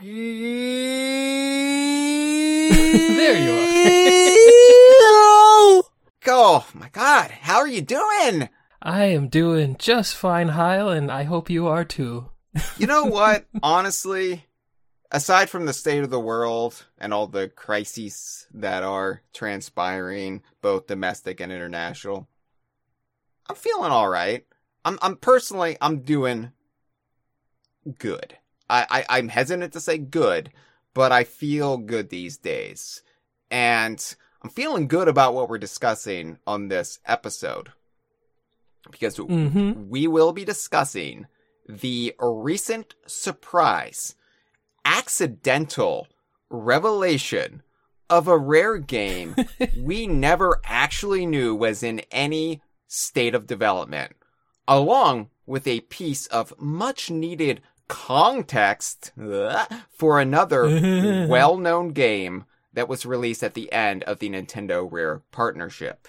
there you are. oh my god, how are you doing? I am doing just fine, Hyle, and I hope you are too. you know what? Honestly, aside from the state of the world and all the crises that are transpiring, both domestic and international, I'm feeling all right. I'm, I'm personally, I'm doing good. I, I, I'm hesitant to say good, but I feel good these days. And I'm feeling good about what we're discussing on this episode. Because mm-hmm. we will be discussing the recent surprise accidental revelation of a rare game we never actually knew was in any state of development, along with a piece of much needed context uh, for another well known game that was released at the end of the Nintendo Rare partnership.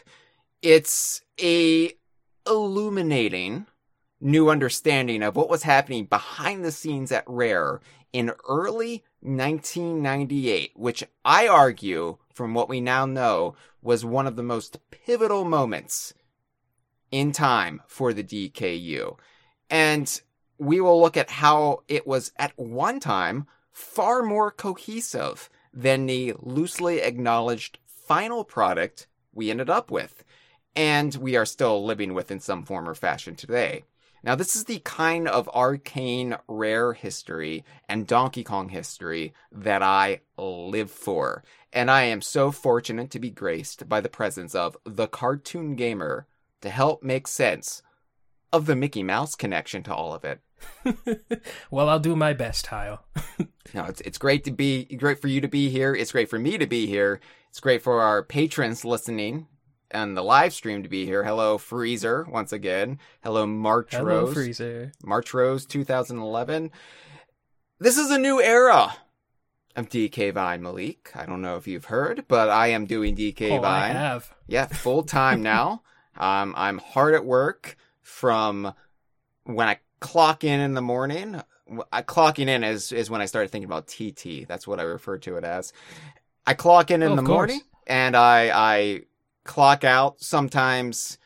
It's a illuminating new understanding of what was happening behind the scenes at Rare in early 1998, which I argue, from what we now know, was one of the most pivotal moments in time for the DKU. And we will look at how it was at one time far more cohesive than the loosely acknowledged final product we ended up with, and we are still living with in some form or fashion today. Now, this is the kind of arcane rare history and Donkey Kong history that I live for. And I am so fortunate to be graced by the presence of the cartoon gamer to help make sense of the Mickey Mouse connection to all of it. well, I'll do my best, Hyle. no, it's it's great to be great for you to be here. It's great for me to be here. It's great for our patrons listening and the live stream to be here. Hello, Freezer, once again. Hello, March Hello, Rose. Freezer. March Rose 2011. This is a new era of DK Vine Malik. I don't know if you've heard, but I am doing DK oh, Vine. I have. Yeah, full time now. um, I'm hard at work from when I clock in in the morning. I, clocking in is, is when I started thinking about TT. That's what I refer to it as. I clock in in oh, the morning and I, I clock out sometimes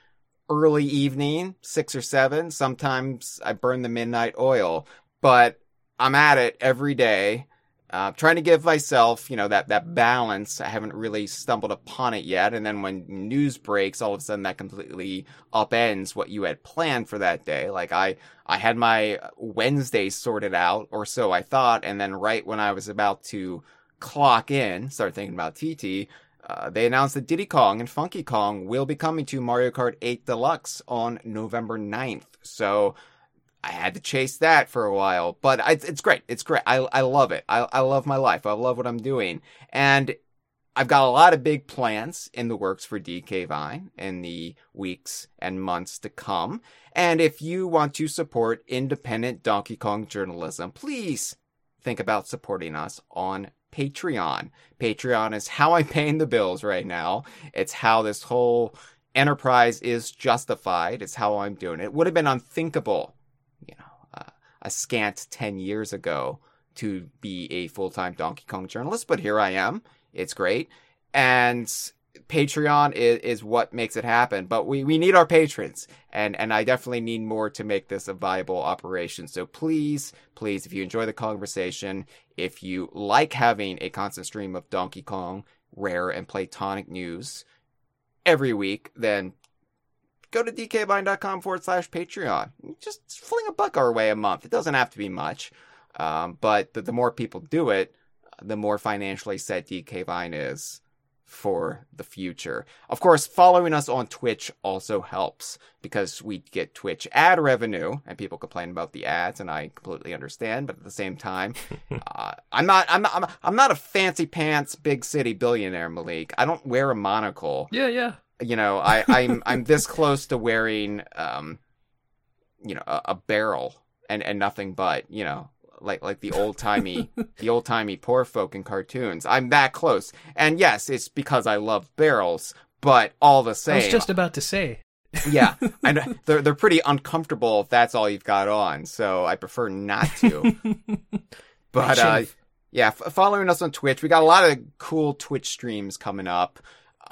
early evening, six or seven. Sometimes I burn the midnight oil, but I'm at it every day. Uh, trying to give myself, you know, that, that balance. I haven't really stumbled upon it yet. And then when news breaks, all of a sudden that completely upends what you had planned for that day. Like I, I had my Wednesday sorted out, or so I thought. And then right when I was about to clock in, start thinking about TT, uh, they announced that Diddy Kong and Funky Kong will be coming to Mario Kart 8 Deluxe on November 9th. So I had to chase that for a while, but it's, it's great. It's great. I, I love it. I, I love my life. I love what I'm doing. And I've got a lot of big plans in the works for DK Vine in the weeks and months to come. And if you want to support independent Donkey Kong journalism, please think about supporting us on Patreon. Patreon is how I'm paying the bills right now. It's how this whole enterprise is justified. It's how I'm doing it. it would have been unthinkable, a scant 10 years ago to be a full-time Donkey Kong journalist, but here I am. It's great. And Patreon is, is what makes it happen, but we, we need our patrons and, and I definitely need more to make this a viable operation. So please, please, if you enjoy the conversation, if you like having a constant stream of Donkey Kong, rare and Playtonic news every week, then go to dkvine.com forward slash Patreon. Just fling a buck our way a month. It doesn't have to be much. Um, but the, the more people do it, the more financially set DK Vine is for the future. Of course, following us on Twitch also helps because we get Twitch ad revenue and people complain about the ads and I completely understand, but at the same time, uh, I'm not I'm not I'm not a fancy pants big city billionaire, Malik. I don't wear a monocle. Yeah, yeah. You know, I I'm I'm this close to wearing um you know, a, a barrel and and nothing but, you know, like like the old timey the old timey poor folk in cartoons. I'm that close, and yes, it's because I love barrels. but all the same, I was just about to say. yeah, and they're they're pretty uncomfortable if that's all you've got on. So I prefer not to. but uh, yeah, f- following us on Twitch, we got a lot of cool Twitch streams coming up.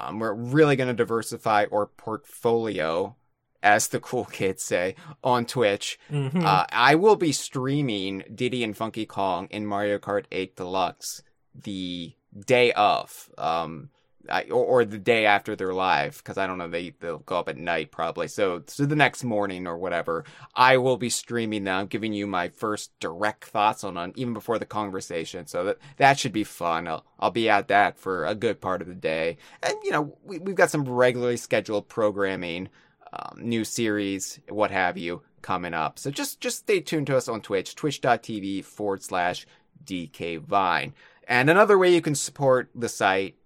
Um, we're really going to diversify our portfolio, as the cool kids say, on Twitch. Mhm. Uh, I will be streaming Diddy and Funky Kong in Mario Kart 8 Deluxe the day of, um, I, or, or the day after they're live, because I don't know they they'll go up at night probably. So so the next morning or whatever, I will be streaming them, giving you my first direct thoughts on on even before the conversation. So that that should be fun. I'll I'll be at that for a good part of the day, and you know we we've got some regularly scheduled programming um, new series, what have you, coming up. So just just stay tuned to us on Twitch, twitch.tv forward slash DKVine. And another way you can support the site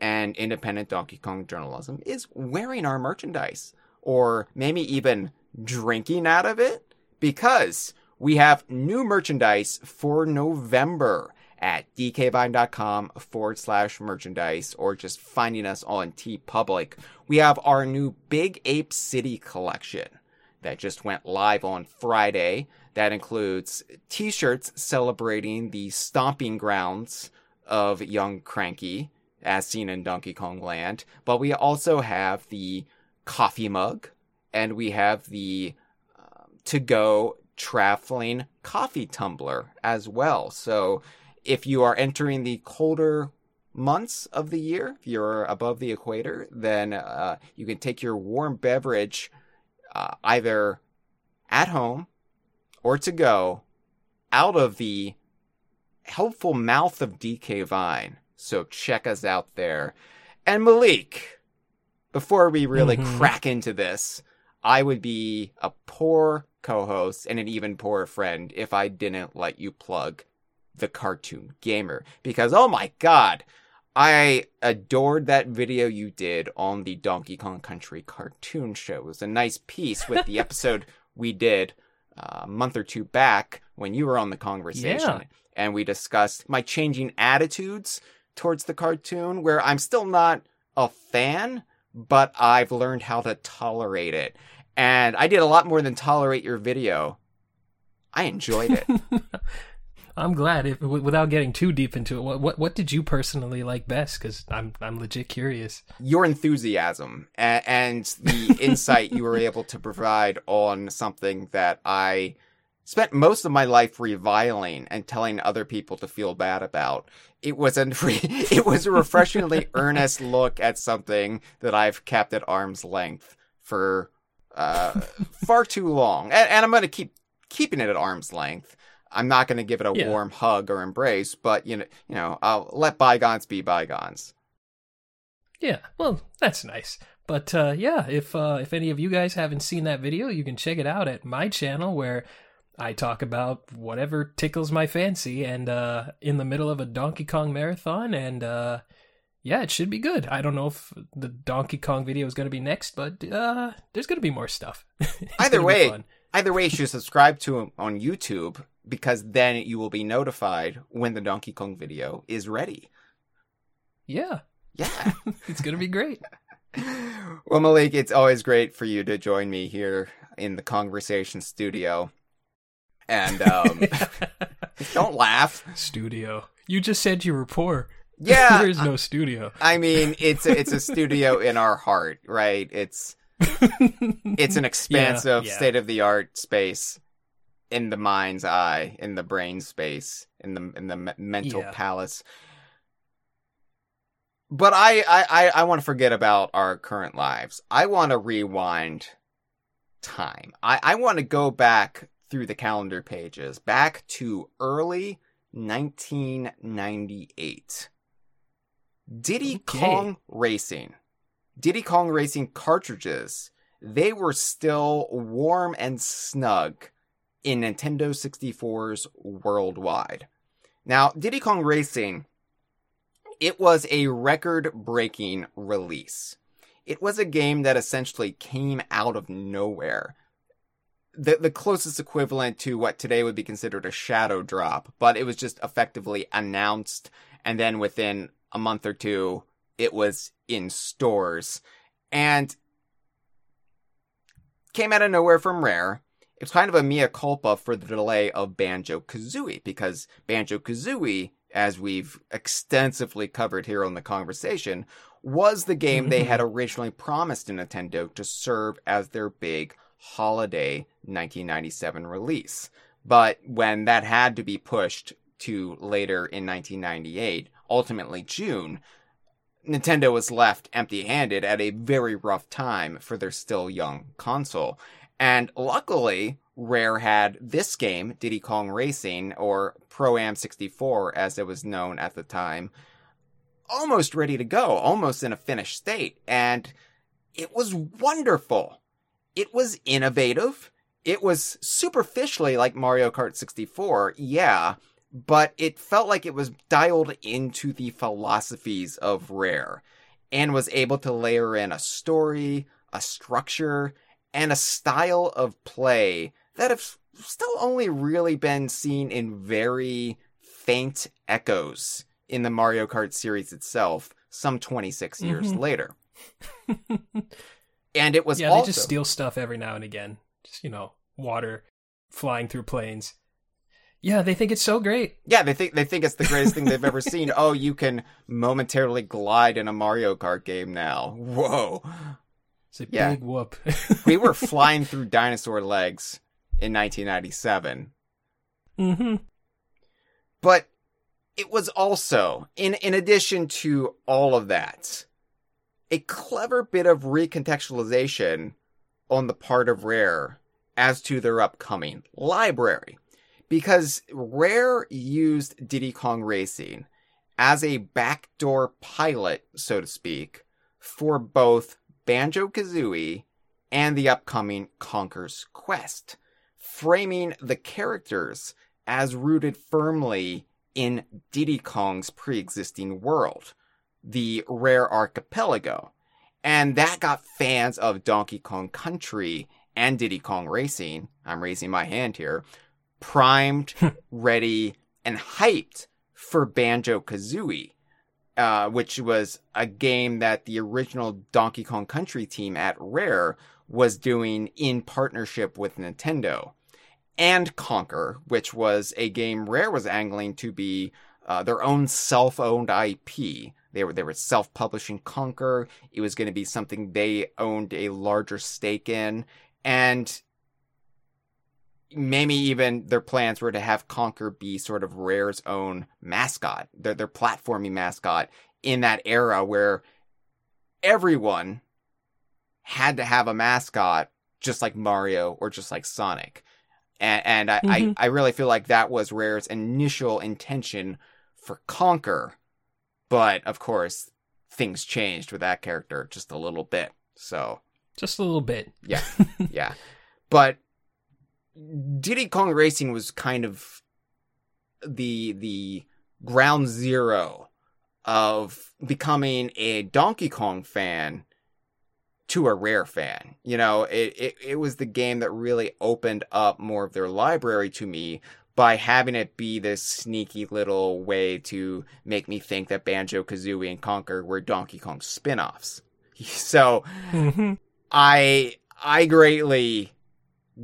and independent Donkey Kong journalism is wearing our merchandise or maybe even drinking out of it because we have new merchandise for November at dkvine.com forward slash merchandise or just finding us on TeePublic. We have our new Big Ape City collection that just went live on Friday. That includes t-shirts celebrating the stomping grounds of young Cranky as seen in Donkey Kong Land. But we also have the coffee mug and we have the um, to-go traveling coffee tumbler as well. So if you are entering the colder months of the year, if you're above the equator, then uh, you can take your warm beverage uh, either at home or to go out of the helpful mouth of DK Vine. So check us out there. And Malik, before we really Mhm. crack into this, I would be a poor co-host and an even poorer friend if I didn't let you plug the cartoon gamer because oh my god I adored that video you did on the Donkey Kong Country cartoon show. It was a nice piece with the episode we did uh, a month or two back when you were on the conversation. Yeah. And we discussed my changing attitudes towards the cartoon, where I'm still not a fan, but I've learned how to tolerate it. And I did a lot more than tolerate your video. I enjoyed it. I'm glad. If, without getting too deep into it, what what, what did you personally like best? Because I'm I'm legit curious. your enthusiasm and, and the insight you were able to provide on something that I spent most of my life reviling and telling other people to feel bad about. It was a it was a refreshingly earnest look at something that I've kept at arm's length for uh, far too long, and, and I'm going to keep keeping it at arm's length. I'm not going to give it a Yeah. warm hug or embrace, but you know, you know, I'll let bygones be bygones. Yeah, well, that's nice. But uh, yeah, if uh, if any of you guys haven't seen that video, you can check it out at my channel where I talk about whatever tickles my fancy, and uh, in the middle of a Donkey Kong marathon, and uh, yeah, it should be good. I don't know if the Donkey Kong video is going to be next, but uh, there's going to be more stuff. Either way. Either way, you should subscribe to him on YouTube because then you will be notified when the Donkey Kong video is ready. yeah, Yeah. it's going to be great. well, Malik, it's always great for you to join me here in the conversation studio. And um, don't laugh. studio. You just said you were poor. Yeah, There's no studio. I mean, it's a, it's a studio in our heart, right? It's it's an expansive, yeah. state of the art space in the mind's eye, in the brain space, in the in the mental Yeah. palace. But I I I, I want to forget about our current lives. I want to rewind time. I I want to go back through the calendar pages, back to early 1998. Diddy Okay. Kong Racing. Diddy Kong Racing cartridges, they were still warm and snug in Nintendo 64's worldwide. Now, Diddy Kong Racing, it was a record breaking release. It was a game that essentially came out of nowhere. The, the closest equivalent to what today would be considered a shadow drop, but it was just effectively announced and then within a month or two it was in stores. And came out of nowhere from Rare. It's kind of a mea culpa for the delay of Banjo Kazooie because Banjo Kazooie, as we've extensively covered here on the conversation, was the game they had originally promised to Nintendo to serve as their big holiday 1997 release. But when that had to be pushed to later in 1998, ultimately June, Nintendo was left empty handed at a very rough time for their still young console. And luckily, Rare had this game, Diddy Kong Racing, or Pro Am 64 as it was known at the time, almost ready to go, almost in a finished state. And it was wonderful. It was innovative. It was superficially like Mario Kart 64, yeah, but it felt like it was dialed into the philosophies of Rare and was able to layer in a story, a structure, and a style of play that have still only really been seen in very faint echoes in the Mario Kart series itself some 26 years Mhm. later. and it was yeah, also they just steal stuff every now and again. Just you know, water flying through planes. Yeah, they think it's so great. Yeah, they think they think it's the greatest thing they've ever seen. Oh, you can momentarily glide in a Mario Kart game now. Whoa. It's a Yeah. big whoop. We were flying through dinosaur legs in 1997. hmm But it was also, in in addition to all of that, a clever bit of recontextualization on the part of Rare as to their upcoming library. Because Rare used Diddy Kong Racing as a backdoor pilot, so to speak, for both Banjo Kazooie and the upcoming Conker's Quest, framing the characters as rooted firmly in Diddy Kong's pre existing world, the Rare Archipelago. And that got fans of Donkey Kong Country and Diddy Kong Racing, I'm raising my hand here, primed, ready, and hyped for Banjo Kazooie, uh, which was a game that the original Donkey Kong Country team at Rare was doing in partnership with Nintendo. And Conker, which was a game Rare was angling to be uh, their own self-owned IP. They were they were self-publishing Conker. It was going to be something they owned a larger stake in, and maybe even their plans were to have Conker be sort of Rare's own mascot, their their platforming mascot in that era where everyone had to have a mascot just like Mario or just like Sonic. And, and I, Mhm. I, I really feel like that was Rare's initial intention for Conker. But of course, things changed with that character just a little bit. So Just a little bit. yeah, yeah. But Diddy Kong Racing was kind of the the ground zero of becoming a Donkey Kong fan to a rare fan. You know, it, it it was the game that really opened up more of their library to me by having it be this sneaky little way to make me think that Banjo Kazooie and Conker were Donkey Kong spin-offs. So hmm I I greatly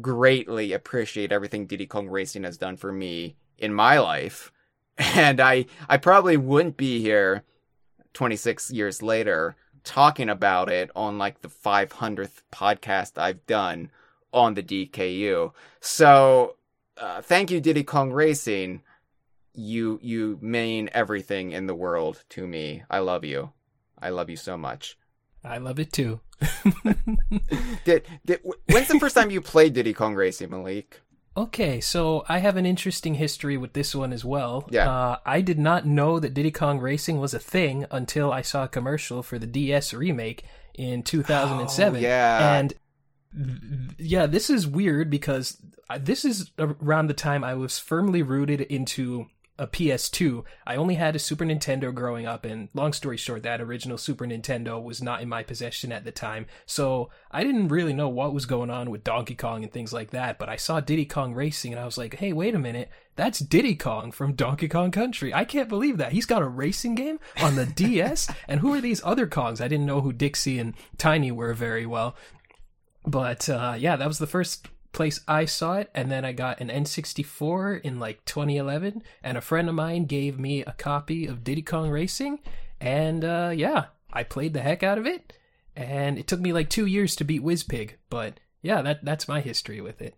greatly appreciate everything Diddy Kong Racing has done for me in my life. And I I probably wouldn't be here 26 years later talking about it on like the 500th podcast I've done on the DKU. So, uh, thank you Diddy Kong Racing. You you mean everything in the world to me. I love you. I love you so much. I love it too. Did, did when's the first time you played Diddy Kong Racing, Malik? Okay, so I have an interesting history with this one as well. Yeah. Uh, I did not know that Diddy Kong Racing was a thing until I saw a commercial for the DS remake in 2007. Oh, yeah. And yeah, this is weird because this is around the time I was firmly rooted into a PS2. I only had a Super Nintendo growing up, and long story short, that original Super Nintendo was not in my possession at the time. So I didn't really know what was going on with Donkey Kong and things like that. But I saw Diddy Kong Racing, and I was like, hey, wait a minute. That's Diddy Kong from Donkey Kong Country. I can't believe that. He's got a racing game on the DS. And who are these other Kongs? I didn't know who Dixie and Tiny were very well. But uh, yeah, that was the first place I saw it, and then I got an N64 in like 2011, and a friend of mine gave me a copy of Diddy Kong Racing, and uh, yeah, I played the heck out of it, and it took me like two years to beat Wizpig, but yeah, that that's my history with it.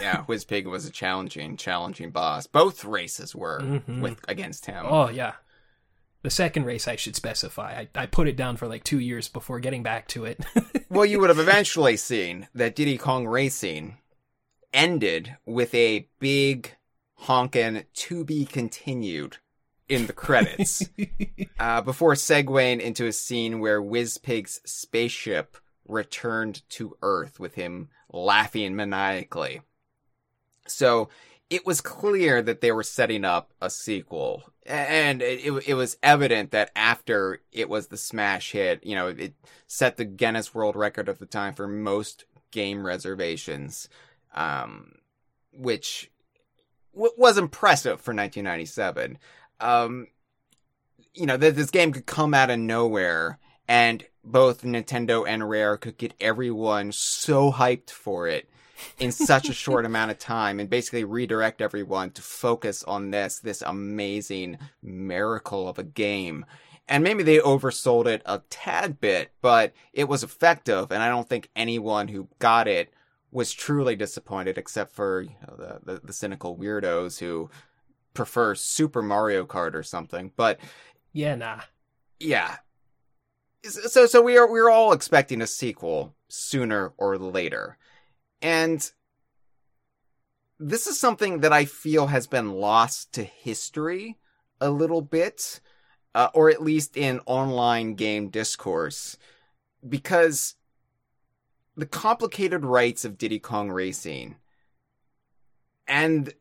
yeah, Wizpig was a challenging, challenging boss. Both races were Mhm. with against him. Oh yeah. The second race, I should specify. I, I put it down for like two years before getting back to it. Well, you would have eventually seen that Diddy Kong Racing ended with a big honkin' to be continued in the credits. uh, before segueing into a scene where Wizpig's spaceship returned to Earth with him laughing maniacally. So it was clear that they were setting up a sequel. And it, it, was evident that after it was the smash hit, you know, it set the Guinness World Record of the time for most game reservations, um, which w- was impressive for 1997. Um, you know, that this game could come out of nowhere and both Nintendo and Rare could get everyone so hyped for it in such a short amount of time and basically redirect everyone to focus on this, this amazing miracle of a game. And maybe they oversold it a tad bit, but it was effective. And I don't think anyone who got it was truly disappointed except for, you know, the, the, the cynical weirdos who prefer Super Mario Kart or something. But yeah, nah. yeah. So so we are we're all expecting a sequel sooner or later. And this is something that I feel has been lost to history a little bit, uh, or at least in online game discourse, because the complicated rights of Diddy Kong Racing and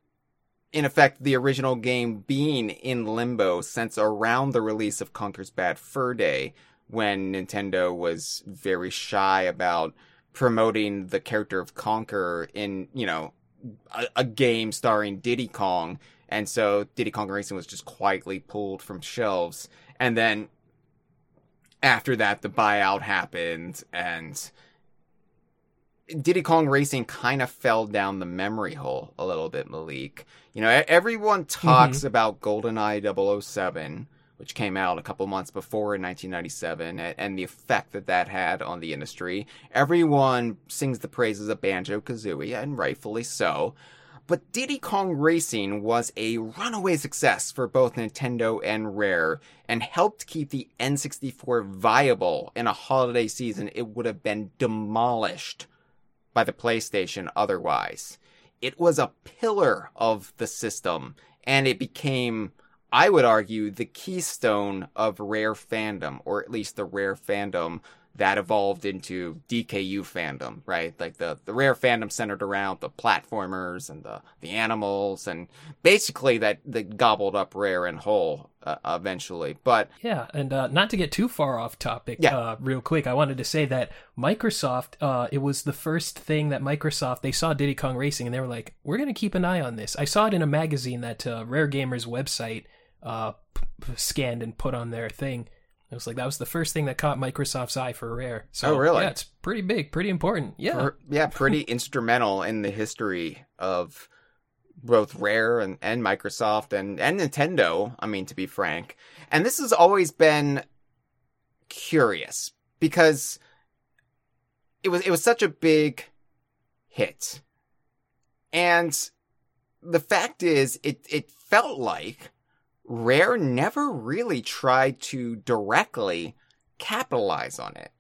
in effect, the original game being in limbo since around the release of Conker's Bad Fur Day, when Nintendo was very shy about promoting the character of Conker in, you know, a, a game starring Diddy Kong. And so Diddy Kong Racing was just quietly pulled from shelves. And then after that, the buyout happened and Diddy Kong Racing kind of fell down the memory hole a little bit, Malik. You know, everyone talks mm-hmm. about GoldenEye 007, which came out a couple months before in 1997, a- and the effect that that had on the industry. Everyone sings the praises of Banjo Kazooie, and rightfully so. But Diddy Kong Racing was a runaway success for both Nintendo and Rare and helped keep the N64 viable in a holiday season it would have been demolished by the PlayStation otherwise. It was a pillar of the system and it became, I would argue, the keystone of Rare fandom, or at least the Rare fandom that evolved into DKU fandom, right? Like the, the rare fandom centered around the platformers and the, the animals and basically that, that gobbled up rare and whole, uh, eventually. But Yeah, and uh, not to get too far off topic, Yeah. uh, real quick, I wanted to say that Microsoft, uh, it was the first thing that Microsoft, they saw Diddy Kong Racing and they were like, we're going to keep an eye on this. I saw it in a magazine that uh, Rare Gamer's website uh, p- scanned and put on their thing. It was like, that was the first thing that caught Microsoft's eye for Rare. So, Oh, really? Yeah, it's pretty big, pretty important. Yeah. per- yeah, pretty instrumental in the history of both Rare and, and Microsoft and, and Nintendo, I mean, to be frank. And this has always been curious because it was, it was such a big hit. And the fact is, it, it felt like Rare never really tried to directly capitalize on it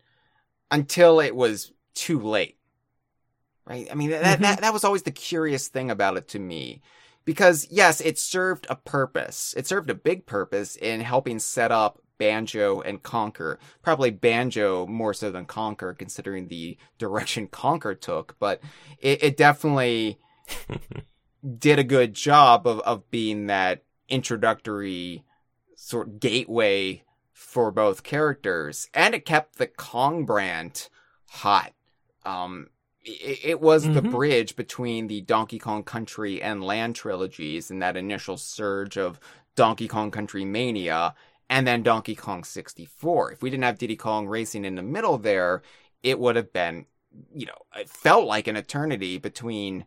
until it was too late. Right? I mean, that, Mhm. that, that was always the curious thing about it to me. Because yes, it served a purpose. It served a big purpose in helping set up Banjo and Conker. Probably Banjo more so than Conker, considering the direction Conker took, but it, it definitely did a good job of, of being that introductory sort of gateway for both characters, and it kept the Kong brand hot. Um, it, it was the Mhm. bridge between the Donkey Kong Country and Land trilogies and that initial surge of Donkey Kong Country mania, and then Donkey Kong 64. If we didn't have Diddy Kong Racing in the middle there, it would have been, you know, it felt like an eternity between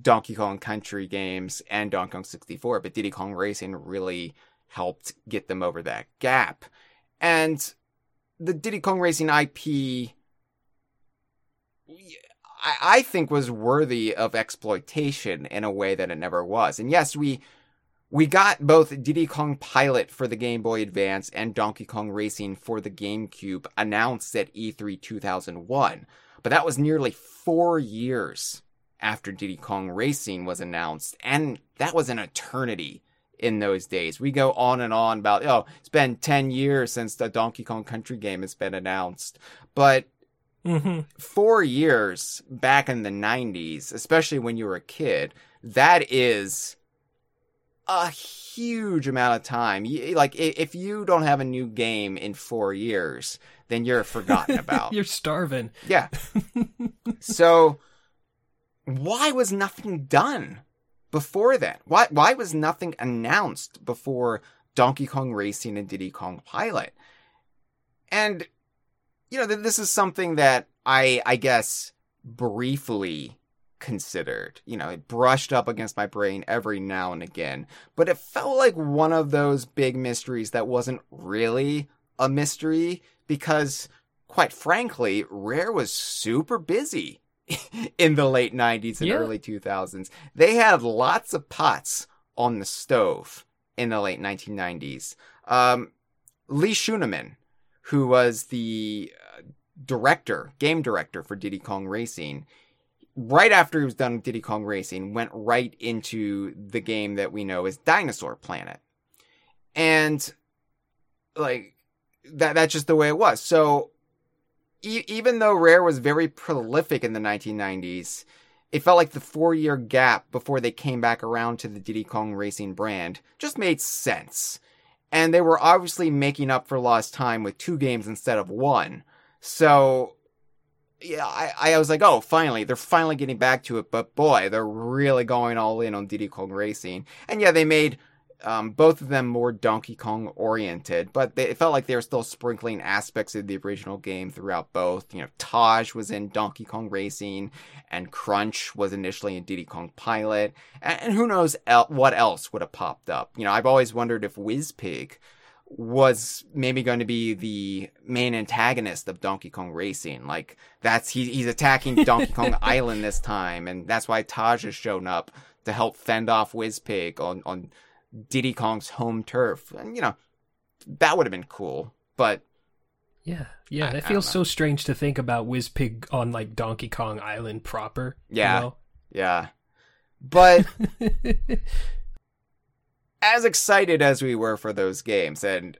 Donkey Kong Country games and Donkey Kong 64, but Diddy Kong Racing really helped get them over that gap. And the Diddy Kong Racing IP, I, think, was worthy of exploitation in a way that it never was. And yes, we we got both Diddy Kong Pilot for the Game Boy Advance and Donkey Kong Racing for the GameCube announced at E E3 2001, but that was nearly four years after Diddy Kong Racing was announced, and that was an eternity in those days. We go on and on about, oh, it's been 10 years since the Donkey Kong Country game has been announced. But hmm four years back in the 90s, especially when you were a kid, that is a huge amount of time. Like, if you don't have a new game in four years, then you're forgotten about. You're starving. Yeah. so why was nothing done before then? Why why was nothing announced before Donkey Kong Racing and Diddy Kong Pilot? And you know, this is something that I I guess briefly considered. You know, it brushed up against my brain every now and again, but it felt like one of those big mysteries that wasn't really a mystery because quite frankly, Rare was super busy in the late 90s and Yeah. early 2000s. They had lots of pots on the stove in the late 1990s. Um, Lee Schuneman, who was the uh, director, game director for Diddy Kong Racing, right after he was done with Diddy Kong Racing, went right into the game that we know as Dinosaur Planet. And like that that's just the way it was. So e- even though Rare was very prolific in the 1990s, it felt like the four year gap before they came back around to the Diddy Kong Racing brand just made sense. And they were obviously making up for lost time with two games instead of one. So, yeah, I, I was like, oh, finally, they're finally getting back to it. But boy, they're really going all in on Diddy Kong Racing. And yeah, they made um, both of them more Donkey Kong oriented, but they, it felt like they were still sprinkling aspects of the original game throughout both. You know, Taj was in Donkey Kong Racing, and Crunch was initially in Diddy Kong Pilot, and, and who knows el- what else would have popped up. You know, I've always wondered if Wizpig was maybe going to be the main antagonist of Donkey Kong Racing. Like that's he, he's attacking Donkey Kong Island this time, and that's why Taj has shown up to help fend off Wizpig on on Diddy Kong's home turf. And you know, that would have been cool. But Yeah, yeah. I- and I it feels so strange to think about Wizpig on like Donkey Kong Island proper. you Yeah. know? yeah. But as excited as we were for those games, and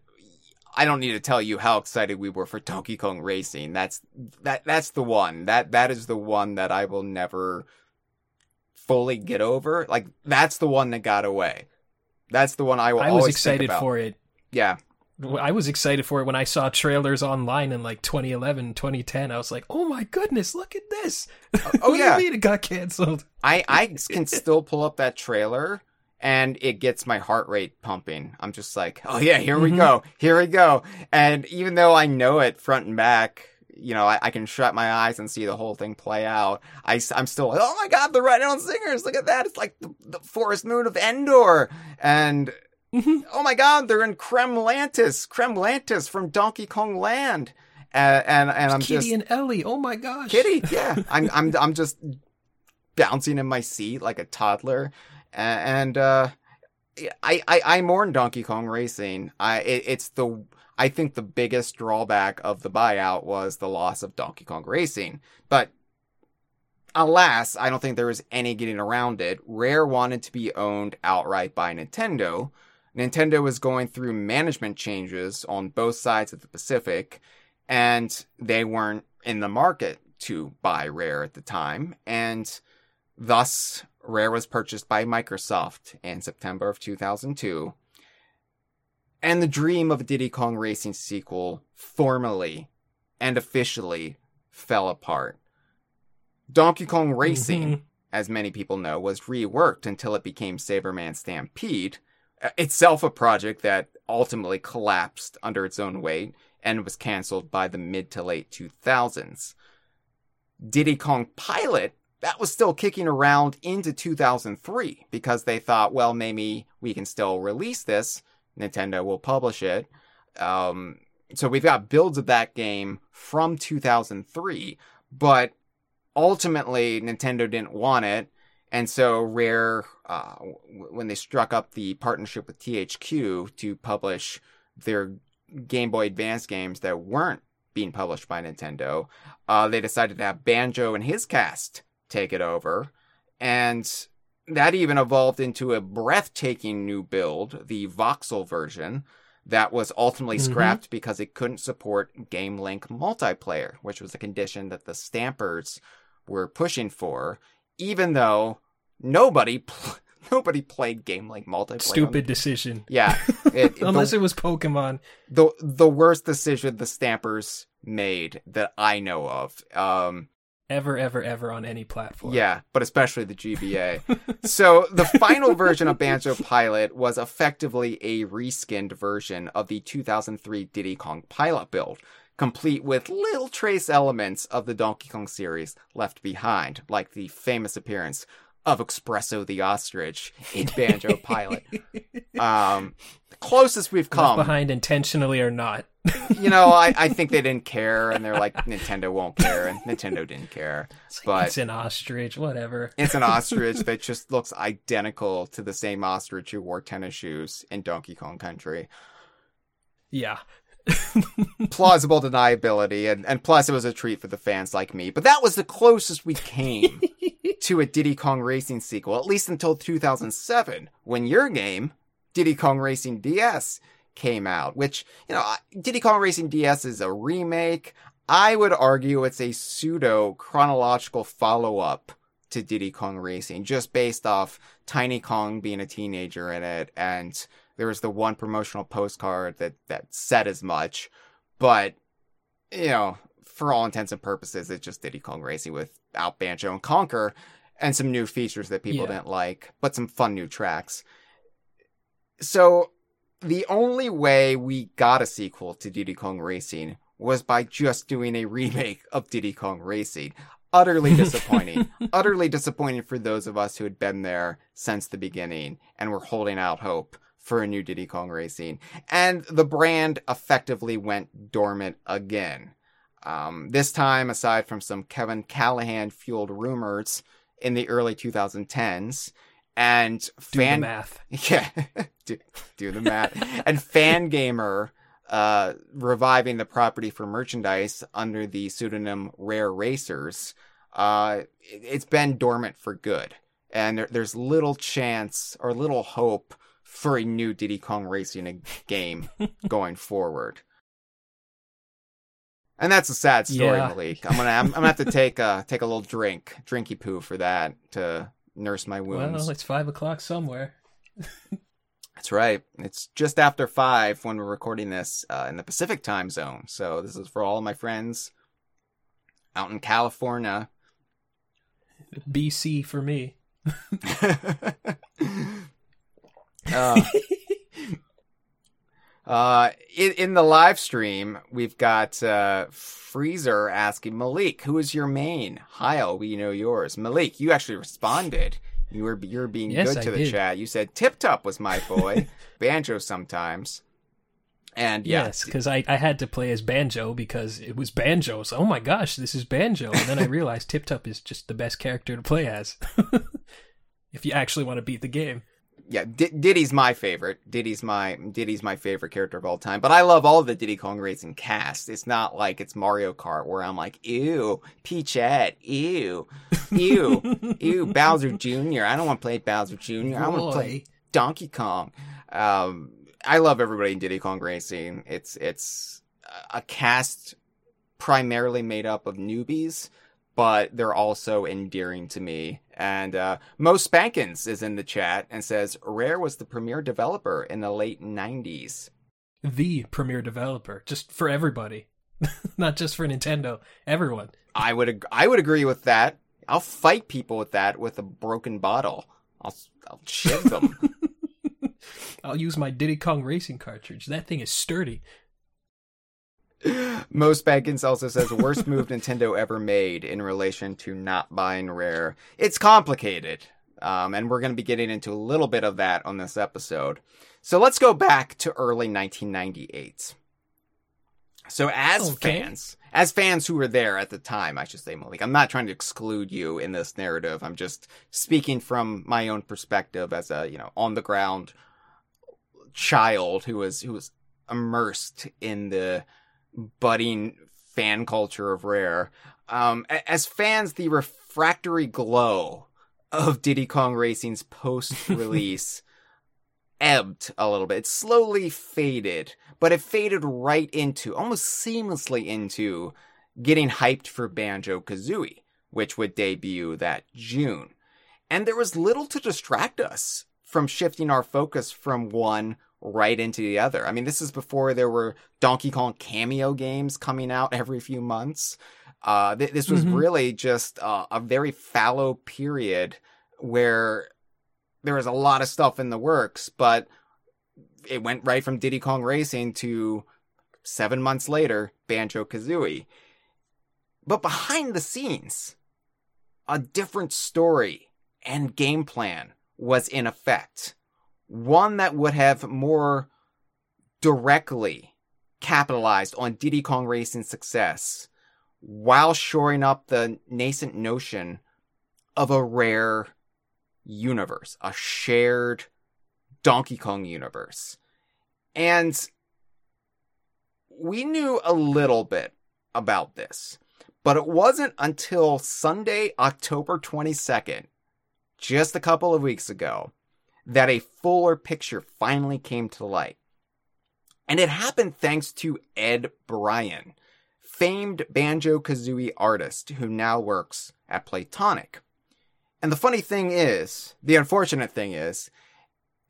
I don't need to tell you how excited we were for Donkey Kong Racing. That's that that's the one. That that is the one that I will never fully get over. Like that's the one that got away. That's the one I will I was excited for it. Yeah. I was excited for it when I saw trailers online in like 2011, 2010. I was like, "Oh my goodness, look at this!" oh, what yeah. do you mean it got canceled? I I can still pull up that trailer and it gets my heart rate pumping. I'm just like, oh yeah, here we Mhm. go, here we go. And even though I know it front and back, you know, I, I can shut my eyes and see the whole thing play out. I, am still like, oh my god, the Red Allen Singers, look at that! It's like the, the Forest Moon of Endor, and Mhm. oh my god, they're in Kremlantis, Kremlantis from Donkey Kong Land, and and, and I'm Kiddy just and Ellie. Oh my gosh, Kiddy, yeah. I'm I'm I'm just bouncing in my seat like a toddler, and uh, I I I mourn Donkey Kong Racing. I it, it's the I think the biggest drawback of the buyout was the loss of Donkey Kong Racing, but. Alas, I don't think there was any getting around it. Rare wanted to be owned outright by Nintendo. Nintendo was going through management changes on both sides of the Pacific, and they weren't in the market to buy Rare at the time, and thus Rare was purchased by Microsoft in September of 2002. And the dream of a Diddy Kong Racing sequel formally and officially fell apart. Donkey Kong Racing, Mhm. as many people know, was reworked until it became Sabreman Stampede, uh, itself a project that ultimately collapsed under its own weight and was canceled by the mid to late 2000s. Diddy Kong Pilot, that was still kicking around into 2003 because they thought, well, maybe we can still release this. Nintendo will publish it. Um, so we've got builds of that game from 2003, but ultimately Nintendo didn't want it. And so Rare, uh, when they struck up the partnership with THQ to publish their Game Boy Advance games that weren't being published by Nintendo, uh, they decided to have Banjo and his cast take it over. And that even evolved into a breathtaking new build, the voxel version, that was ultimately Mhm. scrapped because it couldn't support Game Link multiplayer, which was a condition that the Stampers were pushing for, even though nobody pl- nobody played Game Link multiplayer. Stupid decision. Yeah. It, the- Unless it was Pokemon. the the worst decision the Stampers made that I know of. Um, Ever, ever, ever on any platform. yeah, but especially the GBA. so the final version of Banjo Pilot was effectively a reskinned version of the 2003 Diddy Kong Pilot build, complete with little trace elements of the Donkey Kong series left behind, like the famous appearance of Espresso the Ostrich in Banjo Pilot. Um, the closest we've Left come behind intentionally or not. you know, I, I think they didn't care, and they're like, Nintendo won't care, and Nintendo didn't care. But it's an ostrich, whatever. it's an ostrich that just looks identical to the same ostrich who wore tennis shoes in Donkey Kong Country. Yeah. Plausible deniability, and, and plus it was a treat for the fans like me. But that was the closest we came to a Diddy Kong Racing sequel, at least until 2007, when your game, Diddy Kong Racing DS, came out. Which, you know, Diddy Kong Racing DS is a remake. I would argue it's a pseudo chronological follow up to Diddy Kong Racing, just based off Tiny Kong being a teenager in it, and there was the one promotional postcard that that said as much. But you know, for all intents and purposes, it's just Diddy Kong Racing without Banjo and Conker, and some new features that people Yeah. didn't like, but some fun new tracks. So the only way we got a sequel to Diddy Kong Racing was by just doing a remake of Diddy Kong Racing. Utterly disappointing. Utterly disappointing for those of us who had been there since the beginning and were holding out hope for a new Diddy Kong Racing. And the brand effectively went dormant again. Um, this time, aside from some Kevin Callahan fueled rumors in the early 2010s, and Do fan the math. yeah, do, do the math. and Fangamer uh, reviving the property for merchandise under the pseudonym Rare Racers. Uh, it, it's been dormant for good, and there, there's little chance or little hope for a new Diddy Kong Racing game going forward. And that's a sad story, Yeah. Malik. I'm gonna I'm, I'm gonna have to take a take a little drink, drinky poo for that to nurse my wounds. Well, it's five o'clock somewhere. That's right. It's just after five when we're recording this uh, in the Pacific time zone. So this is for all my friends out in California. BC for me. Uh, uh, in, in the live stream, we've got uh, Freezer asking Malik, "Who is your main?" Hyle, we know yours. Malik, you actually responded. You were you're being Yes, good I to the did. chat. You said Tiptup was my boy. Banjo sometimes. And yeah, Yes, because I, I had to play as Banjo because it was Banjo. So, oh my gosh, this is Banjo. And then I realized Tiptup is just the best character to play as. if you actually want to beat the game. Yeah, D- Diddy's my favorite. Diddy's my Diddy's my favorite character of all time. But I love all of the Diddy Kong Racing cast. It's not like it's Mario Kart where I'm like, ew, Peachette, ew, ew, ew, Bowser Jr. I don't want to play Bowser Jr. I want to play Donkey Kong. Um, I love everybody in Diddy Kong Racing. It's it's a cast primarily made up of newbies, but they're also endearing to me And uh, Mo Spankins is in the chat and says Rare was the premier developer in the late 90s. The premier developer, just for everybody, not just for Nintendo, everyone. I would ag- I would agree with that. I'll fight people with that with a broken bottle. I'll I'll chip them. I'll use my Diddy Kong Racing cartridge. That thing is sturdy. Mo Spankins also says worst move Nintendo ever made in relation to not buying Rare. It's complicated, um, and we're going to be getting into a little bit of that on this episode. So let's go back to early 1998. So as Okay. fans, as fans who were there at the time, I should say, Malik, I'm not trying to exclude you in this narrative. I'm just speaking from my own perspective as a you know on the ground child who was who was immersed in the budding fan culture of Rare. Um, as fans, the refractory glow of Diddy Kong Racing's post-release ebbed a little bit. It slowly faded, but it faded right into, almost seamlessly into, getting hyped for Banjo Kazooie, which would debut that June. And there was little to distract us from shifting our focus from one right into the other. I mean, this is before there were Donkey Kong cameo games coming out every few months. Uh, th- this was Mhm. really just uh, a very fallow period where there was a lot of stuff in the works, but it went right from Diddy Kong Racing to seven months later, Banjo Kazooie. But behind the scenes, a different story and game plan was in effect. One that would have more directly capitalized on Diddy Kong Racing's success while shoring up the nascent notion of a rare universe, a shared Donkey Kong universe. And we knew a little bit about this, but it wasn't until Sunday, October 22nd, just a couple of weeks ago, that a fuller picture finally came to light. And it happened thanks to Ed Bryan, famed Banjo Kazooie artist who now works at Playtonic. And the funny thing is, the unfortunate thing is,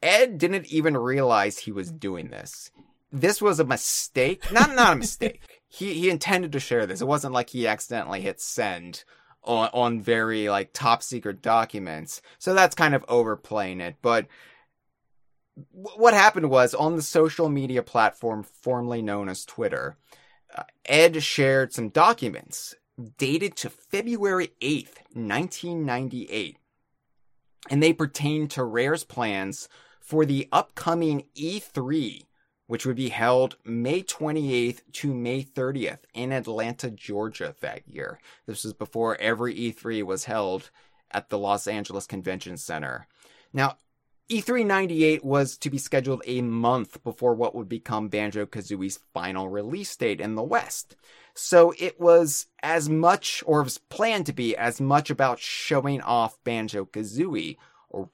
Ed didn't even realize he was doing this. This was a mistake. Not not a mistake. he he intended to share this. It wasn't like he accidentally hit send on on very like top secret documents. So that's kind of overplaying it. But wh- what happened was on the social media platform formerly known as Twitter, uh, Ed shared some documents dated to February 8th, 1998. And they pertain to Rare's plans for the upcoming E3, which would be held May 28th to May 30th in Atlanta, Georgia that year. This was before every E3 was held at the Los Angeles Convention Center. Now, E3 98 was to be scheduled a month before what would become Banjo Kazooie's final release date in the West. So it was as much, or was planned to be as much about showing off Banjo Kazooie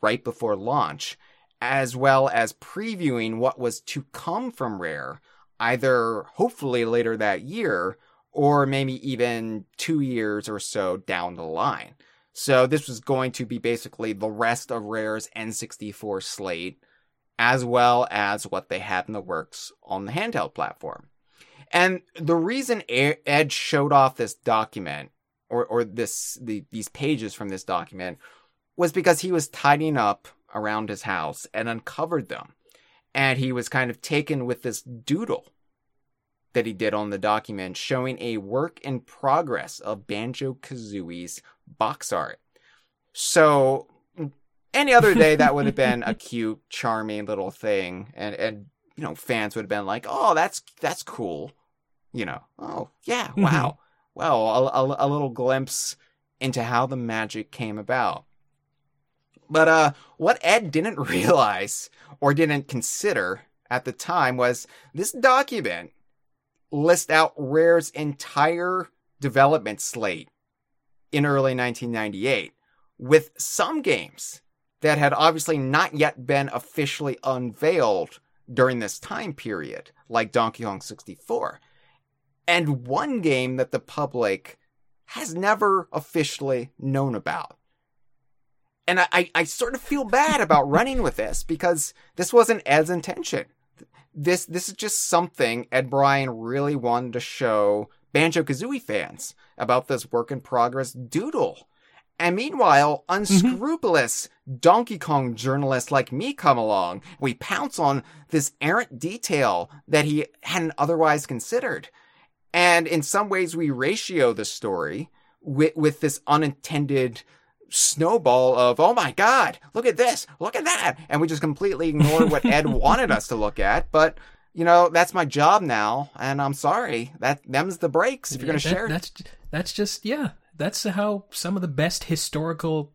right before launch, as well as previewing what was to come from Rare, either hopefully later that year, or maybe even two years or so down the line. So this was going to be basically the rest of Rare's N64 slate, as well as what they had in the works on the handheld platform. And the reason Ed showed off this document, or, or this the, these pages from this document, was because he was tidying up around his house and uncovered them. And he was kind of taken with this doodle that he did on the document showing a work in progress of Banjo Kazooie's box art. So any other day that would have been a cute, charming little thing, and and you know fans would have been like, "Oh, that's that's cool," you know. Oh yeah, mm-hmm. wow, well, a, a, a little glimpse into how the magic came about. But uh, what Ed didn't realize or didn't consider at the time was this document lists out Rare's entire development slate in early 1998, with some games that had obviously not yet been officially unveiled during this time period, like Donkey Kong 64, and one game that the public has never officially known about. And I, I, I sort of feel bad about running with this because this wasn't Ed's intention. This this is just something Ed Bryan really wanted to show Banjo Kazooie fans about this work in progress doodle. And meanwhile, mm-hmm. unscrupulous Donkey Kong journalists like me come along. We pounce on this errant detail that he hadn't otherwise considered. And in some ways, we ratio the story with, with this unintended snowball of, oh my God, look at this, look at that. And we just completely ignore what Ed wanted us to look at. But, you know, that's my job now. And I'm sorry. That them's the breaks if you're going to that- share. That's that's just yeah. That's how some of the best historical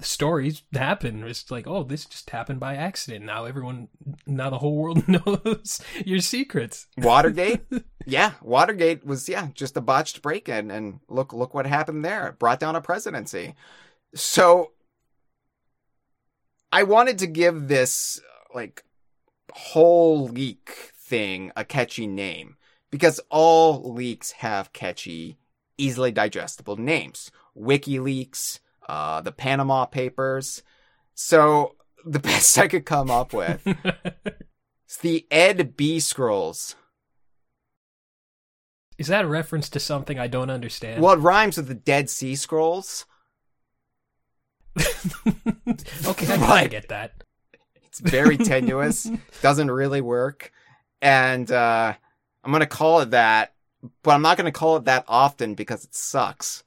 stories happen. It's like, oh, this just happened by accident. Now everyone, now the whole world knows your secrets. Watergate? yeah, Watergate was yeah, just a botched break-in and look look what happened there. It brought down a presidency. So I wanted to give this like whole leak thing a catchy name because all leaks have catchy, easily digestible names. WikiLeaks, uh, the Panama Papers. So the best I could come up with is the Ed B Scrolls. Is that a reference to something I don't understand? Well, it rhymes with the Dead Sea Scrolls. okay, I Right. get that. It's very tenuous, doesn't really work. And uh, I'm going to call it that, but I'm not going to call it that often because it sucks.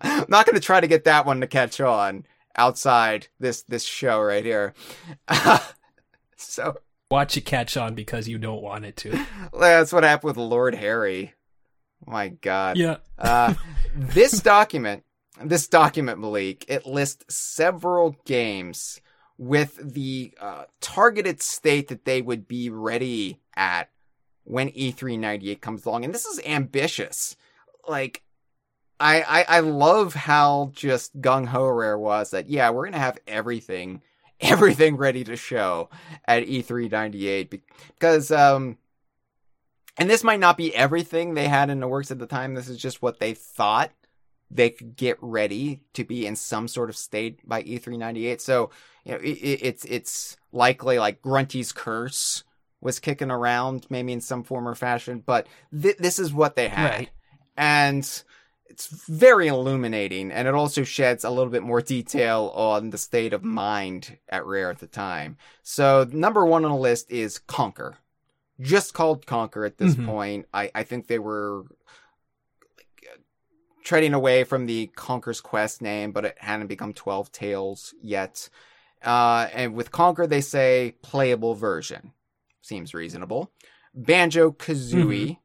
I'm not going to try to get that one to catch on outside this this show right here. so Watch it catch on because you don't want it to. that's what happened with Lord Harry. My God. Yeah. Uh, this document, this document, Malik, it lists several games with the uh, targeted state that they would be ready at when E398 comes along. And this is ambitious. Like, I, I, I love how just gung ho Rare was that, yeah, we're going to have everything, everything ready to show at E398 be- because, um, and this might not be everything they had in the works at the time. This is just what they thought they could get ready to be in some sort of state by E398. So, you know, it, it, it's, it's likely like Grunty's Curse was kicking around maybe in some form or fashion, but th- this is what they had. Right. And it's very illuminating and it also sheds a little bit more detail on the state of mind at Rare at the time. So, number one on the list is Conker just called Conker at this Mhm. point. I, I think they were treading away from the Conker's Quest name, but it hadn't become 12 Tales yet. Uh, and with Conker, they say playable version. Seems reasonable. Banjo Kazooie,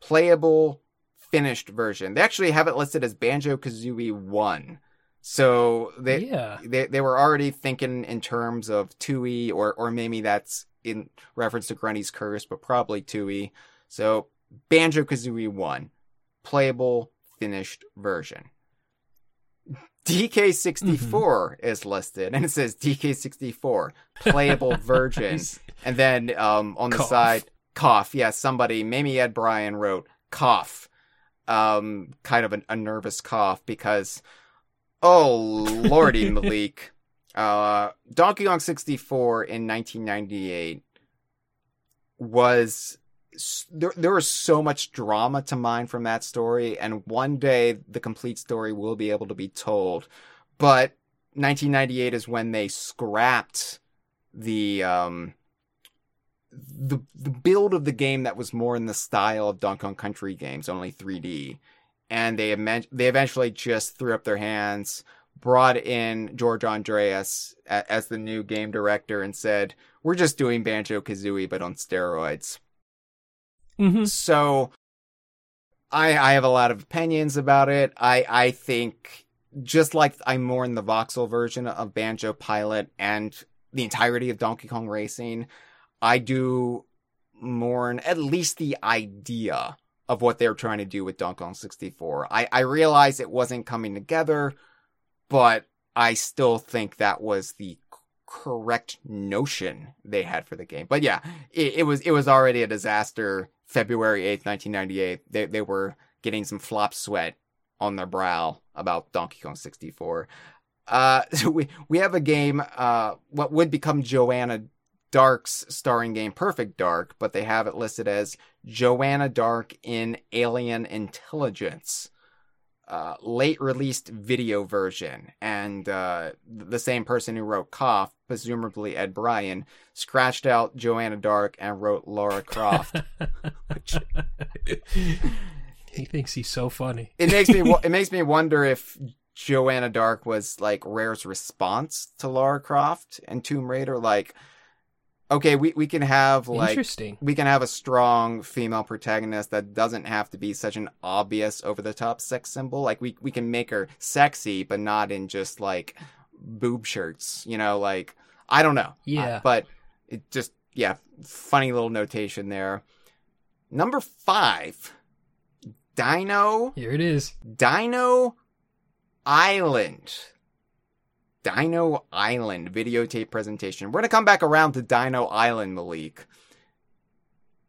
playable finished version. They actually have it listed as Banjo Kazooie 1. So they, yeah. they they were already thinking in terms of Tooie or or maybe that's in reference to Grunty's Curse, but probably Tooie. So Banjo Kazooie 1, playable finished version. DK64 is listed and it says DK64 playable version. And then um on the Cough. side cough. Yeah, somebody maybe Ed Bryan wrote cough. Um kind of an, a nervous cough because oh lordy Malik. Uh Donkey Kong 64 in 1998 was there, there was so much drama to mine from that story and one day the complete story will be able to be told. But 1998 is when they scrapped the um the the build of the game that was more in the style of Donkey Kong Country games only 3D and they they eventually just threw up their hands brought in George Andreas as the new game director and said we're just doing Banjo Kazooie but on steroids hmm so I I have a lot of opinions about it. I I think just like I mourn the voxel version of Banjo Pilot and the entirety of Donkey Kong Racing, I do mourn at least the idea of what they were trying to do with Donkey Kong 64. I I realize it wasn't coming together, but I still think that was the correct notion they had for the game. But yeah, it, it was it was already a disaster. February 8th, 1998. They they were getting some flop sweat on their brow about Donkey Kong 64. Uh, so we we have a game, uh, what would become Joanna Dark's starring game Perfect Dark, but they have it listed as Joanna Dark in Alien Intelligence. Uh, late released video version, and uh, the same person who wrote Cough, presumably Ed Bryan, scratched out Joanna Dark and wrote Lara Croft. which, he thinks he's so funny. it makes me it makes me wonder if Joanna Dark was like Rare's response to Lara Croft and Tomb Raider. Like, okay, we we can have like Interesting. we can have a strong female protagonist that doesn't have to be such an obvious over the top sex symbol. Like we we can make her sexy, but not in just like boob shirts. You know, like I don't know. Yeah. Uh, but it just yeah, funny little notation there. Number five, Dino Here it is. Dino Island. Dino Island videotape presentation. We're gonna come back around to Dino Island, Malik.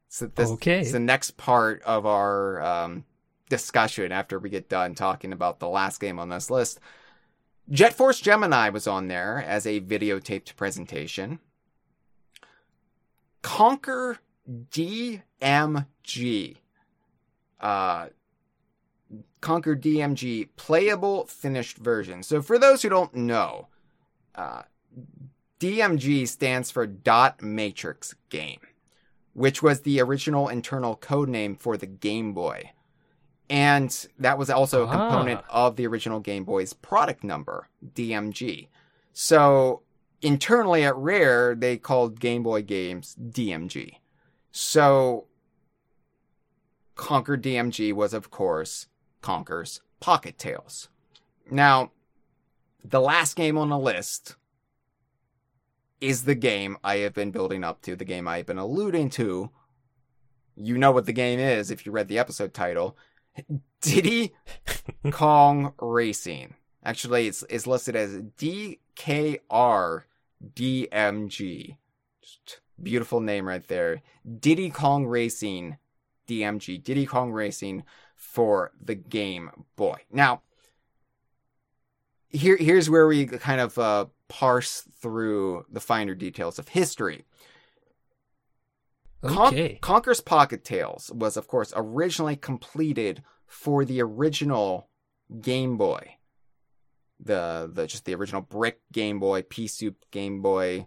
So this Okay. is the next part of our um, discussion after we get done talking about the last game on this list. Jet Force Gemini was on there as a videotaped presentation. Conker DMG. Uh, Conker DMG playable finished version. So for those who don't know, uh, DMG stands for Dot Matrix Game, which was the original internal code name for the Game Boy. And that was also a Ah. component of the original Game Boy's product number, DMG. So internally at Rare, they called Game Boy games DMG. So Conker DMG was, of course, Conker's Pocket Tales. Now, the last game on the list is the game I have been building up to, the game I have been alluding to. You know what the game is if you read the episode title. Diddy Kong Racing. Actually, it's, it's listed as DKR DMG. Just beautiful name right there. Diddy Kong Racing DMG. Diddy Kong Racing for the Game Boy. Now, here here's where we kind of uh, parse through the finer details of history. Con- Okay. Conker's Pocket Tales was, of course, originally completed for the original Game Boy. The the just the original brick Game Boy, pea soup Game Boy,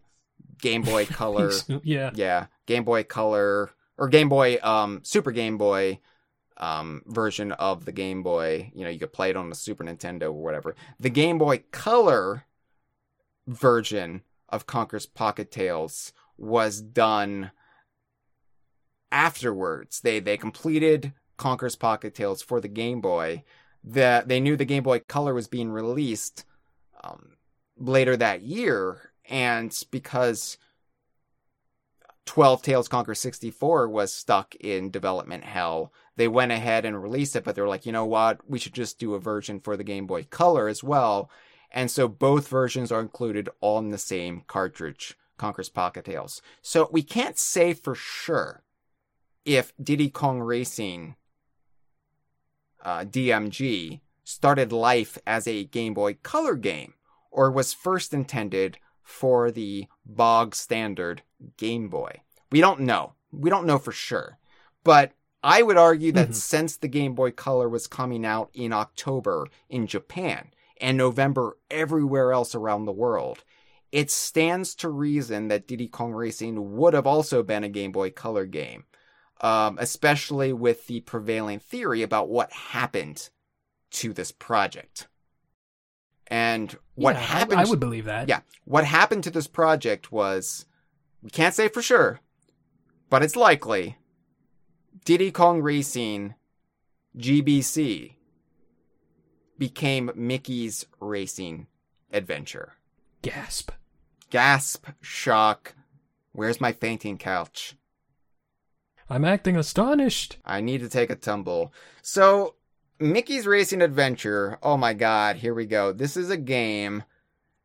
Game Boy Color, yeah. yeah, Game Boy Color or Game Boy um Super Game Boy um version of the Game Boy. You know, you could play it on the Super Nintendo or whatever. The Game Boy Color version of Conker's Pocket Tales was done afterwards. They they completed Conker's Pocket Tales for the Game Boy. The, they knew the Game Boy Color was being released um, later that year, and because 12 Tales Conker 64 was stuck in development hell, they went ahead and released it, but they were like, you know what? We should just do a version for the Game Boy Color as well. And so both versions are included on the same cartridge, Conker's Pocket Tales. So we can't say for sure if Diddy Kong Racing uh, DMG started life as a Game Boy Color game or was first intended for the bog standard Game Boy. We don't know. We don't know for sure. But I would argue that Mhm. since the Game Boy Color was coming out in October in Japan and November everywhere else around the world, it stands to reason that Diddy Kong Racing would have also been a Game Boy Color game, um, especially with the prevailing theory about what happened to this project. And what Yeah, I- happened? I, would believe that. Yeah. What happened to this project was we can't say for sure, but it's likely Diddy Kong Racing GBC became Mickey's Racing Adventure. Gasp. Gasp, shock. Where's my fainting couch? I'm acting astonished. I need to take a tumble. So, Mickey's Racing Adventure, oh my god, here we go. This is a game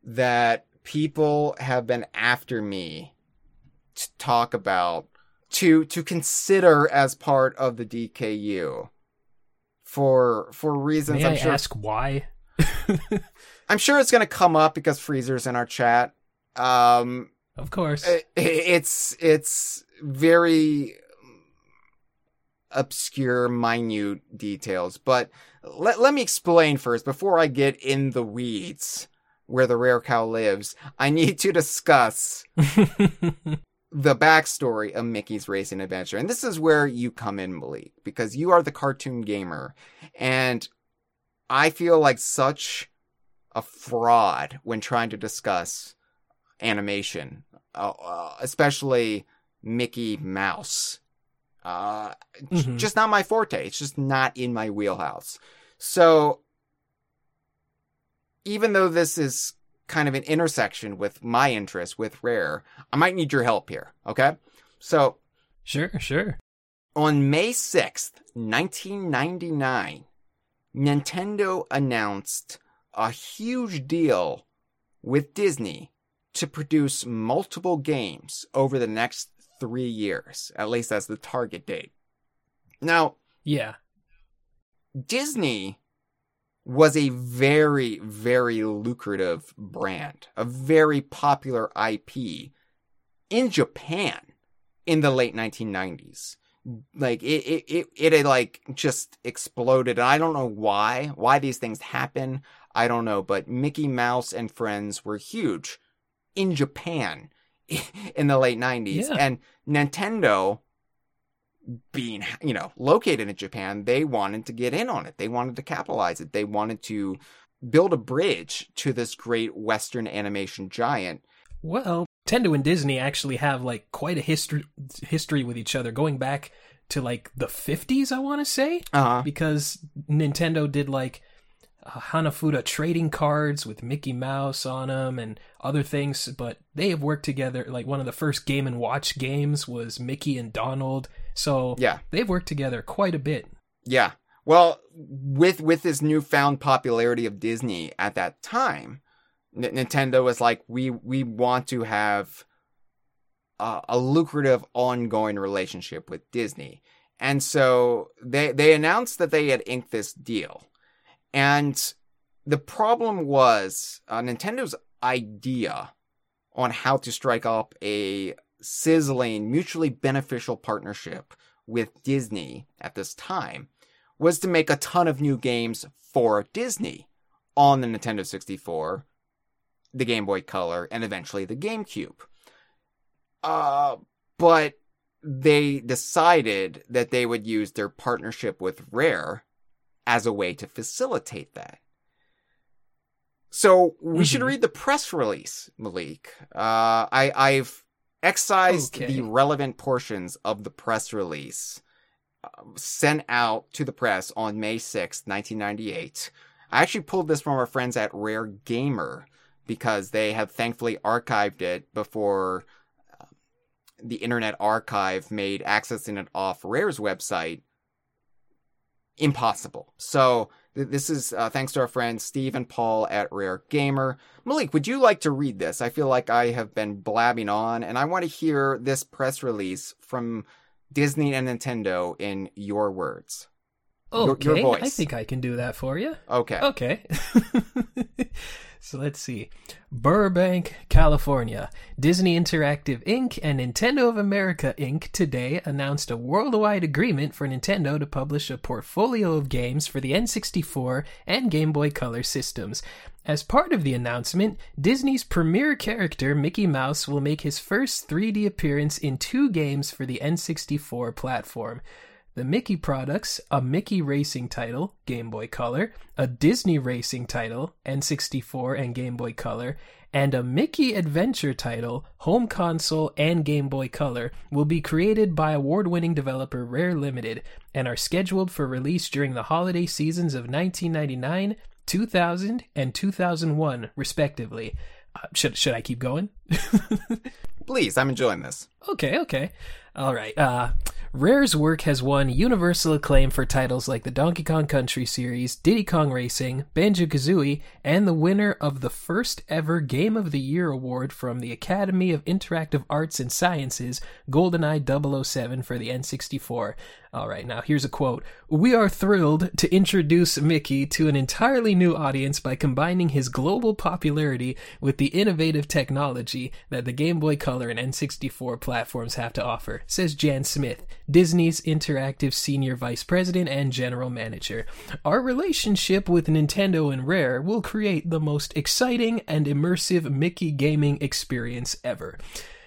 that people have been after me to talk about, to to consider as part of the DKU. For for reasons May I'm I sure ask why? I'm sure it's going to come up because Freezer's in our chat. Um, of course. it- it's it's very obscure, minute details. But let let me explain first before I get in the weeds where the rare cow lives. I need to discuss the backstory of Mickey's Racing Adventure. And this is where you come in, Malik, because you are the cartoon gamer. And I feel like such a fraud when trying to discuss animation, uh, uh, especially Mickey Mouse. Uh, Mhm. just not my forte. It's just not in my wheelhouse. So, even though this is kind of an intersection with my interest with Rare, I might need your help here. Okay. So, sure, sure. on May 6th, 1999, Nintendo announced a huge deal with Disney to produce multiple games over the next three years. At least that's the target date. Now, Yeah. Disney was a very, very lucrative brand, a very popular IP in Japan in the late 1990s. Like it, it, it, it had like just exploded. And I don't know why, why these things happen. I don't know, but Mickey Mouse and Friends were huge in Japan in the late 90s. Yeah. And Nintendo being you know located in Japan, they wanted to get in on it. They wanted to capitalize it. They wanted to build a bridge to this great Western animation giant. Well, Nintendo and Disney actually have like quite a history history with each other, going back to like the fifties. I want to say Uh because Nintendo did like uh, Hanafuda trading cards with Mickey Mouse on them and other things, but they have worked together. Like one of the first Game and Watch games was Mickey and Donald, so yeah, they've worked together quite a bit. yeah. Well, with with this newfound popularity of Disney at that time, N- Nintendo was like, we we want to have uh, a lucrative ongoing relationship with Disney, and so they they announced that they had inked this deal, and the problem was uh, Nintendo's idea on how to strike up a sizzling, mutually beneficial partnership with Disney at this time was to make a ton of new games for Disney on the Nintendo 64, the Game Boy Color, and eventually the GameCube. Uh, but they decided that they would use their partnership with Rare as a way to facilitate that. So we should Mhm. read the press release, Malik. Uh, I, I've excised Okay. the relevant portions of the press release uh, sent out to the press on May sixth, 1998. I actually pulled this from our friends at Rare Gamer because they have thankfully archived it before uh, the Internet Archive made accessing it off Rare's website impossible. So th- this is uh, thanks to our friends Steve and Paul at Rare Gamer. Malik, would you like to read this? I feel like I have been blabbing on, and I want to hear this press release from Disney and Nintendo in your words. Oh your- Okay, your I think I can do that for you. Okay. Okay. so let's see. Burbank, California. Disney Interactive Inc. and Nintendo of America Inc. today announced a worldwide agreement for Nintendo to publish a portfolio of games for the N64 and Game Boy Color systems. As part of the announcement, Disney's premier character, Mickey Mouse, will make his first 3D appearance in two games for the N64 platform. The Mickey products, a Mickey Racing title, Game Boy Color, a Disney Racing title, N64 and Game Boy Color, and a Mickey Adventure title, home console and Game Boy Color, will be created by award winning developer Rare Limited and are scheduled for release during the holiday seasons of 1999, 2000, and 2001, respectively. Uh, should, should I keep going? Please, I'm enjoying this. Okay, okay. All right. Uh, Rare's work has won universal acclaim for titles like the Donkey Kong Country series, Diddy Kong Racing, Banjo Kazooie, and the winner of the first ever Game of the Year award from the Academy of Interactive Arts and Sciences, GoldenEye 007 for the N64. All right, now here's a quote. We are thrilled to introduce Mickey to an entirely new audience by combining his global popularity with the innovative technology that the Game Boy Color and N64 platforms have to offer, says Jan Smith, Disney's Interactive Senior Vice President and General Manager. Our relationship with Nintendo and Rare will create the most exciting and immersive Mickey gaming experience ever.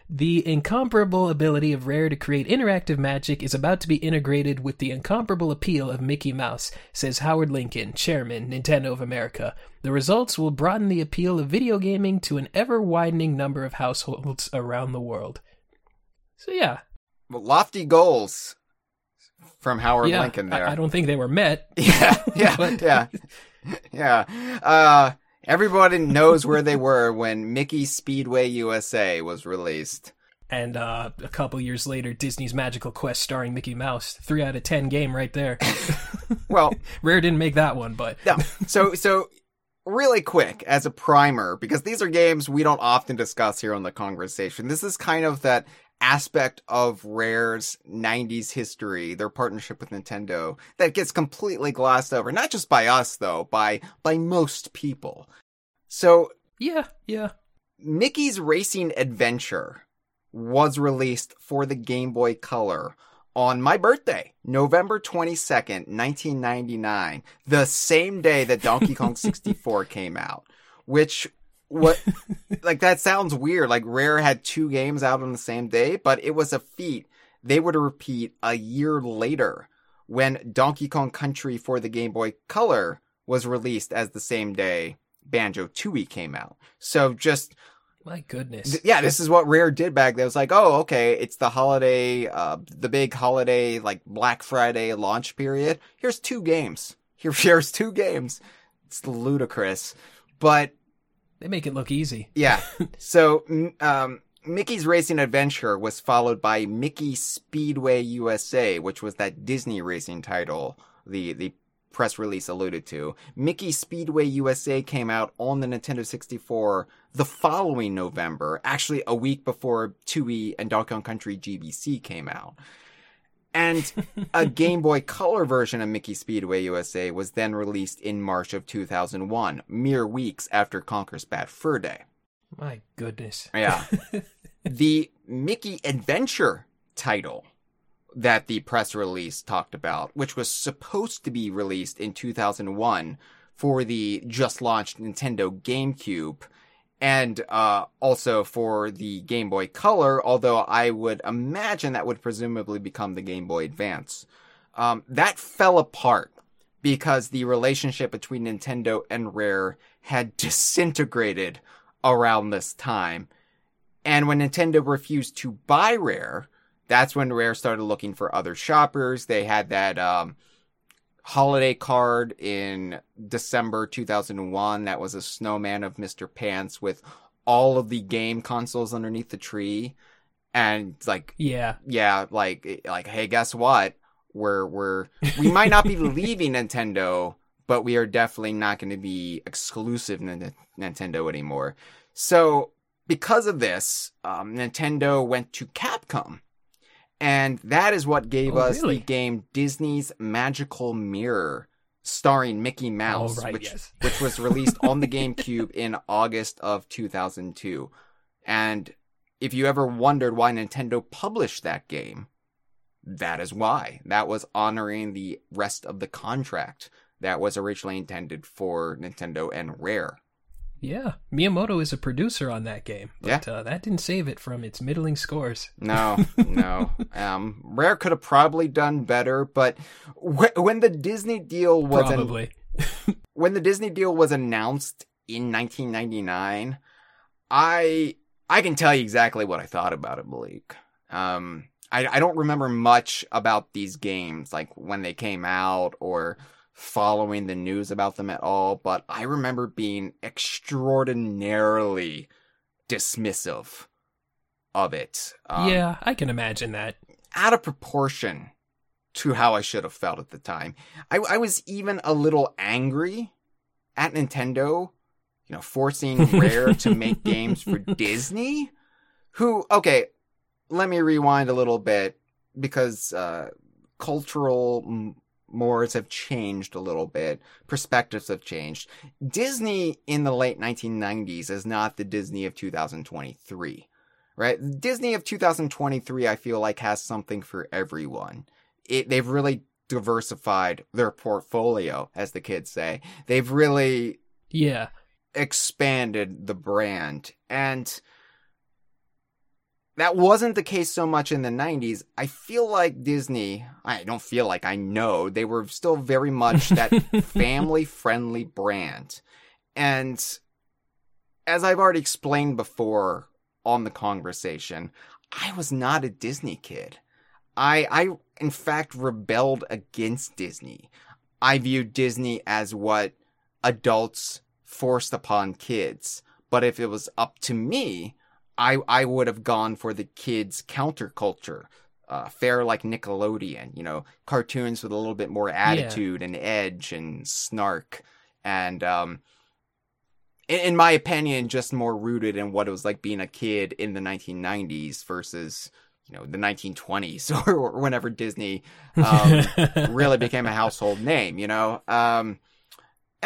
The incomparable ability of Rare to create interactive magic is about to be integrated with the incomparable appeal of Mickey Mouse, says Howard Lincoln, chairman, Nintendo of America. The results will broaden the appeal of video gaming to an ever widening number of households around the world. So, yeah. Lofty goals from Howard yeah, Lincoln there. I, I don't think they were met. Yeah, yeah, But- yeah, yeah. Uh, everybody knows where they were when Mickey Speedway USA was released. And uh, a couple years later, Disney's Magical Quest starring Mickey Mouse. Three out of ten game right there. Well, Rare didn't make that one, but no. So, so really quick as a primer, because these are games we don't often discuss here on the conversation. This is kind of that aspect of Rare's 90s history, their partnership with Nintendo, that gets completely glossed over. Not just by us, though, by, by most people. So, yeah, yeah. Mickey's Racing Adventure was released for the Game Boy Color on my birthday, November 22nd, 1999, the same day that Donkey Kong 64 came out, which what like that sounds weird. Like Rare had two games out on the same day, but it was a feat they would repeat a year later when Donkey Kong Country for the Game Boy Color was released as the same day Banjo Tooie came out. So just My goodness. Th- yeah, this is what Rare did back then. It was like, oh, okay, it's the holiday, uh, the big holiday, like Black Friday launch period. Here's two games. Here, here's two games. It's ludicrous, but They make it look easy. yeah. so, um, Mickey's Racing Adventure was followed by Mickey Speedway USA, which was that Disney racing title the the press release alluded to. Mickey Speedway USA came out on the Nintendo 64 the following November, actually a week before Tooie and Donkey Kong Country GBC came out. And a Game Boy Color version of Mickey Speedway USA was then released in March of 2001, mere weeks after Conker's Bad Fur Day. My goodness. Yeah. the Mickey Adventure title that the press release talked about, which was supposed to be released in 2001 for the just launched Nintendo GameCube and uh, also for the Game Boy Color, although I would imagine that would presumably become the Game Boy Advance. Um, that fell apart because the relationship between Nintendo and Rare had disintegrated around this time. And when Nintendo refused to buy Rare, that's when Rare started looking for other shoppers. They had that um, holiday card in December 2001 that was a snowman of Mr. Pants with all of the game consoles underneath the tree. And it's like, Yeah. yeah, like, like, hey, guess what? We're, we're, we might not be leaving Nintendo, but we are definitely not going to be exclusive to N- Nintendo anymore. So, because of this, um, Nintendo went to Capcom. And that is what gave Oh, us really? the game Disney's Magical Mirror, starring Mickey Mouse, oh, right, which yes. which was released on the GameCube in August of 2002. And if you ever wondered why Nintendo published that game, that is why. That was honoring the rest of the contract that was originally intended for Nintendo and Rare. Yeah. Miyamoto is a producer on that game, but uh, that didn't save it from its middling scores. No, no. Um, Rare could have probably done better, but wh- when the Disney deal was an- Probably. when the Disney deal was announced in 1999, I I can tell you exactly what I thought about it, Malik. Um, I I don't remember much about these games, like when they came out or following the news about them at all, but I remember being extraordinarily dismissive of it. Um, yeah, I can imagine that. out of proportion to how I should have felt at the time. I, I was even a little angry at Nintendo, you know, forcing Rare to make games for Disney, who, okay, let me rewind a little bit because, uh, cultural mores have changed a little bit. Perspectives have changed. Disney in the late 1990s is not the Disney of 2023, right? Disney of 2023, I feel like has something for everyone. It, they've really diversified their portfolio, as the kids say. They've really Yeah. expanded the brand. And that wasn't the case so much in the 90s. I feel like Disney, I don't feel like I know, they were still very much that family friendly brand. And as I've already explained before on the conversation, I was not a Disney kid. I, I, in fact, rebelled against Disney. I viewed Disney as what adults forced upon kids. But if it was up to me, I, I would have gone for the kids' counterculture. Uh, fair like Nickelodeon, you know, cartoons with a little bit more attitude and edge and snark. And, um, in, in my opinion, just more rooted in what it was like being a kid in the 1990s versus, you know, the 1920s or, or whenever Disney, um, really became a household name, you know? Um,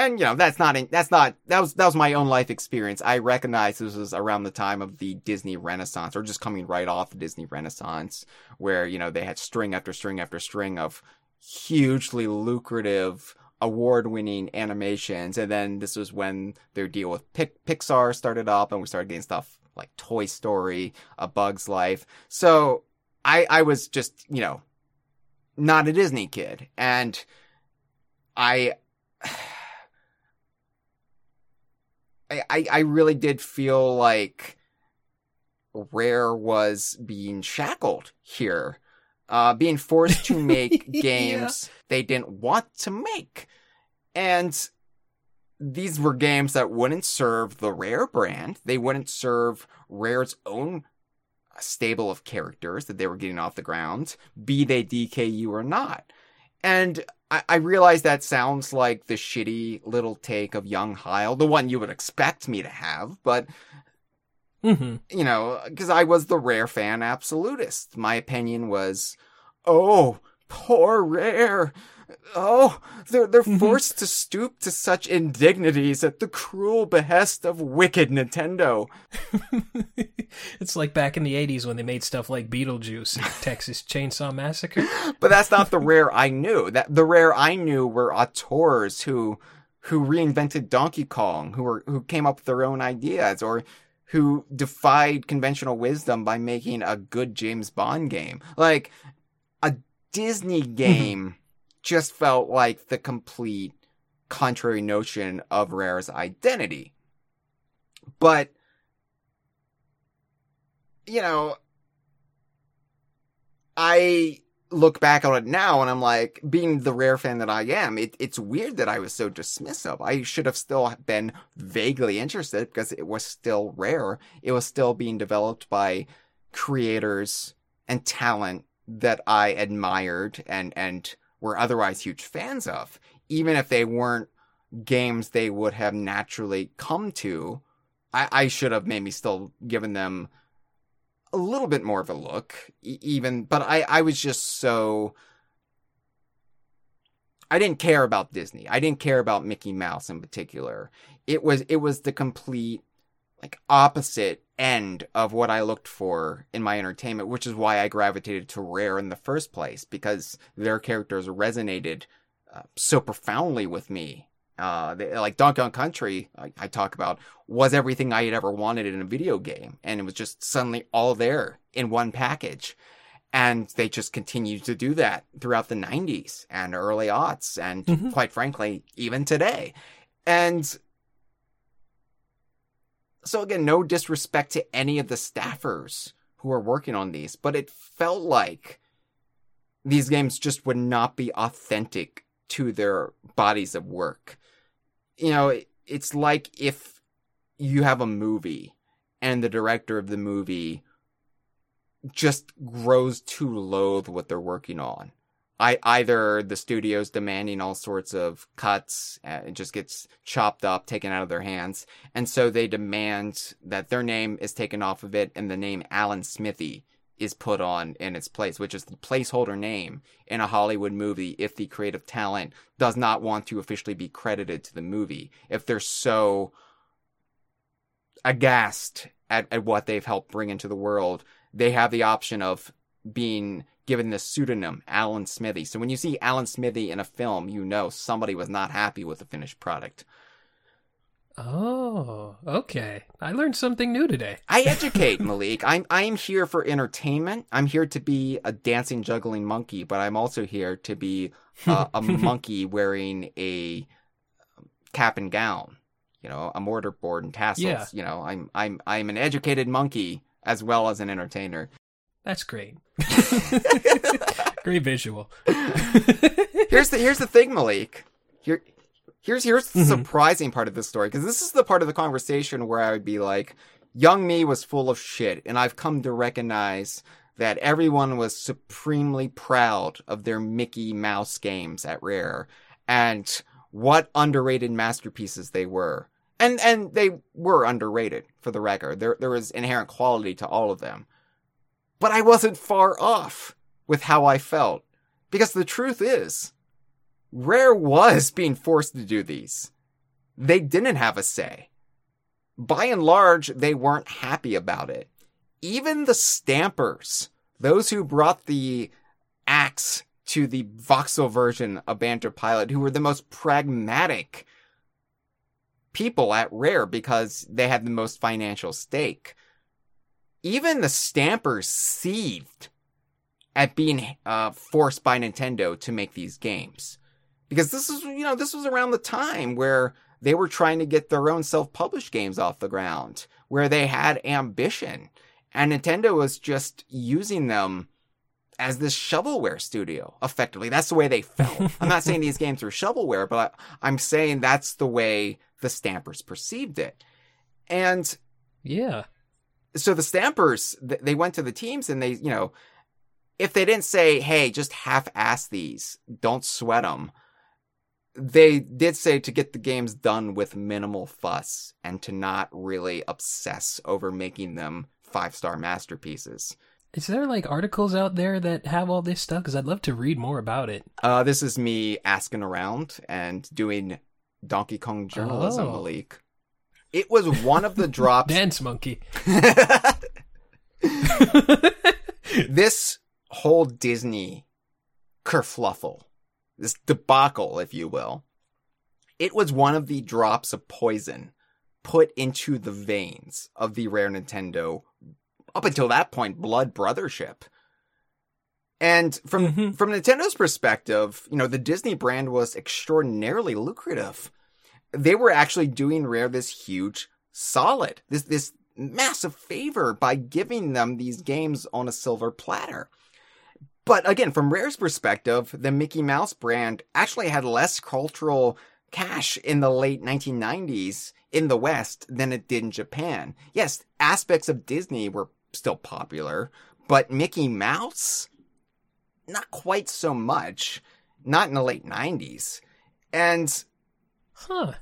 and you know that's not that's not that was that was my own life experience. I recognize this was around the time of the Disney Renaissance, or just coming right off the Disney Renaissance, where you know they had string after string after string of hugely lucrative, award-winning animations, and then this was when their deal with Pixar started up, and we started getting stuff like Toy Story, A Bug's Life. So I I was just you know not a Disney kid, and I. I, I really did feel like Rare was being shackled here, uh, being forced to make games yeah. they didn't want to make. And these were games that wouldn't serve the Rare brand. They wouldn't serve Rare's own stable of characters that they were getting off the ground, be they DKU or not. And I, I realize that sounds like the shitty little take of Young Hyle, the one you would expect me to have, but mm-hmm. you know, because I was the rare fan absolutist. My opinion was, oh, poor rare. Oh, they're they're Mhm. forced to stoop to such indignities at the cruel behest of wicked Nintendo. it's like back in the 80s when they made stuff like Beetlejuice and Texas Chainsaw Massacre. But that's not the rare I knew. That the rare I knew were auteurs who who reinvented Donkey Kong, who were who came up with their own ideas, or who defied conventional wisdom by making a good James Bond game. Like a Disney game just felt like the complete contrary notion of Rare's identity. But you know, I look back on it now and I'm like, being the rare fan that I am, it, it's weird that I was so dismissive. I should have still been vaguely interested because it was still rare. It was still being developed by creators and talent that I admired and, and were otherwise huge fans of, even if they weren't games they would have naturally come to. I, I should have maybe still given them a little bit more of a look, even, but I, I was just so. I didn't care about Disney. I didn't care about Mickey Mouse in particular. It was, it was the complete, like, opposite end of what I looked for in my entertainment, which is why I gravitated to Rare in the first place, because their characters resonated uh, so profoundly with me. Uh, they, like Donkey Kong Country, I, I talk about, was everything I had ever wanted in a video game. And it was just suddenly all there in one package. And they just continued to do that throughout the 90s and early aughts, and Mhm. quite frankly, even today. And so again, no disrespect to any of the staffers who are working on these, but it felt like these games just would not be authentic to their bodies of work. You know, it- it's like if you have a movie and the director of the movie just grows to loathe what they're working on. I either the studio's demanding all sorts of cuts, uh, it just gets chopped up, taken out of their hands, and so they demand that their name is taken off of it and the name Alan Smithee is put on in its place, which is the placeholder name in a Hollywood movie if the creative talent does not want to officially be credited to the movie. If they're so aghast at, at what they've helped bring into the world, they have the option of being given the pseudonym Alan Smithee. So when you see Alan Smithee in a film, you know somebody was not happy with the finished product. Oh, okay. I learned something new today. I educate, Malik. I'm I'm here for entertainment. I'm here to be a dancing, juggling monkey, but I'm also here to be uh, a monkey wearing a cap and gown. You know, a mortarboard and tassels. Yeah. You know, I'm I'm I'm an educated monkey as well as an entertainer. That's great. great visual. here's the here's the thing, Malik. Here here's here's the Mhm. surprising part of this story because this is the part of the conversation where I would be like, young me was full of shit, and I've come to recognize that everyone was supremely proud of their Mickey Mouse games at Rare and what underrated masterpieces they were. And and they were underrated for the record. There there was inherent quality to all of them. But I wasn't far off with how I felt. Because the truth is, Rare was being forced to do these. They didn't have a say. By and large, they weren't happy about it. Even the stampers, those who brought the axe to the voxel version of Banjo Pilot, who were the most pragmatic people at Rare because they had the most financial stake. Even the stampers seethed at being uh, forced by Nintendo to make these games. Because this is you know this was around the time where they were trying to get their own self-published games off the ground where they had ambition. And Nintendo was just using them as this shovelware studio effectively. That's the way they felt. I'm not saying these games were shovelware but I, i'm saying that's the way the stampers perceived it. And Yeah. So the stampers they went to the teams and they you know if they didn't say hey just half-ass these don't sweat them they did say to get the games done with minimal fuss and to not really obsess over making them five-star masterpieces Is there like articles out there that have all this stuff? Because I'd love to read more about it. uh, this is me asking around and doing donkey kong journalism Oh. malik it was one of the drops Dance monkey. this whole Disney kerfluffle, this debacle, if you will, it was one of the drops of poison put into the veins of the Rare Nintendo, up until that point, blood brothership. And from Mhm. from Nintendo's perspective, you know, the Disney brand was extraordinarily lucrative. They were actually doing Rare this huge solid, this this massive favor by giving them these games on a silver platter. But again, from Rare's perspective, the Mickey Mouse brand actually had less cultural cash in the late 1990s in the West than it did in Japan. Yes, aspects of Disney were still popular, but Mickey Mouse, not quite so much. Not in the late 90s. And Huh.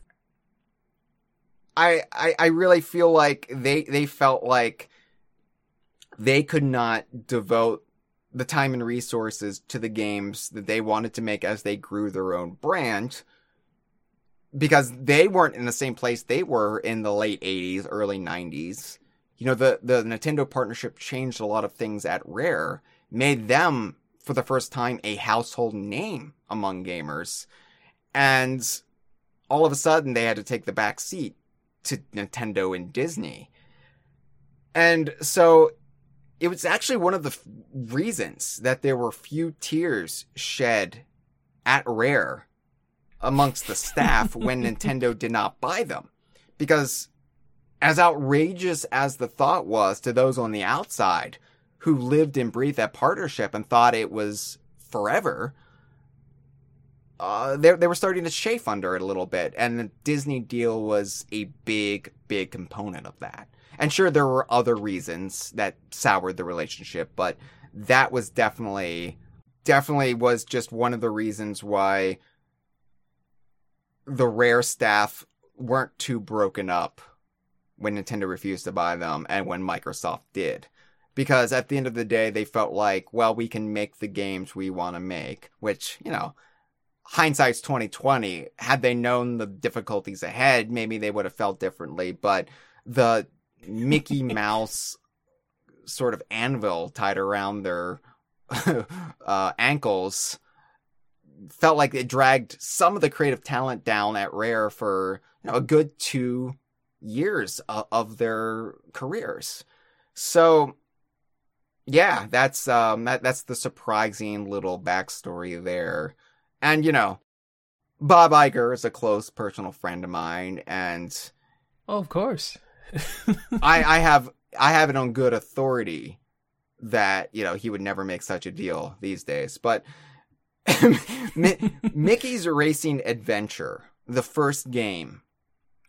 I, I I really feel like they they felt like they could not devote the time and resources to the games that they wanted to make as they grew their own brand because they weren't in the same place they were in the late 80s early 90s you know the the Nintendo partnership changed a lot of things at Rare made them for the first time a household name among gamers and all of a sudden they had to take the back seat to Nintendo and Disney. And so it was actually one of the f- reasons that there were few tears shed at Rare amongst the staff when Nintendo did not buy them. Because as outrageous as the thought was to those on the outside who lived and breathed that partnership and thought it was forever, uh, they they were starting to chafe under it a little bit, and the Disney deal was a big, big component of that. And sure, there were other reasons that soured the relationship, but that was definitely, definitely was just one of the reasons why the Rare staff weren't too broken up when Nintendo refused to buy them and when Microsoft did. Because at the end of the day, they felt like, well, we can make the games we want to make, which, you know, hindsight's 2020. Had they known the difficulties ahead, maybe they would have felt differently. But the Mickey Mouse sort of anvil tied around their uh, ankles felt like it dragged some of the creative talent down at Rare for you know, a good two years of, of their careers. So, yeah, that's um that that's the surprising little backstory there. And you know, Bob Iger is a close personal friend of mine, and oh, of course, I I have I have it on good authority that you know he would never make such a deal these days. But Mickey's Racing Adventure, the first game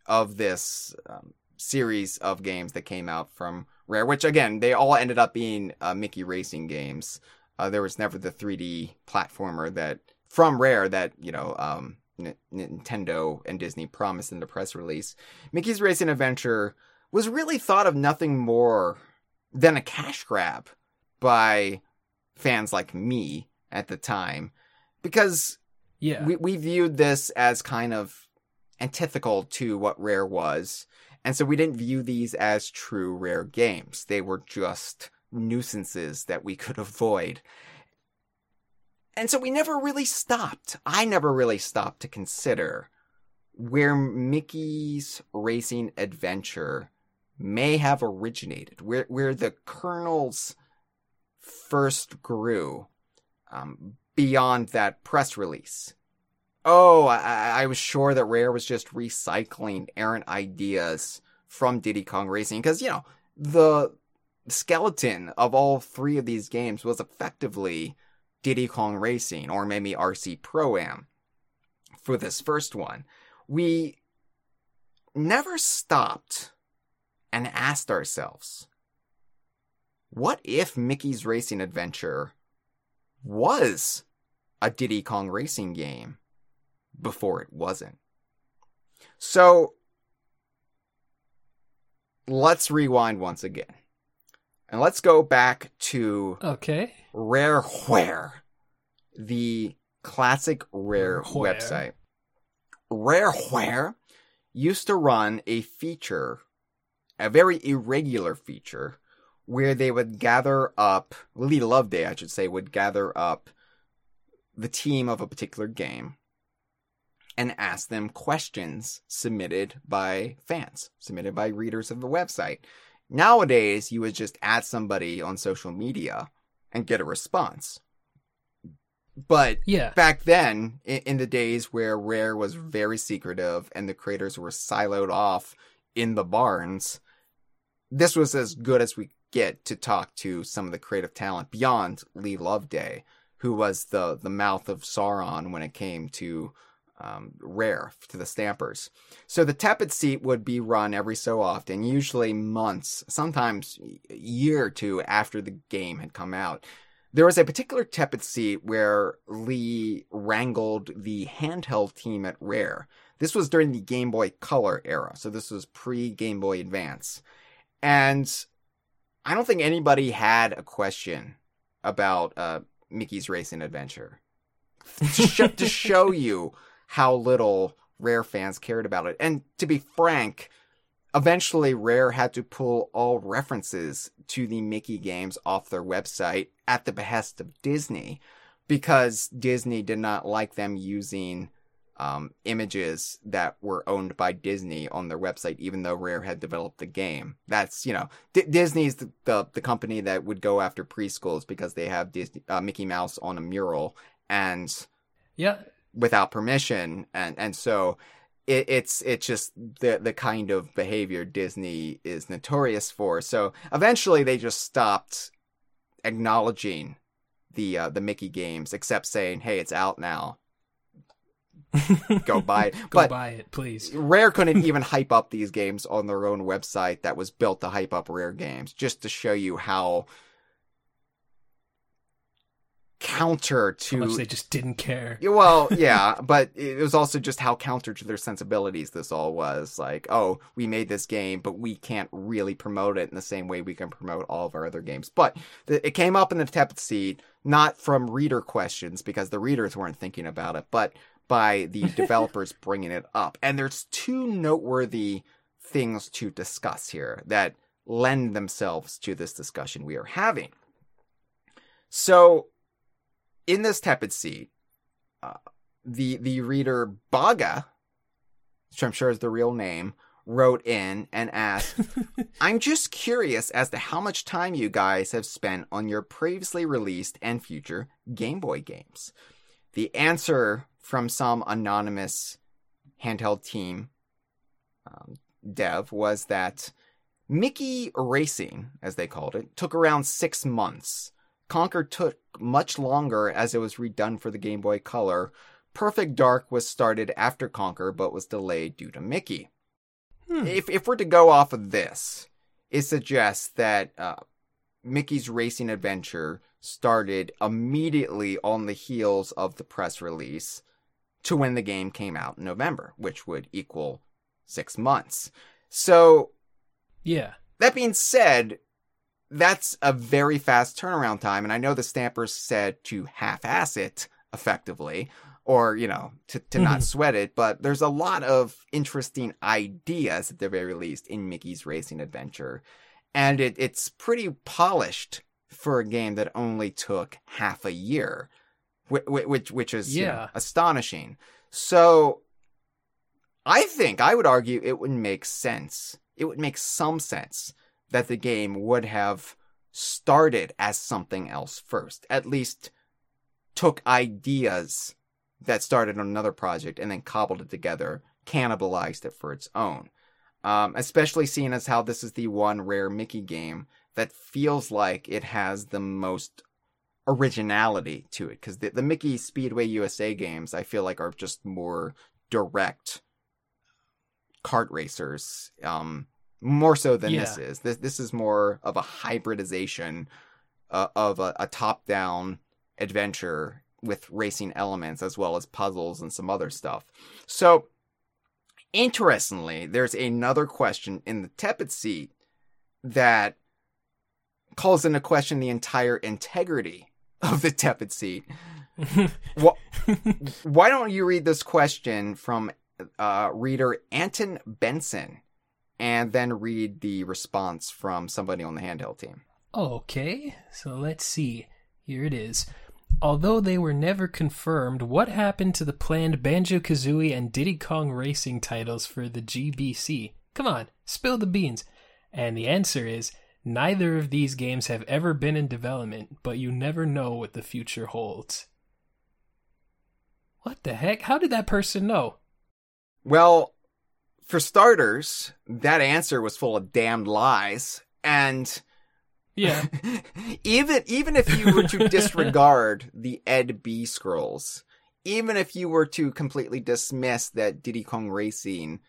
of this um, series of games that came out from Rare, which again they all ended up being uh, Mickey Racing games. Uh, there was never the 3D platformer that from Rare that you know um, N- Nintendo and Disney promised in the press release. Mickey's Racing Adventure was really thought of nothing more than a cash grab by fans like me at the time because yeah we, we viewed this as kind of antithetical to what rare was and so we didn't view these as true rare games they were just nuisances that we could avoid and so we never really stopped i never really stopped to consider where mickey's racing adventure may have originated where where the kernels first grew um, beyond that press release. Oh, I, I was sure that Rare was just recycling errant ideas from Diddy Kong Racing because, you know, the skeleton of all three of these games was effectively Diddy Kong Racing or maybe RC Pro Am for this first one. We never stopped and asked ourselves, what if Mickey's Racing Adventure was a Diddy Kong racing game before it wasn't. So let's rewind once again. And let's go back to okay. Rareware, the classic Rare Rareware. website. Rareware used to run a feature, a very irregular feature, where they would gather up, Lee Loveday, I should say, would gather up the team of a particular game and ask them questions submitted by fans, submitted by readers of the website. Nowadays, you would just add somebody on social media and get a response. But Yeah. back then, in, in the days where Rare was very secretive and the creators were siloed off in the barns, this was as good as we get to talk to some of the creative talent beyond Lee Loveday, who was the the mouth of Sauron when it came to um, Rare to the Stampers. So the tepid seat would be run every so often, usually months, sometimes a year or two after the game had come out. There was a particular tepid seat where Lee wrangled the handheld team at Rare. This was during the Game Boy Color era, so this was pre Game Boy Advance. And I don't think anybody had a question about uh, Mickey's Racing Adventure. to, show, to show you how little Rare fans cared about it. And to be frank, eventually Rare had to pull all references to the Mickey games off their website at the behest of Disney because Disney did not like them using um, images that were owned by Disney on their website, even though Rare had developed the game. That's you know D- Disney's the, the the company that would go after preschools because they have Disney uh, Mickey Mouse on a mural and Yeah. Without permission, and and so it, it's it's just the the kind of behavior Disney is notorious for. So eventually they just stopped acknowledging the uh, the Mickey games, except saying, "Hey, it's out now." go buy it. Go but buy it, please. Rare couldn't even hype up these games on their own website that was built to hype up Rare games, just to show you how counter to they just didn't care. Well, yeah, but it was also just how counter to their sensibilities this all was. Like, oh, we made this game, but we can't really promote it in the same way we can promote all of our other games. But th- it came up in the tepid seat, not from reader questions because the readers weren't thinking about it, but by the developers bringing it up. And there's two noteworthy things to discuss here that lend themselves to this discussion we are having. So, in this tepid seat, uh, the the reader Baga, which I'm sure is the real name, wrote in and asked, "I'm just curious as to how much time you guys have spent on your previously released and future Game Boy games." The answer from some anonymous handheld team um, dev was that Mickey Racing, as they called it, took around six months. Conker took much longer as it was redone for the Game Boy Color. Perfect Dark was started after Conker but was delayed due to Mickey. Hmm. If if we're to go off of this, it suggests that uh, Mickey's Racing Adventure started immediately on the heels of the press release to when the game came out in November, which would equal six months. So Yeah. that being said, that's a very fast turnaround time. And I know the Stampers said to half ass it effectively, or, you know, to, to not Mhm. sweat it, but there's a lot of interesting ideas at the very least in Mickey's Racing Adventure. And it, it's pretty polished for a game that only took half a year, which, which, which is you know, astonishing. So I think I would argue it would make sense. It would make some sense that the game would have started as something else first. At least took ideas that started on another project and then cobbled it together, cannibalized it for its own. Um, especially seeing as how this is the one rare Mickey game that feels like it has the most originality to it. Because the, the Mickey Speedway USA games, I feel like, are just more direct kart racers. Um, more so than this is. This this is more of a hybridization uh, of a, a top-down adventure with racing elements as well as puzzles and some other stuff. So, interestingly, there's another question in the tepid seat that calls into question the entire integrity of the tepid seat. Wh- Why don't you read this question from uh, reader Anton Benson and then read the response from somebody on the handheld team? Okay, so let's see. Here it is. Although they were never confirmed, what happened to the planned Banjo Kazooie and Diddy Kong Racing titles for the GBC? Come on, spill the beans. And the answer is neither of these games have ever been in development, but you never know what the future holds. What the heck? How did that person know? Well, for starters, that answer was full of damned lies. And Yeah. even even if you were to disregard the Ed B scrolls, even if you were to completely dismiss that Diddy Kong Racing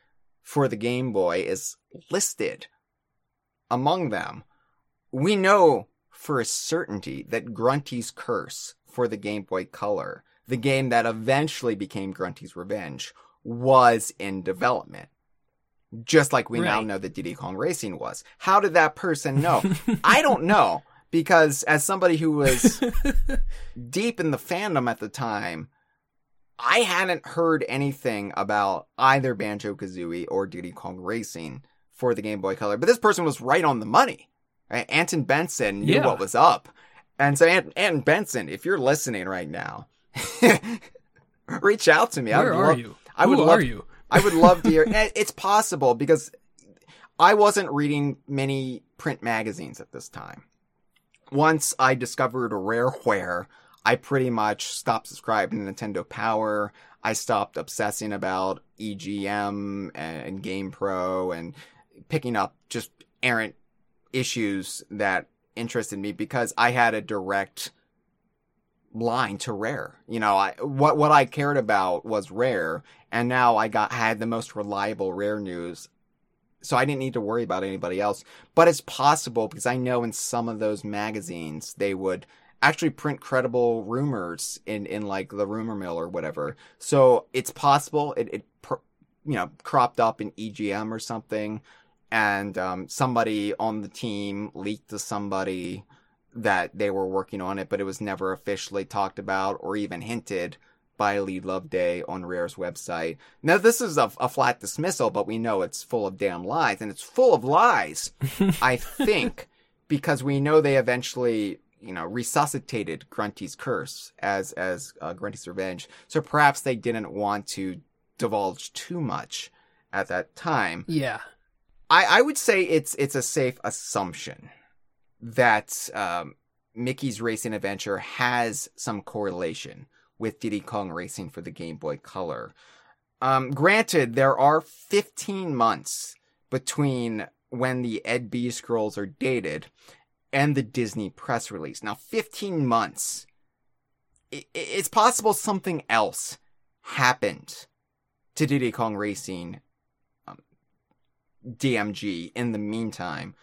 for the Game Boy is listed among them, we know for a certainty that Grunty's Curse for the Game Boy Color, the game that eventually became Grunty's Revenge, was in development. Just like we now know that Diddy Kong Racing was. How did that person know? I don't know because as somebody who was deep in the fandom at the time, I hadn't heard anything about either Banjo Kazooie or Diddy Kong Racing for the Game Boy Color. But this person was right on the money. Right? Anton Benson knew Yeah. what was up. And so, Ant- Anton Benson, if you're listening right now, reach out to me. I Where would are love- you? I would Who love- are you? I would love to hear. Eh, It's possible because I wasn't reading many print magazines at this time. Once I discovered Rareware, I pretty much stopped subscribing to Nintendo Power. I stopped obsessing about EGM and GamePro and picking up just errant issues that interested me because I had a direct line to rare. You know, I what what I cared about was rare, and now I got had the most reliable rare news. So I didn't need to worry about anybody else. But it's possible because I know in some of those magazines they would actually print credible rumors in in like the rumor mill or whatever. So it's possible it it you know cropped up in EGM or something, and um, somebody on the team leaked to somebody that they were working on it, but it was never officially talked about or even hinted by Lee Loveday on Rare's website. Now, this is a, a, flat dismissal, but we know it's full of damn lies, and it's full of lies, I think, because we know they eventually, you know, resuscitated Grunty's curse as as uh, Grunty's revenge. So perhaps they didn't want to divulge too much at that time. Yeah, I, I would say it's it's a safe assumption that um, Mickey's Racing Adventure has some correlation with Diddy Kong Racing for the Game Boy Color. Um, granted, there are 15 months between when the Ed B scrolls are dated and the Disney press release. Now, 15 months. It's possible something else happened to Diddy Kong Racing um, DMG in the meantime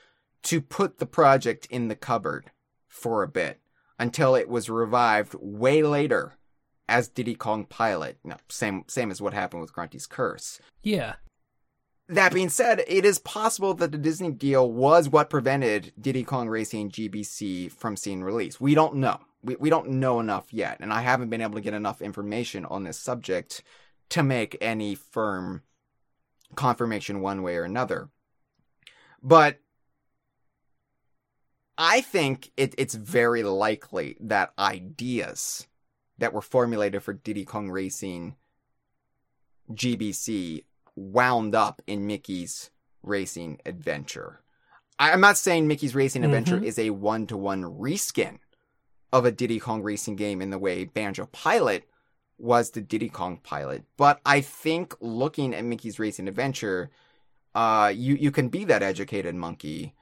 to put the project in the cupboard for a bit until it was revived way later as Diddy Kong Pilot. No, same same as what happened with Grunty's Curse. Yeah. That being said, it is possible that the Disney deal was what prevented Diddy Kong Racing GBC from seeing release. We don't know. We, we don't know enough yet, and I haven't been able to get enough information on this subject to make any firm confirmation one way or another. But I think it, it's very likely that ideas that were formulated for Diddy Kong Racing GBC wound up in Mickey's Racing Adventure. I'm not saying Mickey's Racing Adventure mm-hmm. is a one to one reskin of a Diddy Kong Racing game in the way Banjo Pilot was the Diddy Kong Pilot, but I think looking at Mickey's Racing Adventure, uh, you you can be that educated monkey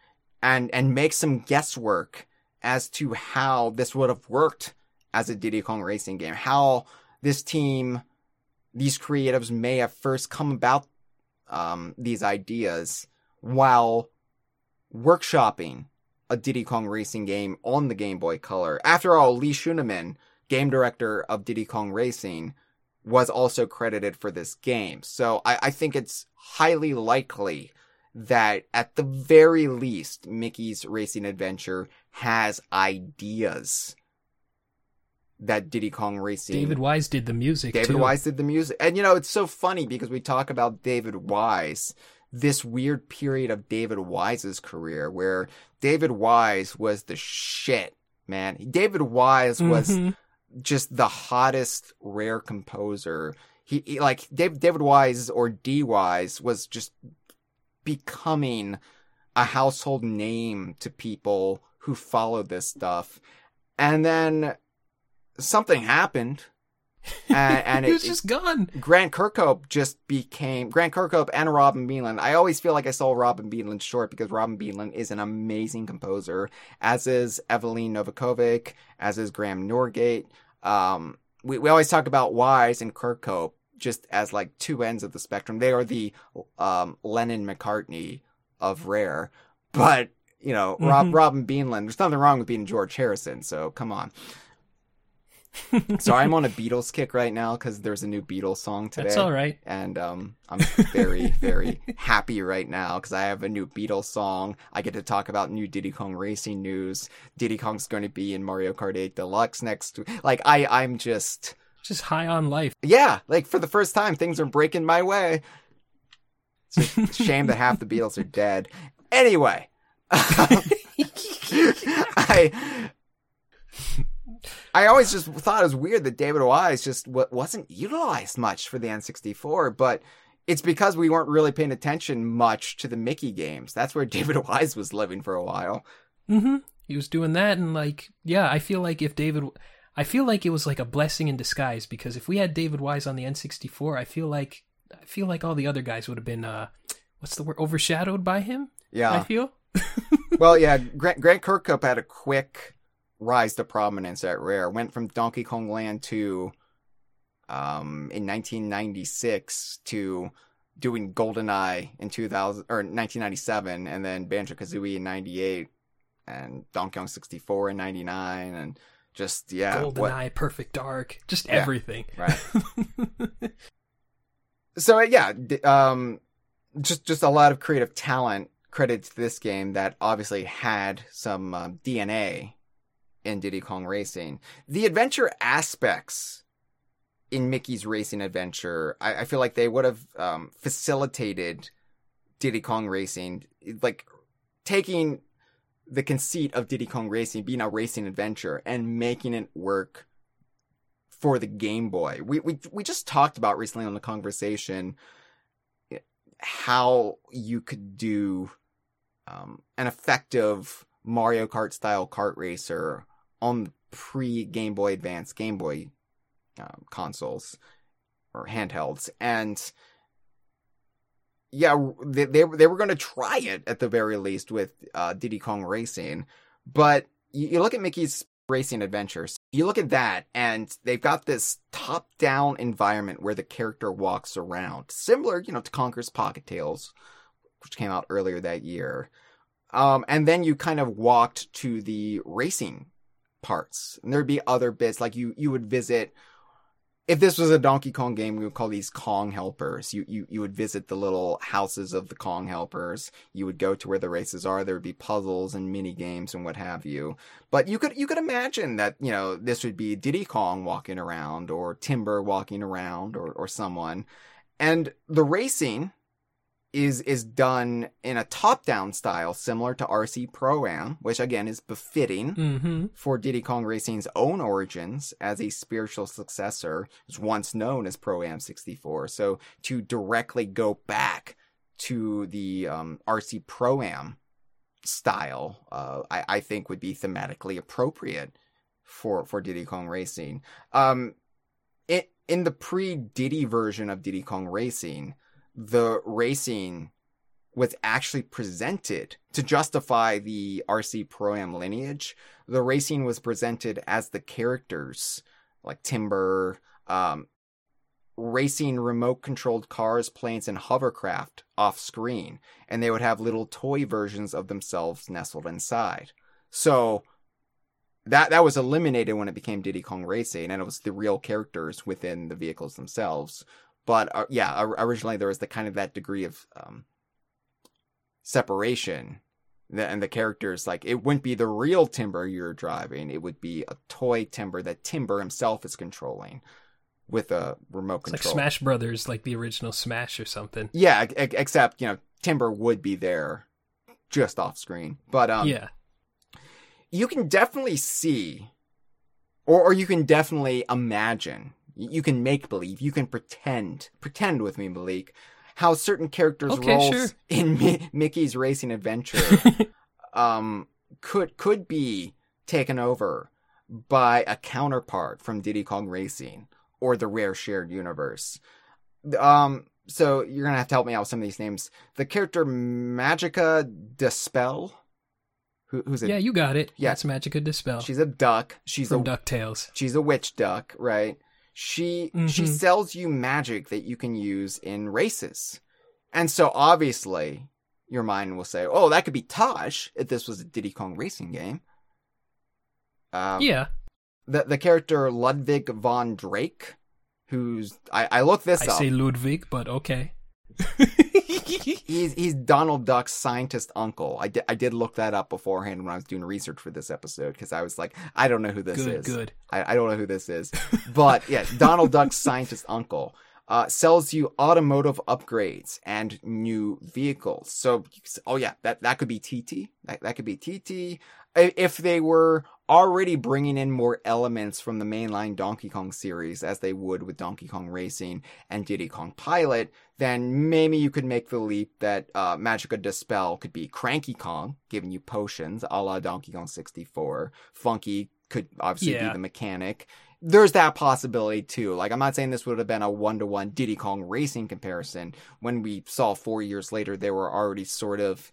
and and make some guesswork as to how this would have worked as a Diddy Kong racing game. How this team, these creatives may have first come about um, these ideas while workshopping a Diddy Kong racing game on the Game Boy Color. After all, Lee Schuneman, game director of Diddy Kong Racing, was also credited for this game. So I, I think it's highly likely that at the very least, Mickey's Racing Adventure has ideas that Diddy Kong Racing. David Wise did the music. David too. Wise did the music. And you know, it's so funny because we talk about David Wise, this weird period of David Wise's career where David Wise was the shit, man. David Wise was mm-hmm. just the hottest rare composer. He, he like David, David Wise or D Wise was just becoming a household name to people who follow this stuff. And then something happened. And, and it, was just gone. Grant Kirkhope just became Grant Kirkhope and Robin Beanland. I always feel like I saw Robin Beanland short because Robin Beanland is an amazing composer, as is Eveline Novakovic, as is Graham Norgate. Um, we, we always talk about Wise and Kirkhope just as like two ends of the spectrum. They are the um, Lennon McCartney of Rare, but you know, mm-hmm. Rob Robin Beanland. There's nothing wrong with being George Harrison, so come on. so I'm on a Beatles kick right now because there's a new Beatles song today. That's all right. And um, I'm very, very happy right now because I have a new Beatles song. I get to talk about new Diddy Kong racing news. Diddy Kong's going to be in Mario Kart 8 Deluxe next. Like I, I'm just just high on life. Yeah, like for the first time, things are breaking my way. It's a shame that half the Beatles are dead. Anyway, I I always just thought it was weird that David Wise just wasn't utilized much for the N64, but it's because we weren't really paying attention much to the Mickey games. That's where David Wise was living for a while. Mm-hmm. He was doing that, and like, yeah, I feel like if David I feel like it was like a blessing in disguise because if we had David Wise on the N64, I feel like I feel like all the other guys would have been uh what's the word overshadowed by him. Yeah, I feel. well, yeah, Grant, Grant Kirkhope had a quick rise to prominence at Rare. Went from Donkey Kong Land to um, in 1996 to doing GoldenEye in 2000 or 1997, and then Banjo Kazooie in '98, and Donkey Kong 64 in '99, and just yeah, GoldenEye, what- Perfect Dark, just Yeah. everything. right. so yeah, um, just just a lot of creative talent credit to this game that obviously had some um, DNA in Diddy Kong Racing. The adventure aspects in Mickey's Racing Adventure, I, I feel like they would have um, facilitated Diddy Kong Racing, like taking the conceit of Diddy Kong Racing being a racing adventure and making it work for the Game Boy. We we we just talked about recently on the conversation how you could do um, an effective Mario Kart style kart racer on the pre Game Boy Advance Game Boy um, consoles or handhelds, and yeah, they they, they were going to try it at the very least with uh, Diddy Kong Racing, but you, you look at Mickey's Racing Adventures, you look at that, and they've got this top down environment where the character walks around, similar, you know, to Conker's Pocket Tales, which came out earlier that year. Um, and then you kind of walked to the racing parts, and there'd be other bits like you you would visit. If this was a Donkey Kong game, we would call these Kong helpers. You, you you would visit the little houses of the Kong helpers. You would go to where the races are. There would be puzzles and mini games and what have you. But you could you could imagine that you know this would be Diddy Kong walking around or Timber walking around or or someone, and the racing is is done in a top down style similar to RC Pro Am, which again is befitting Mm-hmm. for Diddy Kong Racing's own origins as a spiritual successor, was once known as Pro Am 64. So to directly go back to the um, RC Pro Am style, uh, I, I think would be thematically appropriate for for Diddy Kong Racing. Um, it, in the pre Diddy version of Diddy Kong Racing, the racing was actually presented to justify the RC Pro Am lineage. The racing was presented as the characters, like Timber, um, racing remote controlled cars, planes, and hovercraft off screen, and they would have little toy versions of themselves nestled inside. So that that was eliminated when it became Diddy Kong Racing, and it was the real characters within the vehicles themselves. But uh, yeah, originally there was the kind of that degree of um, separation, and the characters like it wouldn't be the real Timber you're driving; it would be a toy Timber that Timber himself is controlling with a remote control. Like. Smash Brothers, like the original Smash or something. Yeah, except you know Timber would be there, just off screen. But um, yeah. you can definitely see, or or you can definitely imagine. You can make believe. You can pretend. Pretend with me, Malik. How certain characters' Okay, roles sure. in Mi- Mickey's Racing Adventure um could could be taken over by a counterpart from Diddy Kong Racing or the Rare Shared Universe. Um so you're gonna have to help me out with some of these names. The character Magica De Spell, who, who's a yeah, you got it. Yeah. it's Magica De Spell she's a duck. She's from a DuckTales. she's a witch duck, right? She she Mhm. sells you magic that you can use in races. And so obviously your mind will say, "Oh, that could be Taj if this was a Diddy Kong racing game." Um, yeah. the the character Ludwig von Drake, who's I, I looked this I up. say Ludwig, but okay. He's he's Donald Duck's scientist uncle. I did I did look that up beforehand when I was doing research for this episode because I was like, I don't know who this good, is. good. I, I don't know who this is, but yeah, Donald Duck's scientist uncle uh, sells you automotive upgrades and new vehicles. So, you can say, oh yeah, that that could be TT. That that could be TT. If they were already bringing in more elements from the mainline Donkey Kong series, as they would with Donkey Kong Racing and Diddy Kong Pilot, then maybe you could make the leap that uh, Magica De Spell could be Cranky Kong, giving you potions, a la Donkey Kong 64. Funky could obviously Yeah. be the mechanic. There's that possibility too. Like, I'm not saying this would have been a one to one Diddy Kong Racing comparison. When we saw four years later, they were already sort of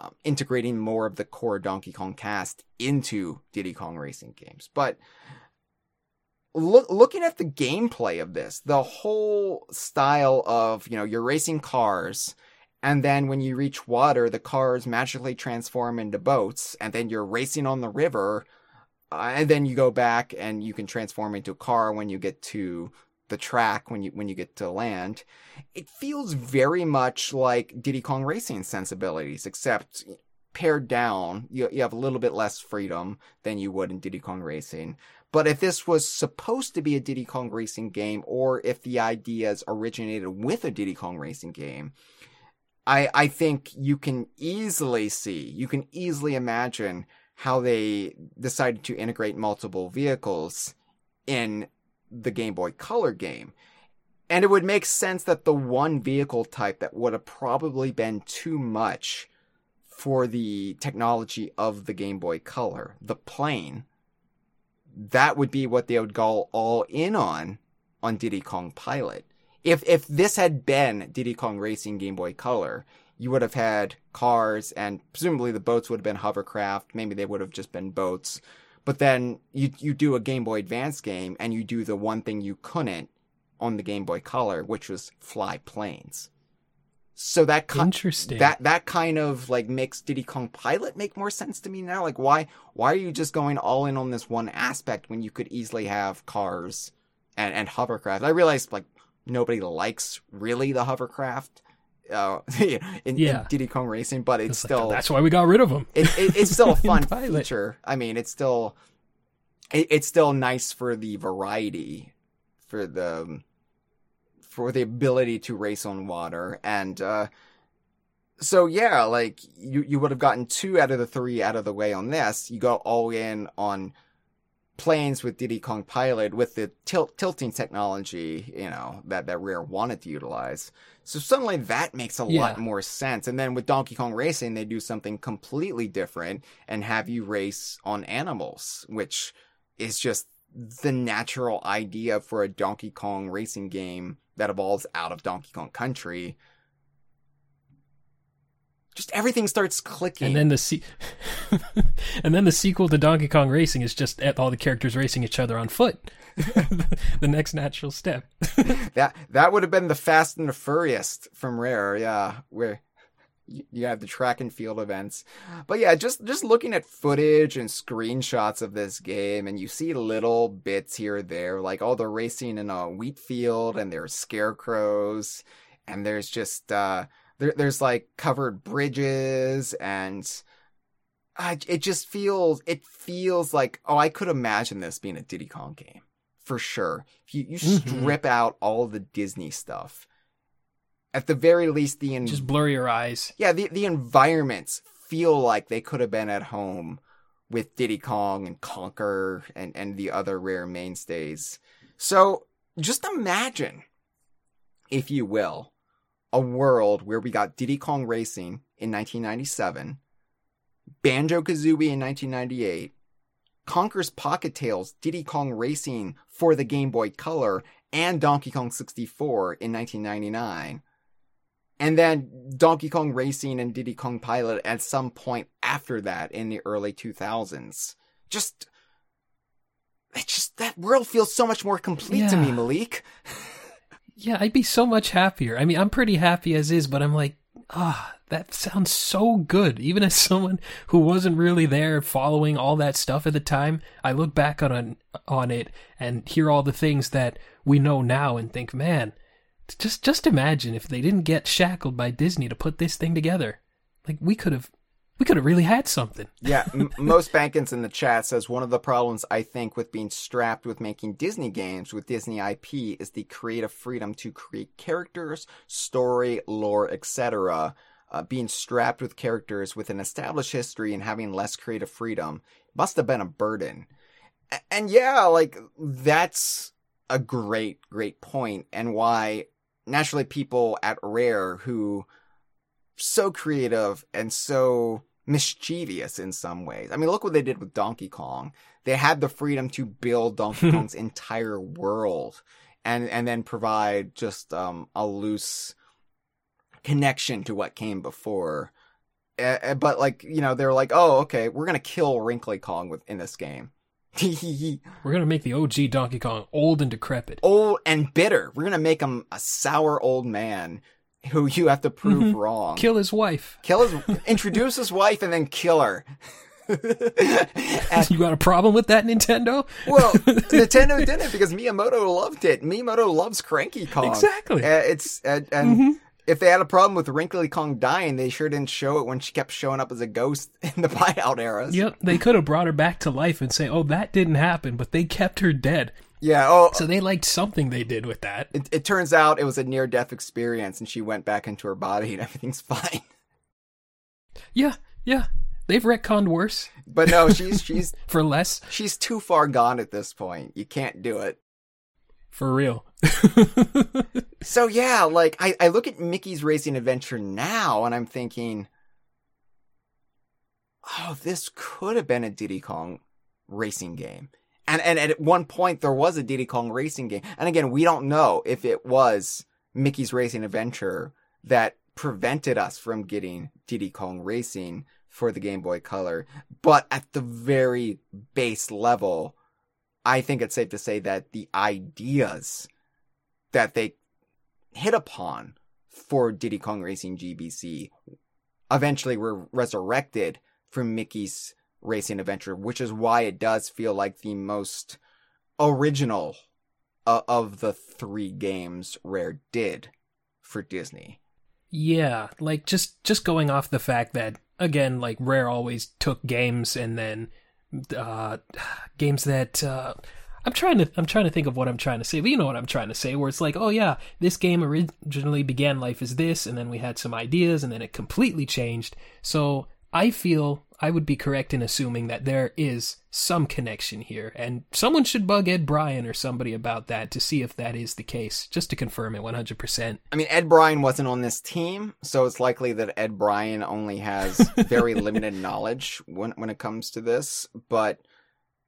um, integrating more of the core Donkey Kong cast into Diddy Kong racing games. But look, looking at the gameplay of this, the whole style of, you know, you're racing cars and then when you reach water, the cars magically transform into boats and then you're racing on the river. Uh, and then you go back and you can transform into a car when you get to the track when you when you get to land. It feels very much like Diddy Kong Racing sensibilities, except pared down. You you have a little bit less freedom than you would in Diddy Kong Racing. But if this was supposed to be a Diddy Kong Racing game, or if the ideas originated with a Diddy Kong Racing game, I I think you can easily see, you can easily imagine how they decided to integrate multiple vehicles in the Game Boy Color game. And it would make sense that the one vehicle type that would have probably been too much for the technology of the Game Boy Color, the plane, that would be what they would go all in on on Diddy Kong Pilot. If if this had been Diddy Kong Racing Game Boy Color, you would have had cars and presumably the boats would have been hovercraft, maybe they would have just been boats but then you you do a Game Boy Advance game and you do the one thing you couldn't on the Game Boy Color, which was fly planes. So that ki- interesting that that kind of like makes Diddy Kong Pilot make more sense to me now. Like why why are you just going all in on this one aspect when you could easily have cars and and hovercraft? I realize like nobody likes really the hovercraft uh, in, yeah. in, Diddy Kong Racing, but it's, it's still like, that's why we got rid of them. It, it, it's still a fun feature. I mean, it's still it, it's still nice for the variety, for the for the ability to race on water, and uh, so yeah, like you you would have gotten two out of the three out of the way on this. You go all in on planes with Diddy Kong Pilot with the tilt, tilting technology, you know, that, that Rare wanted to utilize. So suddenly that makes a yeah. lot more sense. And then with Donkey Kong Racing, they do something completely different and have you race on animals, which is just the natural idea for a Donkey Kong racing game that evolves out of Donkey Kong Country just everything starts clicking. And then the se- and then the sequel to Donkey Kong Racing is just all the characters racing each other on foot. the next natural step. that that would have been the Fast and the Furious from Rare, yeah, where you have the track and field events. But yeah, just just looking at footage and screenshots of this game and you see little bits here or there, like all the racing in a wheat field and there's scarecrows and there's just uh there, there's like covered bridges and it just feels it feels like oh I could imagine this being a Diddy Kong game for sure. If you, you mm-hmm. strip out all the Disney stuff, at the very least the in, just blur your eyes. Yeah, the the environments feel like they could have been at home with Diddy Kong and Conker and and the other rare mainstays. So just imagine, if you will, a world where we got Diddy Kong Racing in 1997, Banjo Kazooie in 1998, Conker's Pocket Tales Diddy Kong Racing for the Game Boy Color, and Donkey Kong 64 in 1999. And then Donkey Kong Racing and Diddy Kong Pilot at some point after that in the early 2000s. Just, it just, that world feels so much more complete yeah. to me, Malik. Yeah, I'd be so much happier. I mean, I'm pretty happy as is, but I'm like, ah, oh, that sounds so good. Even as someone who wasn't really there following all that stuff at the time, I look back on on it and hear all the things that we know now and think, man, just just imagine if they didn't get shackled by Disney to put this thing together. Like we could have we could have really had something. yeah, m- most Bankins in the chat says one of the problems I think with being strapped with making Disney games with Disney IP is the creative freedom to create characters, story, lore, etc. Uh, being strapped with characters with an established history and having less creative freedom must have been a burden. A- and yeah, like that's a great, great point, and why naturally people at Rare who so creative and so mischievous in some ways. I mean, look what they did with Donkey Kong. They had the freedom to build Donkey Kong's entire world and and then provide just um, a loose connection to what came before. Uh, but like you know, they're like, oh, okay, we're gonna kill Wrinkly Kong with in this game. We're gonna make the OG Donkey Kong old and decrepit. old and bitter. We're gonna make him a sour old man who you have to prove Mhm. wrong. Kill his wife. Kill his, introduce his wife, and then kill her. And- You got a problem with that, Nintendo? well, Nintendo didn't because Miyamoto loved it. Miyamoto loves Cranky Kong. Exactly. Uh, it's and, and Mhm. If they had a problem with Wrinkly Kong dying, they sure didn't show it when she kept showing up as a ghost in the buyout eras. Yep, they could have brought her back to life and say, "Oh, that didn't happen," but they kept her dead. Yeah. Oh, So they liked something they did with that. it, it turns out it was a near death experience, and she went back into her body, and everything's fine. Yeah, yeah. They've retconned worse But no, she's she's for less. she's too far gone at this point. You can't do it. For real. So yeah, like I, I look at Mickey's Racing Adventure now and I'm thinking, oh, this could have been a Diddy Kong racing game. And and at one point there was a Diddy Kong racing game. And again, we don't know if it was Mickey's Racing Adventure that prevented us from getting Diddy Kong Racing for the Game Boy Color. But at the very base level, I think it's safe to say that the ideas that they hit upon for Diddy Kong Racing GBC eventually were resurrected from Mickey's Racing Adventure, which is why it does feel like the most original of the three games Rare did for Disney. Yeah, like just just going off the fact that again, like Rare always took games and then uh games that uh I'm trying to I'm trying to think of what I'm trying to say, but you know what I'm trying to say, where it's like, oh yeah, this game originally began life as this, and then we had some ideas, and then it completely changed. So I feel I would be correct in assuming that there is some connection here, and someone should bug Ed Bryan or somebody about that to see if that is the case, just to confirm it 100%. I mean, Ed Bryan wasn't on this team, so it's likely that Ed Bryan only has very limited knowledge when when it comes to this. But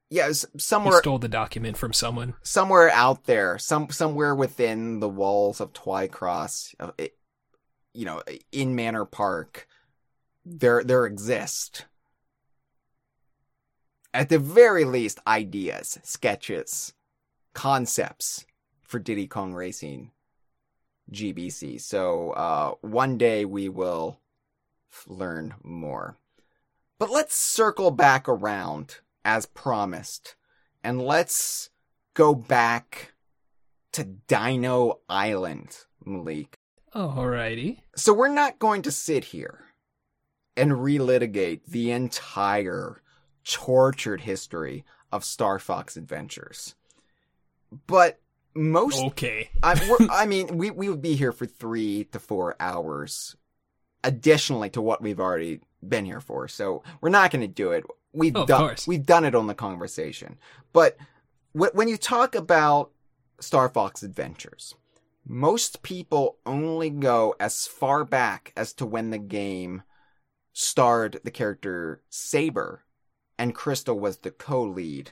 yeah, s- He stole the document from someone. somewhere out there, some somewhere within the walls of Twycross, you know, in Manor Park, there there exist, at the very least, ideas, sketches, concepts for Diddy Kong Racing GBC. So uh, one day we will learn more. But let's circle back around as promised, and let's go back to Dino Island, Malik. Alrighty. So we're not going to sit here and relitigate the entire tortured history of Star Fox Adventures. But most Okay. I, we're, I mean, we, we would be here for three to four hours, additionally to what we've already been here for. So we're not going to do it. We've Of done course. we've done it on the conversation. But wh- when you talk about Star Fox Adventures, most people only go as far back as to when the game starred the character Saber, and Crystal was the co-lead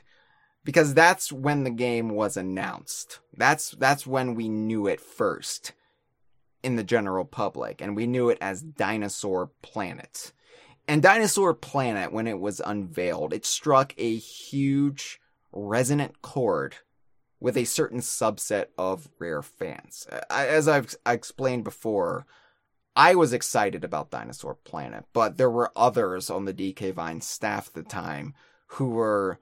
because that's when the game was announced. That's that's when we knew it first in the general public and we knew it as Dinosaur Planet. And Dinosaur Planet when it was unveiled, it struck a huge resonant chord with a certain subset of rare fans. As I've explained before, I was excited about Dinosaur Planet, but there were others on the DK Vine staff at the time who were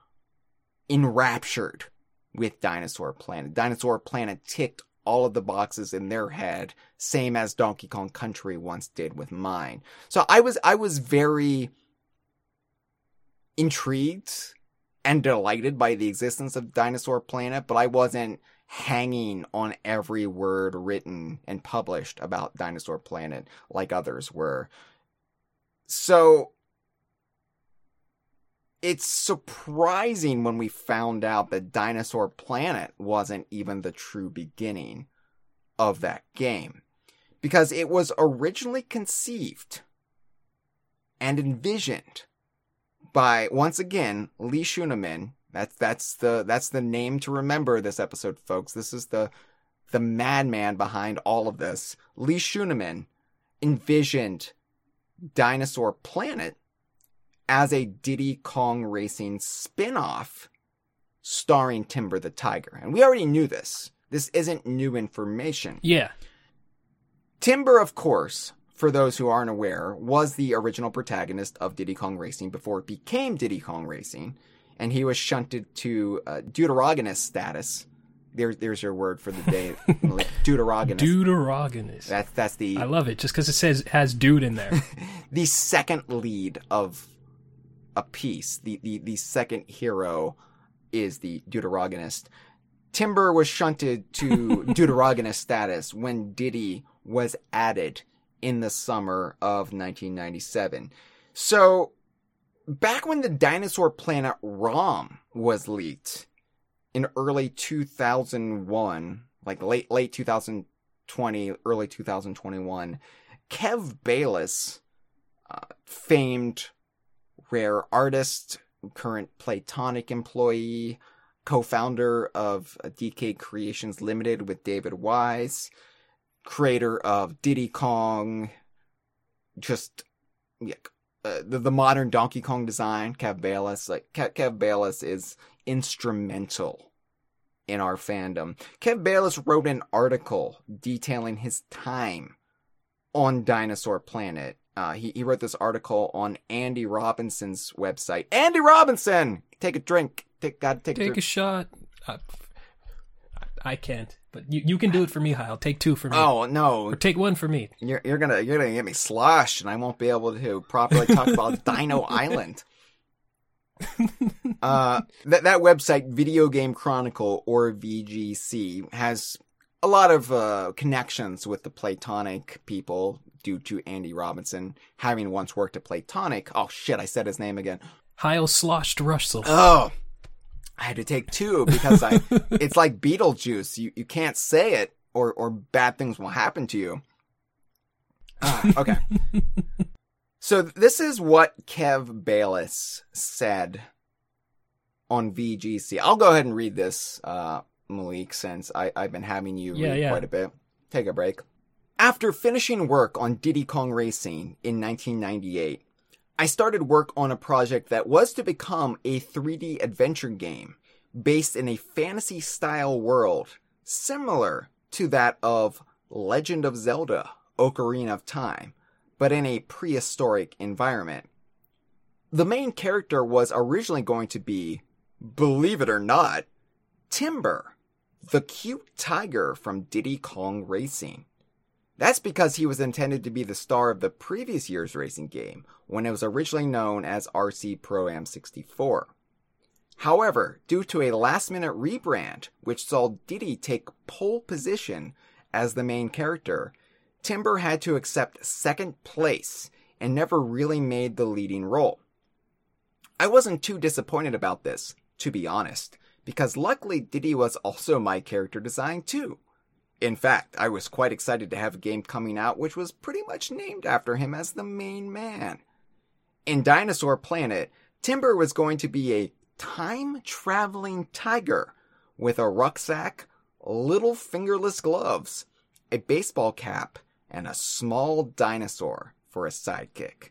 enraptured with Dinosaur Planet. Dinosaur Planet ticked all of the boxes in their head, same as Donkey Kong Country once did with mine. So I was I was very intrigued and delighted by the existence of Dinosaur Planet, but I wasn't hanging on every word written and published about Dinosaur Planet like others were. So it's surprising when we found out that Dinosaur Planet wasn't even the true beginning of that game. Because it was originally conceived and envisioned by once again Lee Schuneman. That's that's the that's the name to remember this episode, folks. This is the the madman behind all of this. Lee Schuneman envisioned Dinosaur Planet as a Diddy Kong Racing spin-off starring Timber the Tiger. And we already knew this. This isn't new information. Yeah. Timber, of course, for those who aren't aware, was the original protagonist of Diddy Kong Racing before it became Diddy Kong Racing, and he was shunted to uh, status. There's there's your word for the day, deuterogonous. Deuterogonous. That's that's the I love it just because it says has dude in there. the second lead of a piece. The the the second hero is the deuterogonist. Timber was shunted to deuterogonous status when Diddy was added in the summer of 1997. So, back when the Dinosaur Planet ROM was leaked in early 2001, like late late 2020, early 2021, Kev Bayliss, uh, famed rare artist, current Playtonic employee, co-founder of DK Creations Limited with David Wise, creator of Diddy Kong, just yeah, uh, the, the modern Donkey Kong design, Kev Bayliss. Like Kev, Kev Bayliss is instrumental in our fandom. Kev Bayliss wrote an article detailing his time on Dinosaur Planet. Uh, he, he wrote this article on Andy Robinson's website. Andy Robinson, take a drink. Take, God, take, Take a a shot. Uh, I can't, but you, you can do it for me, Kyle. Take two for me. Oh no! Or take one for me. You're you're gonna you're gonna get me sloshed, and I won't be able to properly talk about Dino Island. Uh, that that website, Video Game Chronicle or VGC, has a lot of uh, connections with the Playtonic people due to Andy Robinson having once worked at Playtonic. Oh shit! I said his name again. Kyle sloshed Russell. Oh, I had to take two because I. it's like Beetlejuice. You you can't say it, or or bad things will happen to you. Ah, okay. so this is what Kev Bayliss said on VGC. I'll go ahead and read this, uh, Malik, since I, I've been having you Yeah, read yeah. quite a bit. Take a break. After finishing work on Diddy Kong Racing in 1998, I started work on a project that was to become a 3D adventure game based in a fantasy style world similar to that of Legend of Zelda Ocarina of Time, but in a prehistoric environment. The main character was originally going to be, believe it or not, Timber, the cute tiger from Diddy Kong Racing. That's because he was intended to be the star of the previous year's racing game, when it was originally known as RC Pro Am 64. However, due to a last minute rebrand, which saw Diddy take pole position as the main character, Timber had to accept second place and never really made the leading role. I wasn't too disappointed about this, to be honest, because luckily Diddy was also my character design too. In fact, I was quite excited to have a game coming out which was pretty much named after him as the main man. In Dinosaur Planet, Timber was going to be a time traveling tiger with a rucksack, little fingerless gloves, a baseball cap, and a small dinosaur for a sidekick.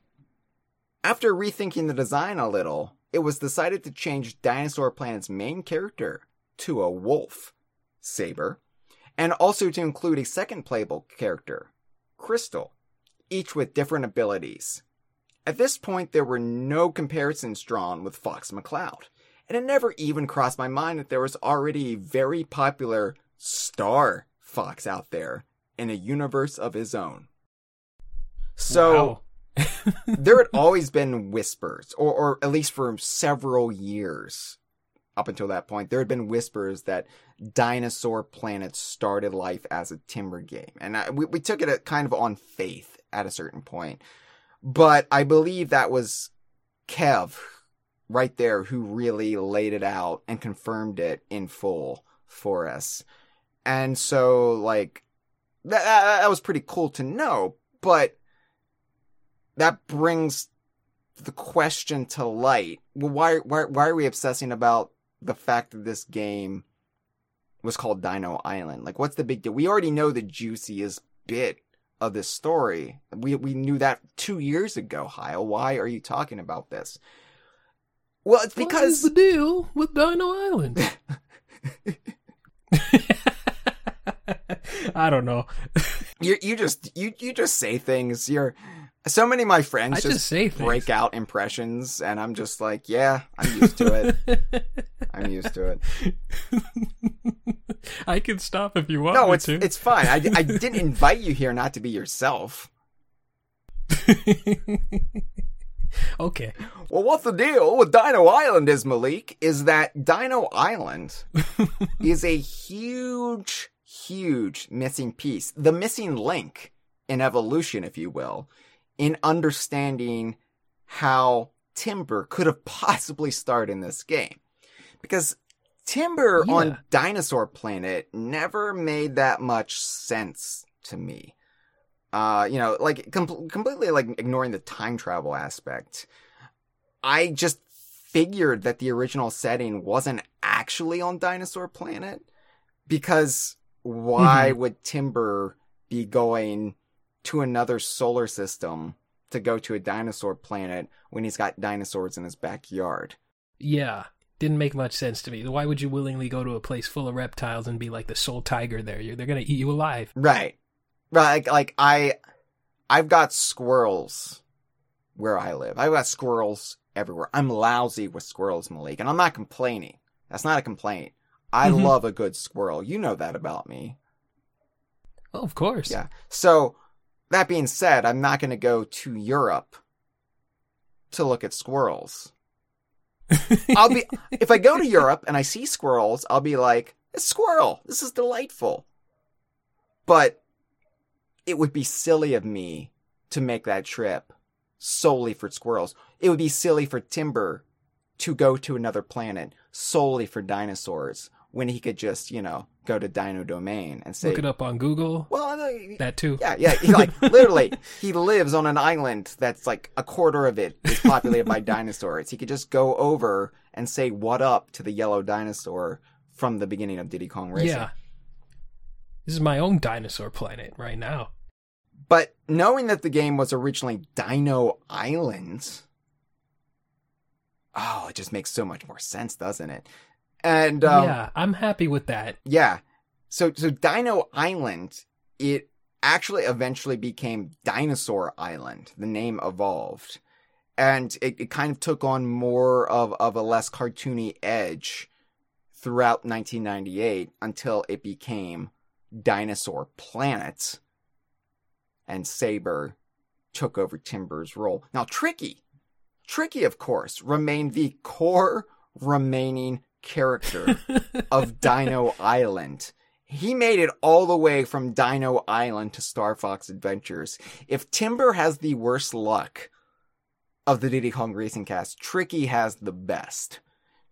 After rethinking the design a little, it was decided to change Dinosaur Planet's main character to a wolf, Saber, and also to include a second playable character, Crystal, each with different abilities. At this point, there were no comparisons drawn with Fox McCloud, and it never even crossed my mind that there was already a very popular Star Fox out there in a universe of his own. So, Wow. there had always been whispers, or, or at least for several years up until that point, there had been whispers that Dinosaur Planet started life as a timber game. And I, we, we took it kind of on faith at a certain point. But I believe that was Kev right there who really laid it out and confirmed it in full for us. And so, like, that, that, that was pretty cool to know. But that brings the question to light. Well, why, why, why are we obsessing about the fact that this game was called Dino Island? Like, what's the big deal? We already know the juiciest bit of this story. We we knew that two years ago, Hyle. Why are you talking about this? Well, it's What is because the deal with Dino Island? I don't know. you you just you you just say things. You're so many of my friends I just, just say things. break out impressions, and I'm just like, yeah, I'm used to it. I'm used to it. I can stop if you want No, me it's to. it's fine. I, I didn't invite you here not to be yourself. okay. Well, what's the deal with Dino Island is, Malik, is that Dino Island is a huge, huge missing piece. The missing link in evolution, if you will, in understanding how Timber could have possibly started in this game. Because Timber Yeah. on Dinosaur Planet never made that much sense to me. Uh, you know, like com- completely like ignoring the time travel aspect. I just figured that the original setting wasn't actually on Dinosaur Planet because why would Timber be going to another solar system to go to a dinosaur planet when he's got dinosaurs in his backyard? Yeah. Didn't make much sense to me. Why would you willingly go to a place full of reptiles and be like the sole tiger there? You're, they're gonna eat you alive. Right. Right. Like, like I, I've got squirrels where I live. I've got squirrels everywhere. I'm lousy with squirrels, Malik, and I'm not complaining. That's not a complaint. I Mhm. love a good squirrel. You know that about me. Well, of course. Yeah. So that being said, I'm not going to go to Europe to look at squirrels. I'll be if I go to Europe and I see squirrels, I'll be like, "A squirrel. This is delightful." But it would be silly of me to make that trip solely for squirrels. It would be silly for Timber to go to another planet solely for dinosaurs when he could just, you know, go to Dino Domain and say, Look it up on Google. "Well, That too. yeah, yeah. He like literally, he lives on an island that's like a quarter of it is populated by dinosaurs. He could just go over and say "What up" to the yellow dinosaur from the beginning of Diddy Kong Racing. Yeah. This is my own dinosaur planet right now. But knowing that the game was originally Dino Island, oh, it just makes so much more sense, doesn't it? And um, yeah, I'm happy with that. Yeah. So so Dino Island, it actually eventually became Dinosaur Island. The name evolved. And it, it kind of took on more of, of a less cartoony edge throughout 1998 until it became Dinosaur Planet. And Saber took over Timber's role. Now Tricky, Tricky of course, remained the core remaining character of Dino Island. He made it all the way from Dino Island to Star Fox Adventures. If Timber has the worst luck of the Diddy Kong Racing cast, Tricky has the best.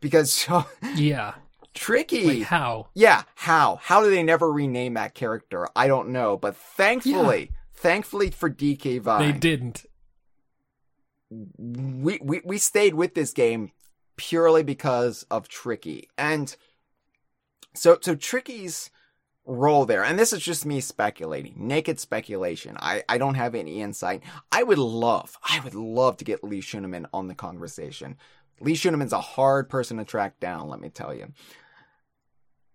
Because so, yeah. Tricky. Like how? Yeah, how? How do they never rename that character? I don't know. But thankfully, thankfully for DK Vine, They didn't. we, we we stayed with this game purely because of Tricky. And so so Tricky's role there, and this is just me speculating, naked speculation. I, I don't have any insight. I would love, I would love to get Lee Schuneman on the conversation. Lee Schuneman's a hard person to track down, let me tell you.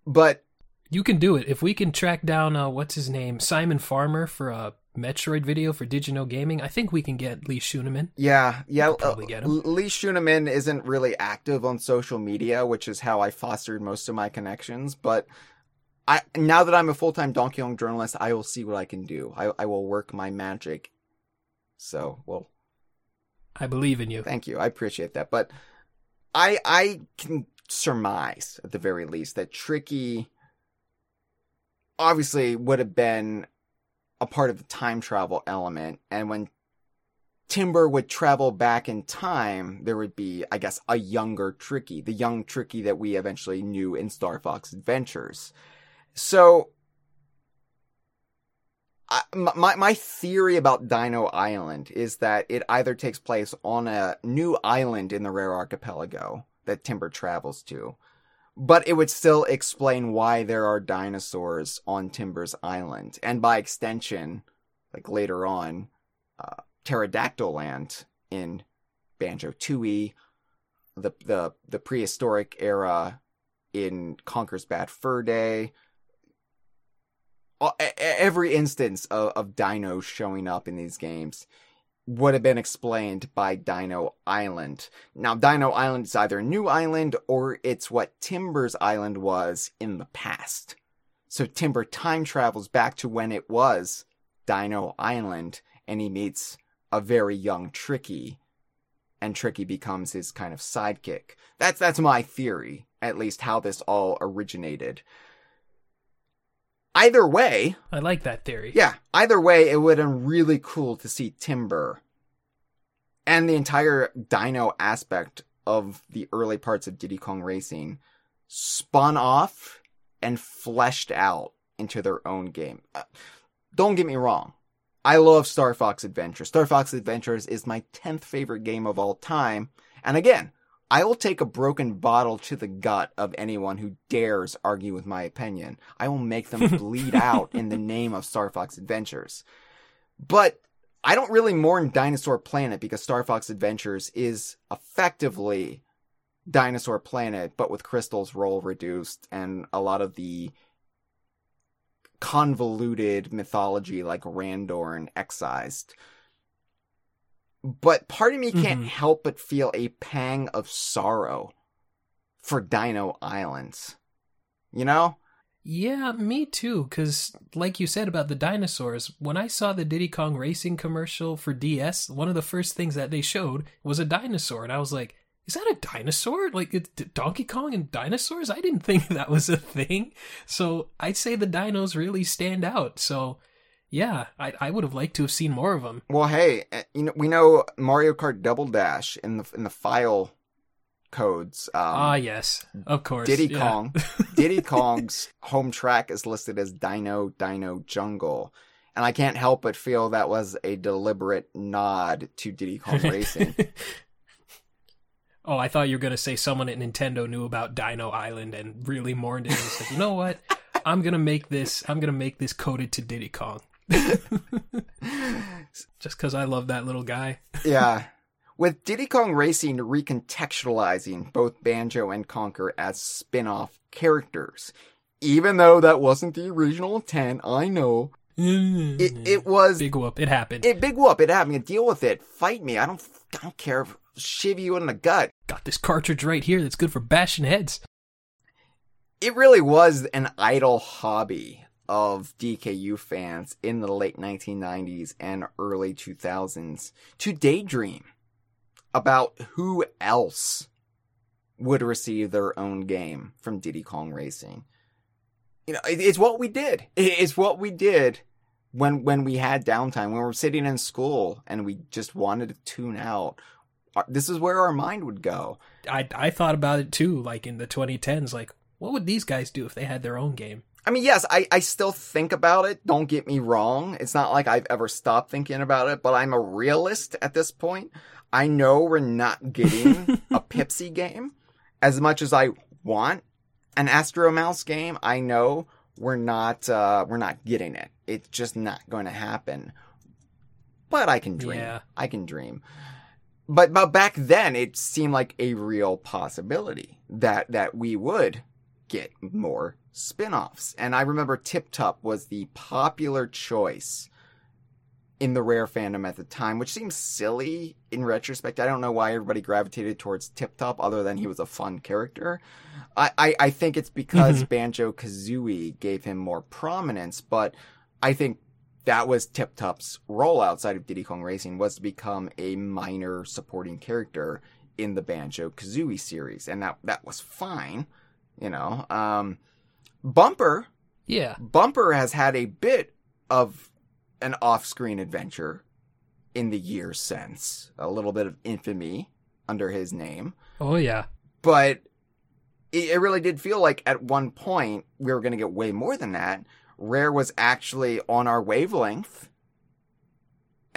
But You can do it. If we can track down uh what's his name? Simon Farmer for a Metroid video for DidYouKnowGaming, I think we can get Lee Schuneman. Yeah, yeah. Could probably uh, get him. Lee Schuneman isn't really active on social media, which is how I fostered most of my connections. But I now that I'm a full time Donkey Kong journalist, I will see what I can do. I, I will work my magic. So, well, I believe in you. thank you. I appreciate that. But I I can surmise at the very least that Tricky obviously would have been a part of the time travel element, and when Timber would travel back in time, there would be, I guess, a younger Tricky, the young Tricky that we eventually knew in Star Fox Adventures. So, I, my my theory about Dino Island is that it either takes place on a new island in the Rare Archipelago that Timber travels to, but it would still explain why there are dinosaurs on Timber's island, and by extension, like later on, uh, Terrydactyland in Banjo Tooie, the the the prehistoric era in Conker's Bad Fur Day. Every instance of, of dinos showing up in these games would have been explained by Dino Island. Now, Dino Island is either a new island or it's what Timber's Island was in the past. So Timber time travels back to when it was Dino Island and he meets a very young Tricky and Tricky becomes his kind of sidekick. That's that's my theory, at least how this all originated. Either way, I like that theory. Yeah, either way, it would have been really cool to see Timber and the entire dino aspect of the early parts of Diddy Kong Racing spun off and fleshed out into their own game. Uh, don't get me wrong. I love Star Fox Adventure. Star Fox Adventures is my 10th favorite game of all time. And again, I will take a broken bottle to the gut of anyone who dares argue with my opinion. I will make them bleed out in the name of Star Fox Adventures. But I don't really mourn Dinosaur Planet because Star Fox Adventures is effectively Dinosaur Planet, but with Crystal's role reduced and a lot of the convoluted mythology like Randorn excised. But part of me can't mm-hmm. help but feel a pang of sorrow for Dino Islands. You know? Yeah, me too. Because, like you said about the dinosaurs, when I saw the Diddy Kong Racing commercial for DS, one of the first things that they showed was a dinosaur. And I was like, is that a dinosaur? Like it's Donkey Kong and dinosaurs? I didn't think that was a thing. So I'd say the dinos really stand out. So yeah, I, I would have liked to have seen more of them. Well, hey, eh, you know we know Mario Kart Double Dash in the in the file codes. Um, ah, yes, of course. Diddy yeah. Kong, Diddy Kong's home track is listed as Dino Dino Jungle, and I can't help but feel that was a deliberate nod to Diddy Kong Racing. Oh, I thought you were gonna say someone at Nintendo knew about Dino Island and really mourned it and said, you know what? I'm gonna make this. I'm gonna make this coded to Diddy Kong. Just because I love that little guy. yeah. With Diddy Kong Racing recontextualizing both Banjo and Conker as spin off characters. Even though that wasn't the original intent, I know. It, it was. Big whoop. It happened. It, big whoop. It happened. Deal with it. Fight me. I don't, I don't care. Shiv you in the gut. Got this cartridge right here that's good for bashing heads. It really was an idle hobby of DKU fans in the late 1990s and early 2000s to daydream about who else would receive their own game from Diddy Kong Racing. You know, it's what we did. It's what we did when when we had downtime, when we were sitting in school and we just wanted to tune out. This is where our mind would go. I I thought about it too, like in the 2010s. Like, what would these guys do if they had their own game? I mean, yes, I, I still think about it. Don't get me wrong. It's not like I've ever stopped thinking about it, but I'm a realist at this point. I know we're not getting a Pipsy game as much as I want an Astro Mouse game. I know we're not uh, we're not getting it. It's just not going to happen. But I can dream. Yeah. I can dream. But but back then it seemed like a real possibility that that we would get more spin-offs. And I remember Tiptup was the popular choice in the rare fandom at the time, which seems silly in retrospect. I don't know why everybody gravitated towards Tiptup other than he was a fun character. I, I, I think it's because mm-hmm. Banjo Kazooie gave him more prominence, but I think that was Tiptup's role outside of Diddy Kong Racing was to become a minor supporting character in the Banjo Kazooie series, and that that was fine, you know. Um, Bumper. Yeah. Bumper has had a bit of an off screen adventure in the years since. A little bit of infamy under his name. Oh, yeah. But it really did feel like at one point we were going to get way more than that. Rare was actually on our wavelength.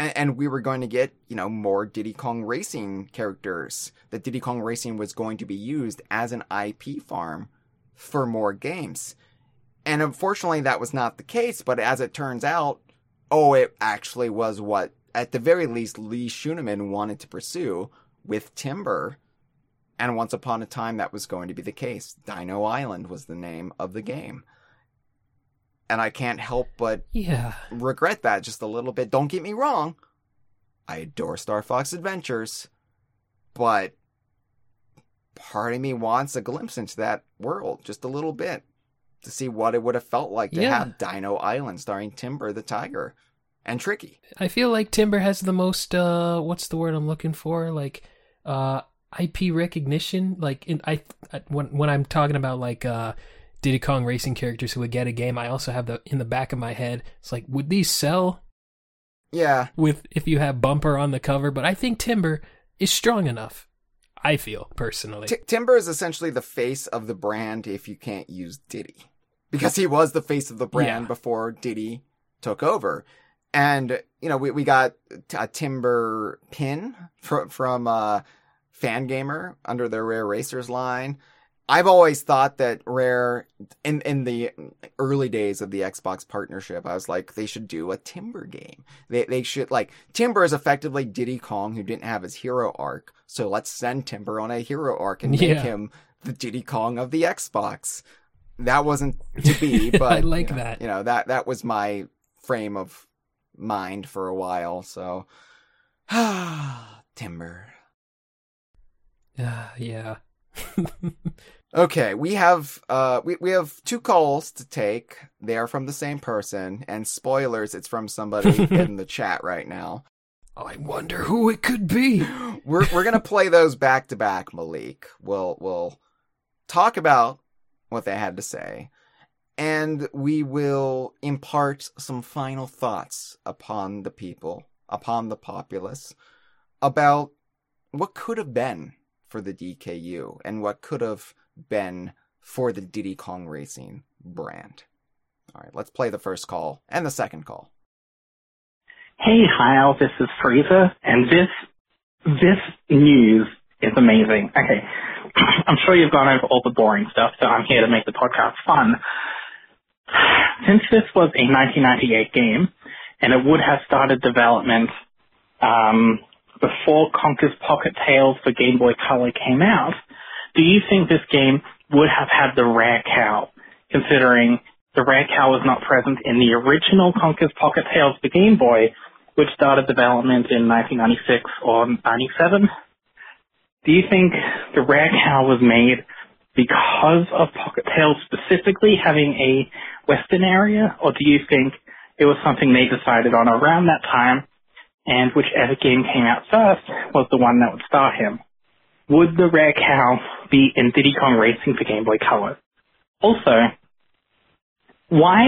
And, and we were going to get, you know, more Diddy Kong Racing characters. That Diddy Kong Racing was going to be used as an IP farm for more games. And unfortunately, that was not the case. But as it turns out, oh, it actually was what, at the very least, Lee Schuneman wanted to pursue with Timber. And once upon a time, that was going to be the case. Dino Island was the name of the game. And I can't help but Yeah. regret that just a little bit. Don't get me wrong. I adore Star Fox Adventures, but part of me wants a glimpse into that world just a little bit to see what it would have felt like to Yeah. have Dino Island starring Timber the Tiger and Tricky. I feel like Timber has the most uh what's the word I'm looking for? Like uh IP recognition. Like in I I- when when I'm talking about like uh Diddy Kong racing characters who would get a game, I also have the in the back of my head. It's like would these sell Yeah, with if you have bumper on the cover? But I think Timber is strong enough. I feel personally. T- Timber is essentially the face of the brand if you can't use Diddy. Because he was the face of the brand Yeah. before Diddy took over. And, you know, we, we got a Timber pin from, from, uh, Fangamer under their Rare Racers line. I've always thought that Rare, in, in the early days of the Xbox partnership, I was like, they should do a Timber game. They, they should, like, Timber is effectively Diddy Kong who didn't have his hero arc. So let's send Timber on a hero arc and make Yeah. him the Diddy Kong of the Xbox. That wasn't to be, but I like you know, that. You know, that, that was my frame of mind for a while. So, ah Timber. Uh, yeah. Okay, we have uh we, we have two calls to take. They are from the same person, and spoilers, it's from somebody in the chat right now. I wonder who it could be. We're we're gonna play those back to back, Malik. We'll we'll talk about what they had to say, and we will impart some final thoughts upon the people, upon the populace, about what could have been for the DKU and what could have been for the Diddy Kong Racing brand. All right, let's play the first call and the second call. Hey, Hyle, this is Frieza, and this this news is amazing. Okay, I'm sure you've gone over all the boring stuff, so I'm here to make the podcast fun. Since this was a 1998 game, and it would have started development um, before Conker's Pocket Tales for Game Boy Color came out, do you think this game would have had the rare cow, considering the rare cow was not present in the original Conker's Pocket Tales for Game Boy, which started development in 1996 or 97? Do you think the rare cow was made because of Pocket Tales specifically having a Western area, or do you think it was something they decided on around that time, and whichever game came out first was the one that would star him? Would the rare cow be in Diddy Kong Racing for Game Boy Color? Also, why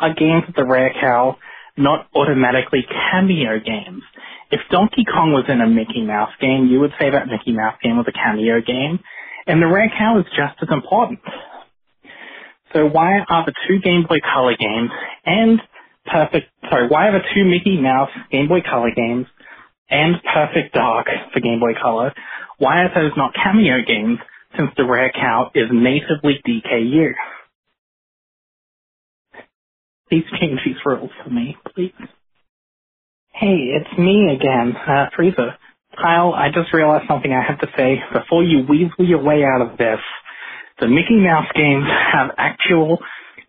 are games with the rare cow not automatically cameo games? If Donkey Kong was in a Mickey Mouse game, you would say that Mickey Mouse game was a cameo game, and the rare cow is just as important. So why are the two Game Boy Color games and Perfect, sorry, why are the two Mickey Mouse Game Boy Color games and Perfect Dark for Game Boy Color, why are those not cameo games since the rare cow is natively DKU? Please change these rules for me, please. Hey, it's me again, uh, Frieza. Kyle, I just realized something I have to say before you weasel your way out of this. The Mickey Mouse games have actual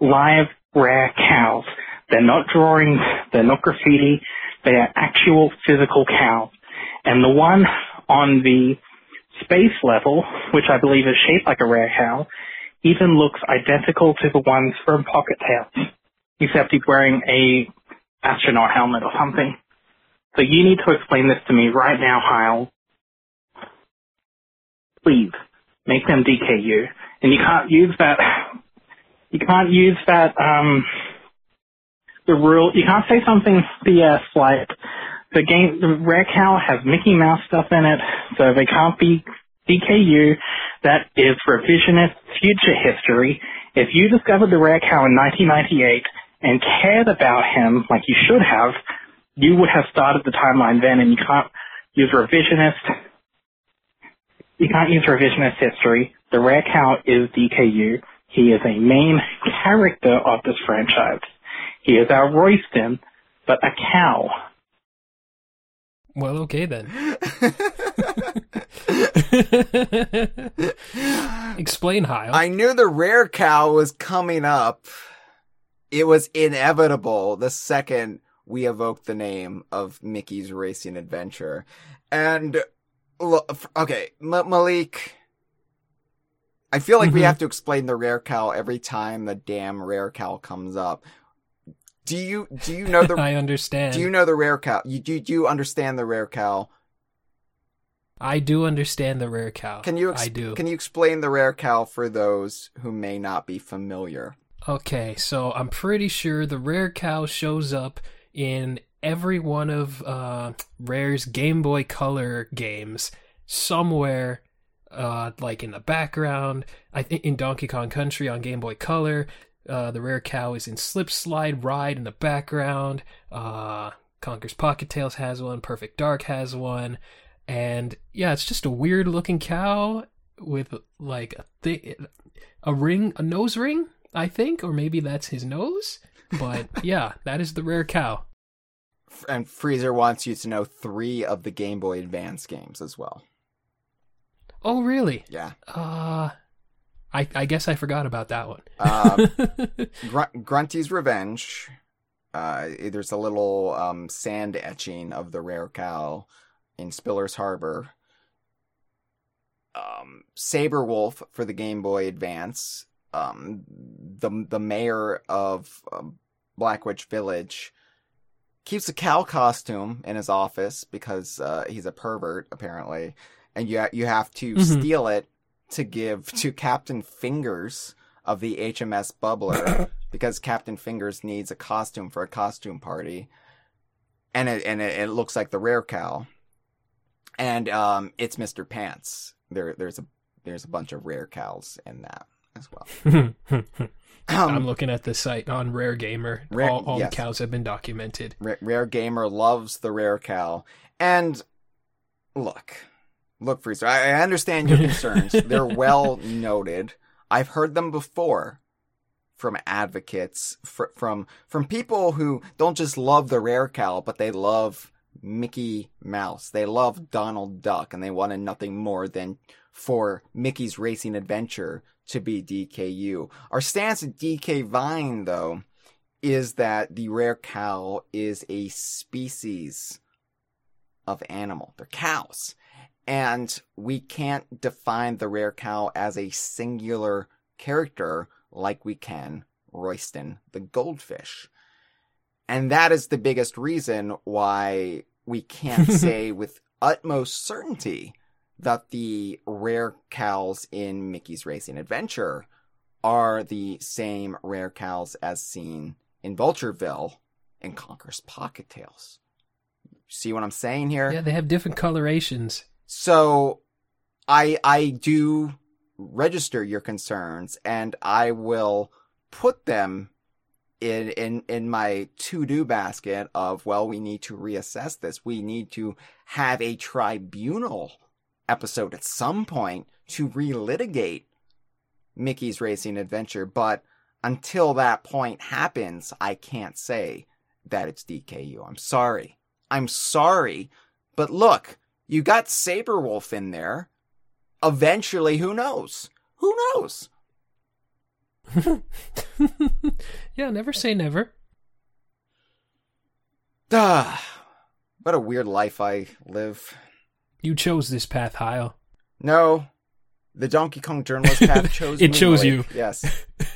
live rare cows. They're not drawings, they're not graffiti, they are actual physical cows. And the one on the space level, which I believe is shaped like a rare cow, even looks identical to the ones from Pocket Tales, except he's wearing a astronaut helmet or something. So you need to explain this to me right now, Hyle. Please, make them DKU. And you can't use that, you can't use that, um, the rule, you can't say something BS like, the game, the Rare Cow has Mickey Mouse stuff in it, so they can't be DKU. That is revisionist future history. If you discovered the Rare Cow in 1998 and cared about him like you should have, you would have started the timeline then, and you can't use revisionist. You can't use revisionist history. The Rare Cow is DKU. He is a main character of this franchise. He is our Roysten, but a cow. Well, okay then. Explain, Hyle. I knew the rare cow was coming up. It was inevitable the second we evoked the name of Mickey's Racing Adventure. And, okay, M- Malik, I feel like we Mhm. have to explain the rare cow every time the damn rare cow comes up. Do you, do you know the, I understand. do you know the rare cow? You, do, do you understand the rare cow? I do understand the rare cow. Can you, ex- I do. can you explain the rare cow for those who may not be familiar? Okay, so I'm pretty sure the rare cow shows up in every one of uh, Rare's Game Boy Color games somewhere, uh, like in the background. I think in Donkey Kong Country on Game Boy Color, uh, the rare cow is in Slip Slide Ride in the background. Uh, Conker's Pocket Tales has one. Perfect Dark has one. And yeah, it's just a weird looking cow with like a thi- a ring, a nose ring, I think, or maybe that's his nose. But yeah, that is the rare cow. And Frieza wants you to know three of the Game Boy Advance games as well. Oh, really? Yeah. Uh, I I guess I forgot about that one. Um, Gr- Grunty's Revenge. Uh, there's a little um, sand etching of the rare cow in Spiller's Harbor. Um, Sabre Wulf for the Game Boy Advance. Um, the the mayor of um, Black Witch Village keeps a cow costume in his office because uh, he's a pervert apparently, and you ha- you have to Mhm. steal it to give to Captain Fingers of the HMS Bubbler because Captain Fingers needs a costume for a costume party, and it and it, it looks like the rare cow, and um, it's Mister Pants. There there's a there's a bunch of rare cows in that as well. I'm Um, looking at the site on Rare Gamer. Rare- all all yes. the cows have been documented. Ra- Rare Gamer loves the rare cow. And look, look, Frieza, I, I understand your concerns. They're well noted. I've heard them before from advocates, fr- from from people who don't just love the rare cow, but they love Mickey Mouse. They love Donald Duck, and they wanted nothing more than for Mickey's Racing Adventure to be DKU. Our stance at DK Vine, though, is that the rare cow is a species of animal. They're cows. And we can't define the rare cow as a singular character like we can Roysten the goldfish. And that is the biggest reason why we can't say with utmost certainty that the rare cows in Mickey's Racing Adventure are the same rare cows as seen in Vultureville and Conker's Pocket Tales. See what I'm saying here? Yeah, they have different colorations. So I I do register your concerns and I will put them in in in my to-do basket of well we need to reassess this. We need to have a tribunal episode at some point to relitigate Mickey's Racing Adventure, but until that point happens, I can't say that it's DKU. I'm sorry. I'm sorry. But look, you got Sabre Wulf in there. Eventually, who knows? Who knows? yeah, never say never. Ah, what a weird life I live. You chose this path, Hyle. No, the Donkey Kong journalist path chose It chose you. Yes.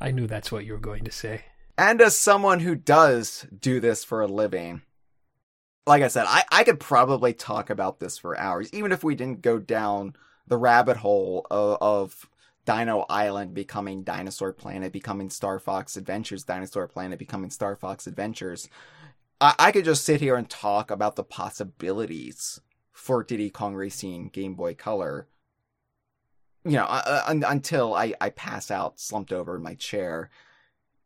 I knew that's what you were going to say. And as someone who does do this for a living, like I said, I, I could probably talk about this for hours, even if we didn't go down the rabbit hole of, of Dino Island becoming Dinosaur Planet, becoming Star Fox Adventures, Dinosaur Planet becoming Star Fox Adventures. I, I could just sit here and talk about the possibilities for Diddy Kong Racing Game Boy Color. You know, uh, un- until I, I pass out slumped over in my chair.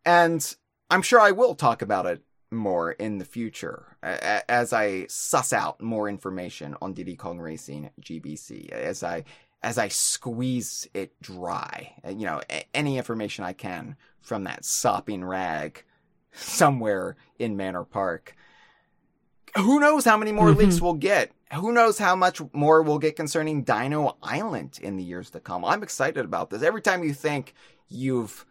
And I'm sure I will talk about it more in the future as I suss out more information on Diddy Kong Racing GBC, as I as I squeeze it dry. Uh, You know, any information I can from that sopping rag somewhere in Manor Park. Who knows how many more Mhm. leaks we'll get? Who knows how much more we'll get concerning Dino Island in the years to come? I'm excited about this. Every time you think you've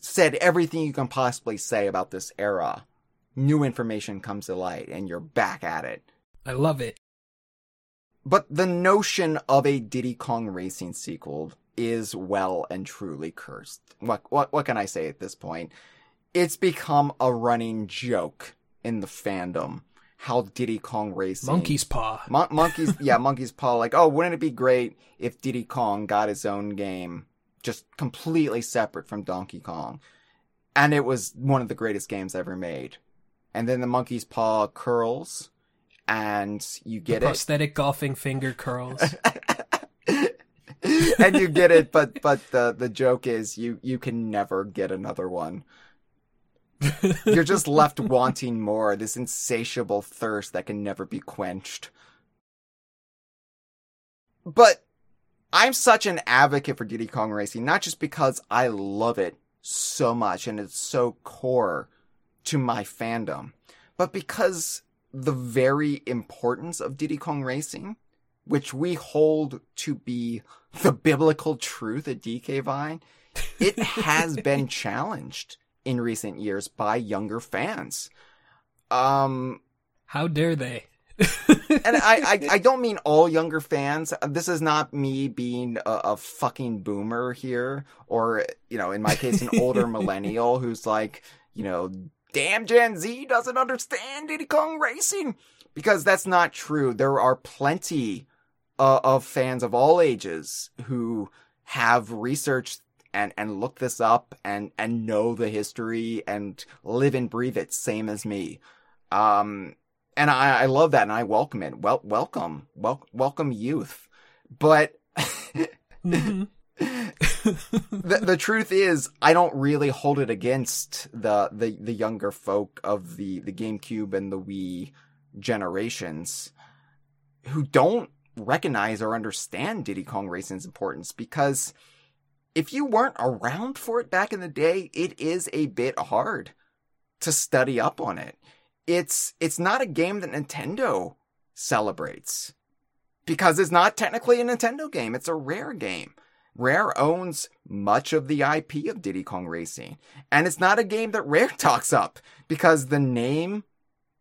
said everything you can possibly say about this era, new information comes to light and you're back at it. I love it. But the notion of a Diddy Kong Racing sequel is well and truly cursed. What what what can I say at this point? It's become a running joke in the fandom how Diddy Kong Racing Monkey's paw. Mon- monkeys yeah, Monkey's Paw like, "Oh, wouldn't it be great if Diddy Kong got his own game just completely separate from Donkey Kong?" And it was one of the greatest games ever made. And then the Monkey's Paw curls and you get it Prosthetic golfing finger curls. and you get it, but but the the joke is you you can never get another one. You're just left wanting more, this insatiable thirst that can never be quenched. But I'm such an advocate for Diddy Kong Racing, not just because I love it so much and it's so core to my fandom, but because the very importance of Diddy Kong Racing, which we hold to be the biblical truth at DK Vine, it has been challenged in recent years by younger fans. Um, How dare they? And I, I, I don't mean all younger fans. This is not me being a, a fucking boomer here, or, you know, in my case, an older millennial who's like, you know, damn Gen Z doesn't understand Diddy Kong Racing. Because that's not true. There are plenty uh, of fans of all ages who have researched and, and looked this up and, and know the history and live and breathe it, same as me. Um, and I, I love that and I welcome it. Well, welcome, wel- welcome youth. But Mhm. the, the truth is, I don't really hold it against the, the, the younger folk of the, the GameCube and the Wii generations who don't recognize or understand Diddy Kong Racing's importance because if you weren't around for it back in the day, it is a bit hard to study up on it. It's it's not a game that Nintendo celebrates because it's not technically a Nintendo game. It's a Rare game. Rare owns much of the IP of Diddy Kong Racing, and it's not a game that Rare talks up because the name,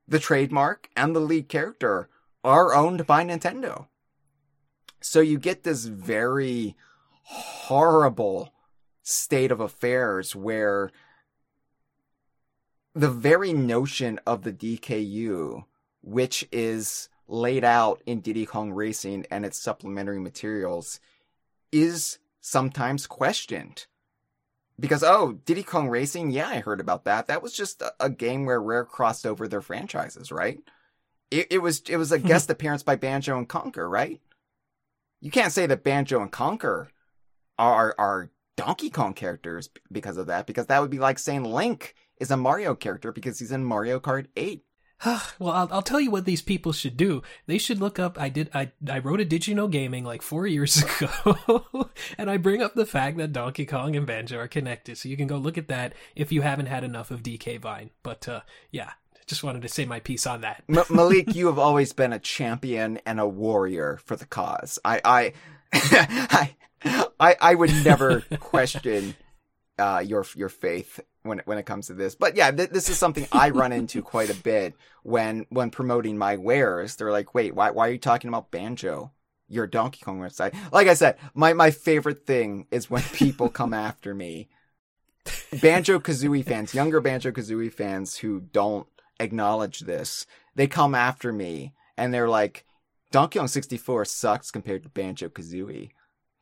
the trademark, and the lead character are owned by Nintendo. So you get this very horrible state of affairs where the very notion of the DKU, which is laid out in Diddy Kong Racing and its supplementary materials, is sometimes questioned. Because, oh, Diddy Kong Racing, yeah, I heard about that. That was just a, a game where Rare crossed over their franchises, right? It, it was it was a hmm. guest appearance by Banjo and Conker, right? You can't say that Banjo and Conker are are Donkey Kong characters because of that, because that would be like saying Link is a Mario character because he's in Mario Kart 8. well, I'll, I'll tell you what these people should do. They should look up. I did. I I wrote a Did You Know Gaming like four years ago, and I bring up the fact that Donkey Kong and Banjo are connected. So you can go look at that if you haven't had enough of DK Vine. But uh, yeah, just wanted to say my piece on that. M- Malik, you have always been a champion and a warrior for the cause. I, I, I, I, I would never question uh, your your faith when when it comes to this. But yeah, th- this is something I run into quite a bit when when promoting my wares. They're like, "Wait, why why are you talking about banjo?" Your Donkey Kong website. Like I said, my my favorite thing is when people come after me. Banjo Kazooie fans, younger Banjo Kazooie fans who don't acknowledge this, they come after me and they're like, Donkey Kong 64 sucks compared to Banjo Kazooie.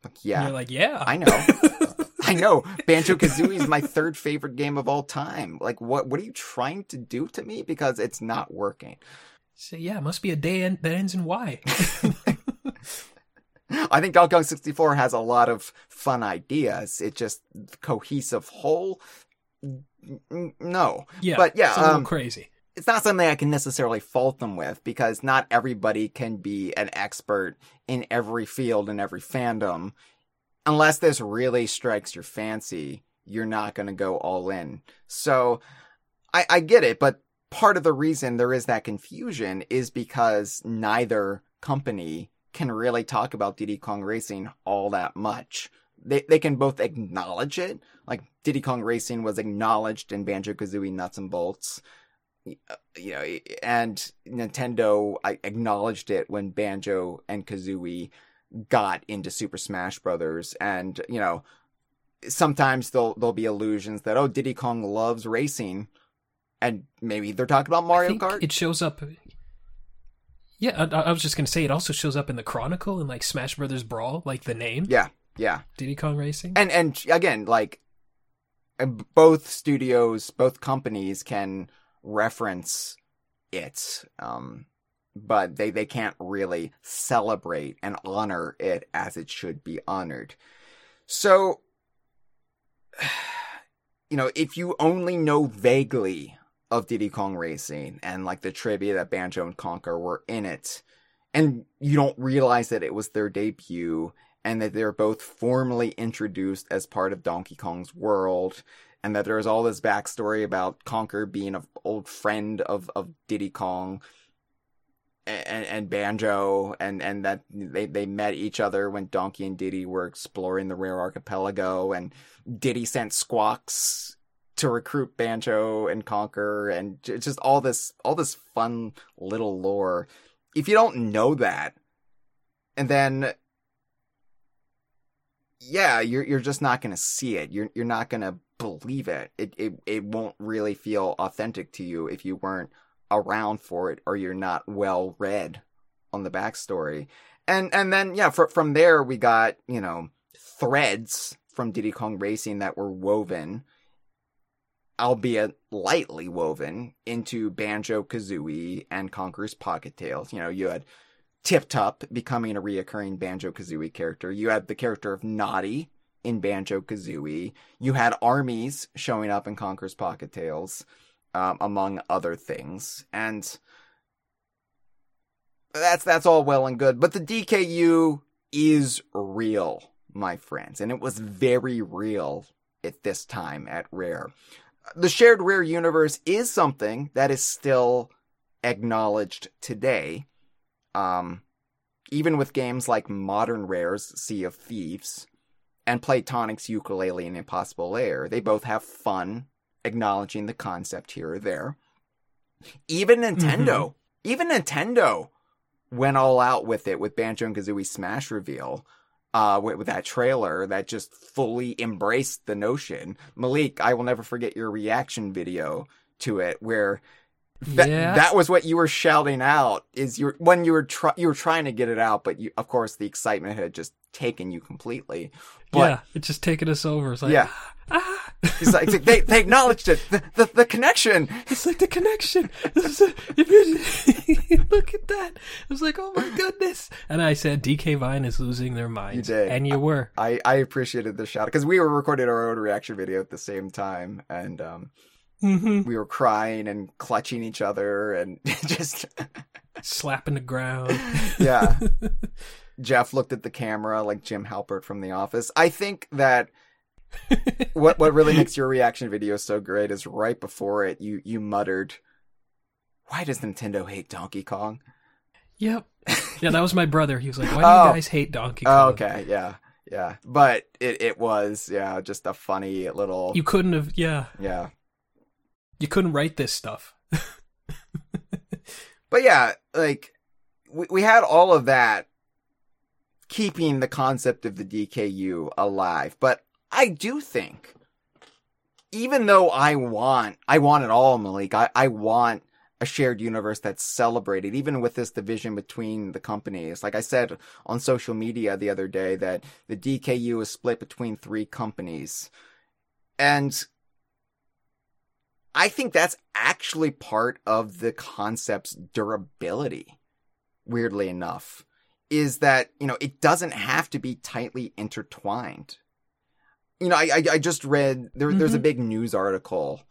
Like, And yeah, you're like, yeah, I know. I know. Banjo Kazooie is my third favorite game of all time. Like, what what are you trying to do to me? Because it's not working. So yeah, it must be a day en- that ends in Y. I think Donkey Kong 64 has a lot of fun ideas. It just cohesive whole. No, yeah, But yeah, it's a little um, crazy. it's not something I can necessarily fault them with because not everybody can be an expert in every field and every fandom. Unless this really strikes your fancy, you're not going to go all in. So I, I get it, but part of the reason there is that confusion is because neither company can really talk about Diddy Kong Racing all that much. They they can both acknowledge it, like Diddy Kong Racing was acknowledged in Banjo Kazooie Nuts and Bolts, uh, you know, and Nintendo acknowledged it when Banjo and Kazooie got into Super Smash Brothers, and you know, sometimes there'll there'll be allusions that oh Diddy Kong loves racing, and maybe they're talking about Mario Kart. It shows up. Yeah, I, I, was just gonna say it also shows up in the Chronicle and like Smash Brothers Brawl, like the name. Yeah, yeah. Diddy Kong Racing. And and again, like both studios, both companies can reference it, um, but they they can't really celebrate and honor it as it should be honored. So, you know, if you only know vaguely of Diddy Kong Racing and like the trivia that Banjo and Conker were in it, and you don't realize that it was their debut and that they're both formally introduced as part of Donkey Kong's world, and that there's all this backstory about Conker being an old friend of, of Diddy Kong and, and Banjo, and, and that they, they met each other when Donkey and Diddy were exploring the Rare Archipelago, and Diddy sent Squawks to recruit Banjo and Conker and just all this all this fun little lore. If you don't know that, and then yeah, you're you're just not going to see it. You're you're not going to believe it. It it it won't really feel authentic to you if you weren't around for it or you're not well read on the backstory. And and then yeah, for, from there we got, you know, threads from Diddy Kong Racing that were woven albeit lightly woven into Banjo Kazooie and Conker's Pocket Tales. You know, you had Tiptup becoming a reoccurring Banjo Kazooie character. You had the character of Naughty in Banjo Kazooie. You had armies showing up in Conker's Pocket Tales, um, among other things. And that's that's all well and good, but the DKU is real, my friends, and it was very real at this time at Rare the shared rare universe is something that is still acknowledged today. Um, even with games like Modern Rare's Sea of Thieves and Playtonic's Yooka-Laylee and Impossible Lair, they both have fun acknowledging the concept here or there. Even Nintendo, mm-hmm. even Nintendo went all out with it with Banjo and Kazooie Smash reveal uh, with, with, that trailer that just fully embraced the notion. Malik, I will never forget your reaction video to it where th- yeah. that was what you were shouting out is you when you were try- you were trying to get it out, but you, of course the excitement had just taken you completely. But, yeah, it's just taken us over. It's like, yeah. Ah. It's like they they acknowledged it. The, the, the connection. It's like the connection. Look at that. It was like, oh my goodness. And I said, DK Vine is losing their minds. You did, and you were. I I appreciated the shout because we were recording our own reaction video at the same time, and um, mm-hmm. we were crying and clutching each other and just slapping the ground. Yeah. Jeff looked at the camera like Jim Halpert from The Office. I think that what what really makes your reaction video so great is right before it you you muttered, "Why does Nintendo hate Donkey Kong?" Yep. Yeah, that was my brother. He was like, "Why do oh. you guys hate Donkey oh, Kong?" Oh, okay, yeah, yeah. But it it was yeah, just a funny little. You couldn't have yeah yeah. You couldn't write this stuff. but yeah, like we we had all of that keeping the concept of the DKU alive. But I do think, even though I want, I want it all, Malik, I, I want a shared universe that's celebrated, even with this division between the companies. Like I said on social media the other day, that the DKU is split between three companies. And I think that's actually part of the concept's durability, weirdly enough is that, you know, it doesn't have to be tightly intertwined. You know, I, I, I just read there, mm-hmm. there's a mm-hmm. big news article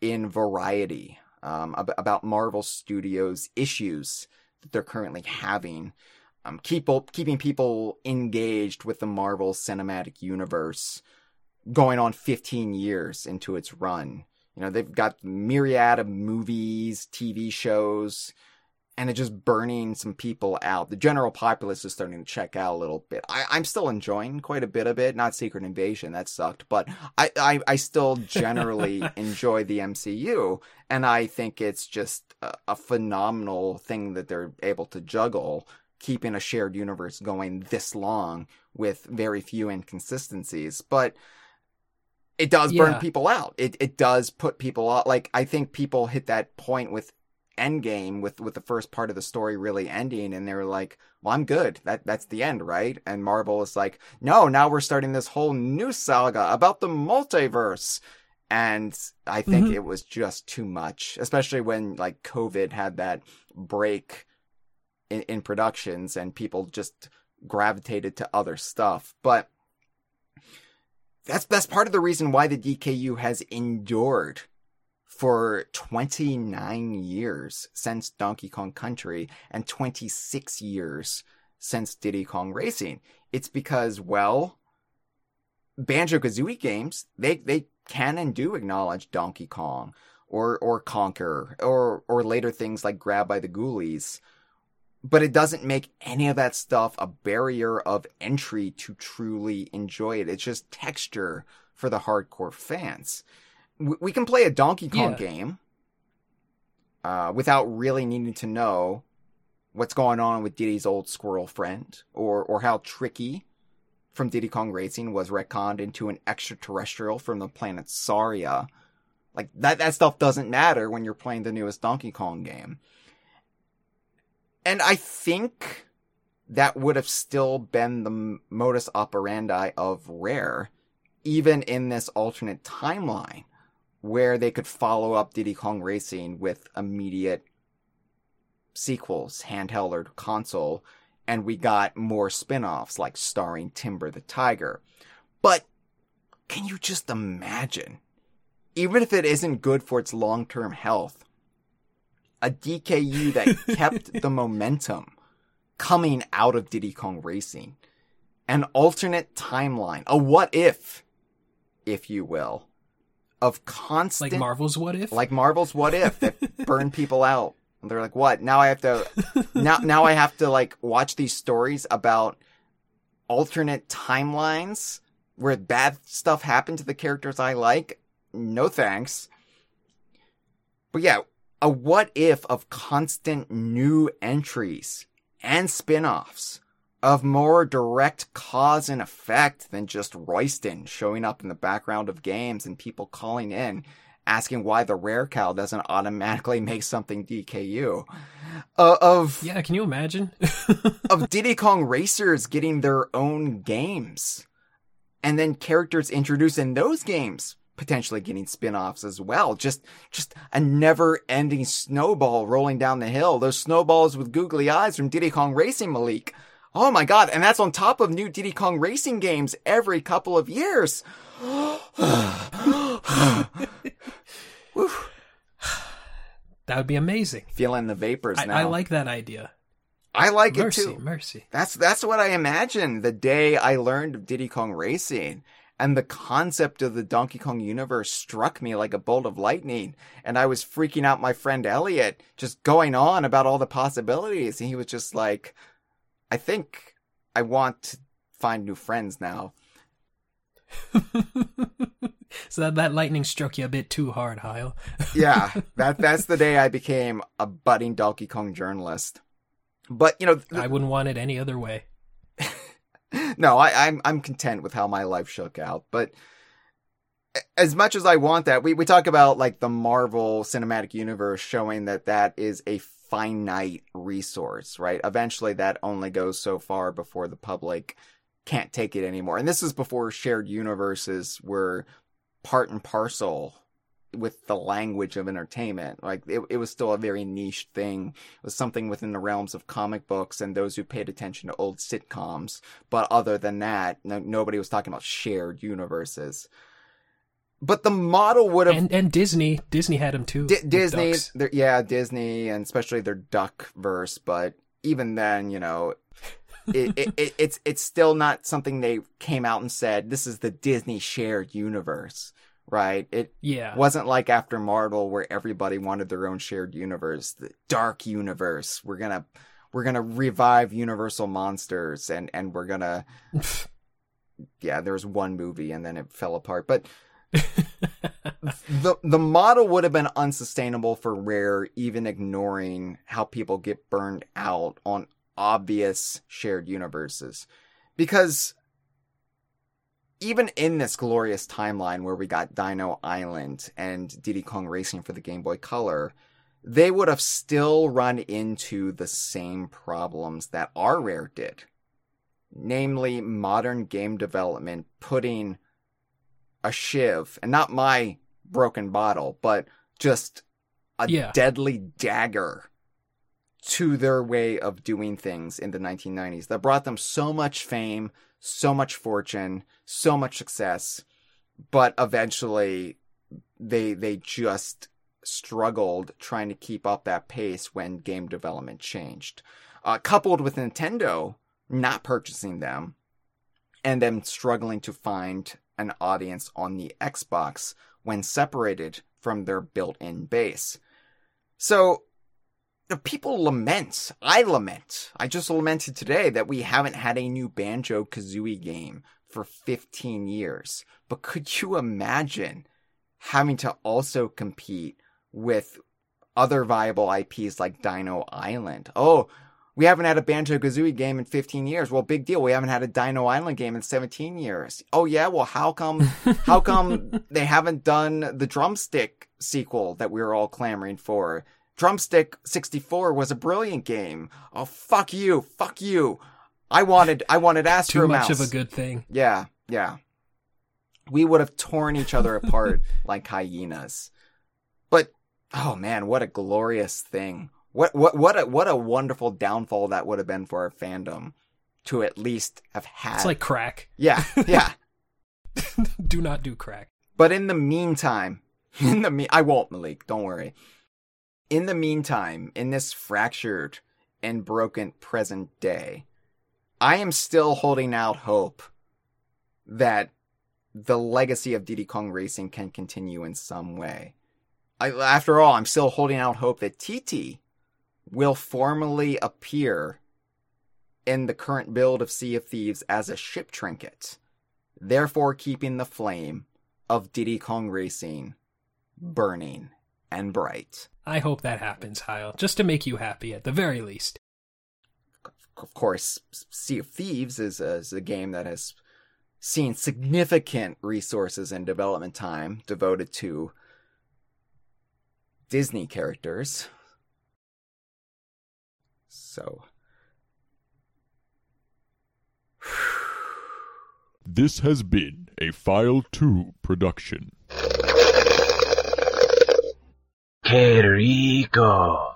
in Variety um, ab- about Marvel Studios issues that they're currently having. Um, keep keeping people engaged with the Marvel Cinematic Universe going on 15 years into its run. You know, they've got myriad of movies, TV shows, and it's just burning some people out. The general populace is starting to check out a little bit. I, am still enjoying quite a bit of it. Not Secret Invasion, that sucked, but I, I, I still generally enjoy the MCU, and I think it's just a, a phenomenal thing that they're able to juggle, keeping a shared universe going this long with very few inconsistencies. But it does burn yeah. people out. It it does put people out. Like I think people hit that point with Endgame with with the first part of the story really ending, and they were like, "Well, I'm good. That that's the end, right?" And Marvel is like, "No, now we're starting this whole new saga about the multiverse." And I think mm-hmm. it was just too much, especially when like COVID had that break in, in productions and people just gravitated to other stuff. But that's that's part of the reason why the DKU has endured for 29 years since Donkey Kong Country and 26 years since Diddy Kong Racing. It's because, well, Banjo Kazooie games, they, they can and do acknowledge Donkey Kong or, or Conker or, or later things like Grab by the Ghoulies but it doesn't make any of that stuff a barrier of entry to truly enjoy it. It's just texture for the hardcore fans. We can play a Donkey Kong yeah. game uh, without really needing to know what's going on with Diddy's old squirrel friend or or how Tricky from Diddy Kong Racing was retconned into an extraterrestrial from the planet Saria. Like that that stuff doesn't matter when you're playing the newest Donkey Kong game. And I think that would have still been the modus operandi of Rare, even in this alternate timeline, where they could follow up Diddy Kong Racing with immediate sequels, handheld or console, and we got more spin offs like starring Timber the Tiger. But can you just imagine? Even if it isn't good for its long term health, a DKU that kept the momentum coming out of Diddy Kong Racing. An alternate timeline, a what if, if you will, of constant. Like Marvel's what if? Like Marvel's what if that burn people out. And they're like, what? Now I have to, now, now I have to like watch these stories about alternate timelines where bad stuff happened to the characters I like. No thanks. But yeah, a what if of constant new entries and spin-offs of more direct cause and effect than just Roysten showing up in the background of games and people calling in asking why the rare cow doesn't automatically make something DKU. Uh, of Yeah, can you imagine? of Diddy Kong racers getting their own games. And then characters introduced in those games potentially getting spin-offs as well. Just, just a never-ending snowball rolling down the hill. Those snowballs with googly eyes from Diddy Kong Racing Malik. Oh my god, and that's on top of new Diddy Kong Racing games every couple of years. that would be amazing. Feeling the vapors now. I, I like that idea. I like mercy, it too. Mercy. That's that's what I imagined the day I learned of Diddy Kong Racing and the concept of the Donkey Kong universe struck me like a bolt of lightning. And I was freaking out my friend Elliot, just going on about all the possibilities. And he was just like, I think I want to find new friends now. so that, that lightning struck you a bit too hard, Hyle. yeah, that that's the day I became a budding Donkey Kong journalist. But you know, th- I wouldn't want it any other way. no, I, I'm I'm content with how my life shook out. But as much as I want that, we we talk about like the Marvel Cinematic Universe showing that that is a finite resource, right? Eventually, that only goes so far before the public can't take it anymore. And this is before shared universes were part and parcel with the language of entertainment. Like it, it was still a very niche thing. It was something within the realms of comic books and those who paid attention to old sitcoms. But other than that, no, nobody was talking about shared universes. But the model would have and and Disney Disney had them too. With Disney, yeah, Disney, and especially their duck verse. But even then, you know, it, it, it, it's it's still not something they came out and said. This is the Disney shared universe, right? It Yeah. wasn't like after Marvel where everybody wanted their own shared universe, the dark universe. We're gonna we're gonna revive Universal monsters, and and we're gonna yeah. There was one movie, and then it fell apart, but the the model would have been unsustainable for Rare, even ignoring how people get burned out on obvious shared universes, because even in this glorious timeline where we got Dino Island and Diddy Kong Racing for the Game Boy Color, they would have still run into the same problems that our Rare did, namely modern game development putting a shiv, and not my broken bottle, but just a Yeah. deadly dagger to their way of doing things in the 1990s that brought them so much fame, so much fortune, so much success, but eventually they they just struggled trying to keep up that pace when game development changed. Uh, coupled with Nintendo not purchasing them and them struggling to find an audience on the Xbox when separated from their built-in base. So the people lament. I lament. I just lamented today that we haven't had a new Banjo Kazooie game for 15 years. But could you imagine having to also compete with other viable IPs like Dino Island? Oh, we haven't had a Banjo Kazooie game in 15 years. Well, big deal. We haven't had a Dino Island game in 17 years. Oh yeah. Well, how come, how come they haven't done the drumstick sequel that we were all clamoring for? Drumstick 64 was a brilliant game. Oh, fuck you. Fuck you. I wanted, I wanted Astro Too much Mouse. of a good thing. Yeah, yeah. We would have torn each other apart like hyenas. But oh man, what a glorious thing. What what what a what a wonderful downfall that would have been for our fandom to at least have had It's like crack. Yeah, yeah. do not do crack. But in the meantime, in the me I won't, Malik, don't worry. In the meantime, in this fractured and broken present day, I am still holding out hope that the legacy of Diddy Kong Racing can continue in some way. I, after all, I'm still holding out hope that TT will formally appear in the current build of Sea of Thieves as a ship trinket, therefore keeping the flame of Diddy Kong Racing burning and bright. I hope that happens, Hyle, just to make you happy at the very least. Of course, Sea of Thieves is a, is a game that has seen significant resources and development time devoted to Disney characters. So, This has been a File 2 production. Qué rico.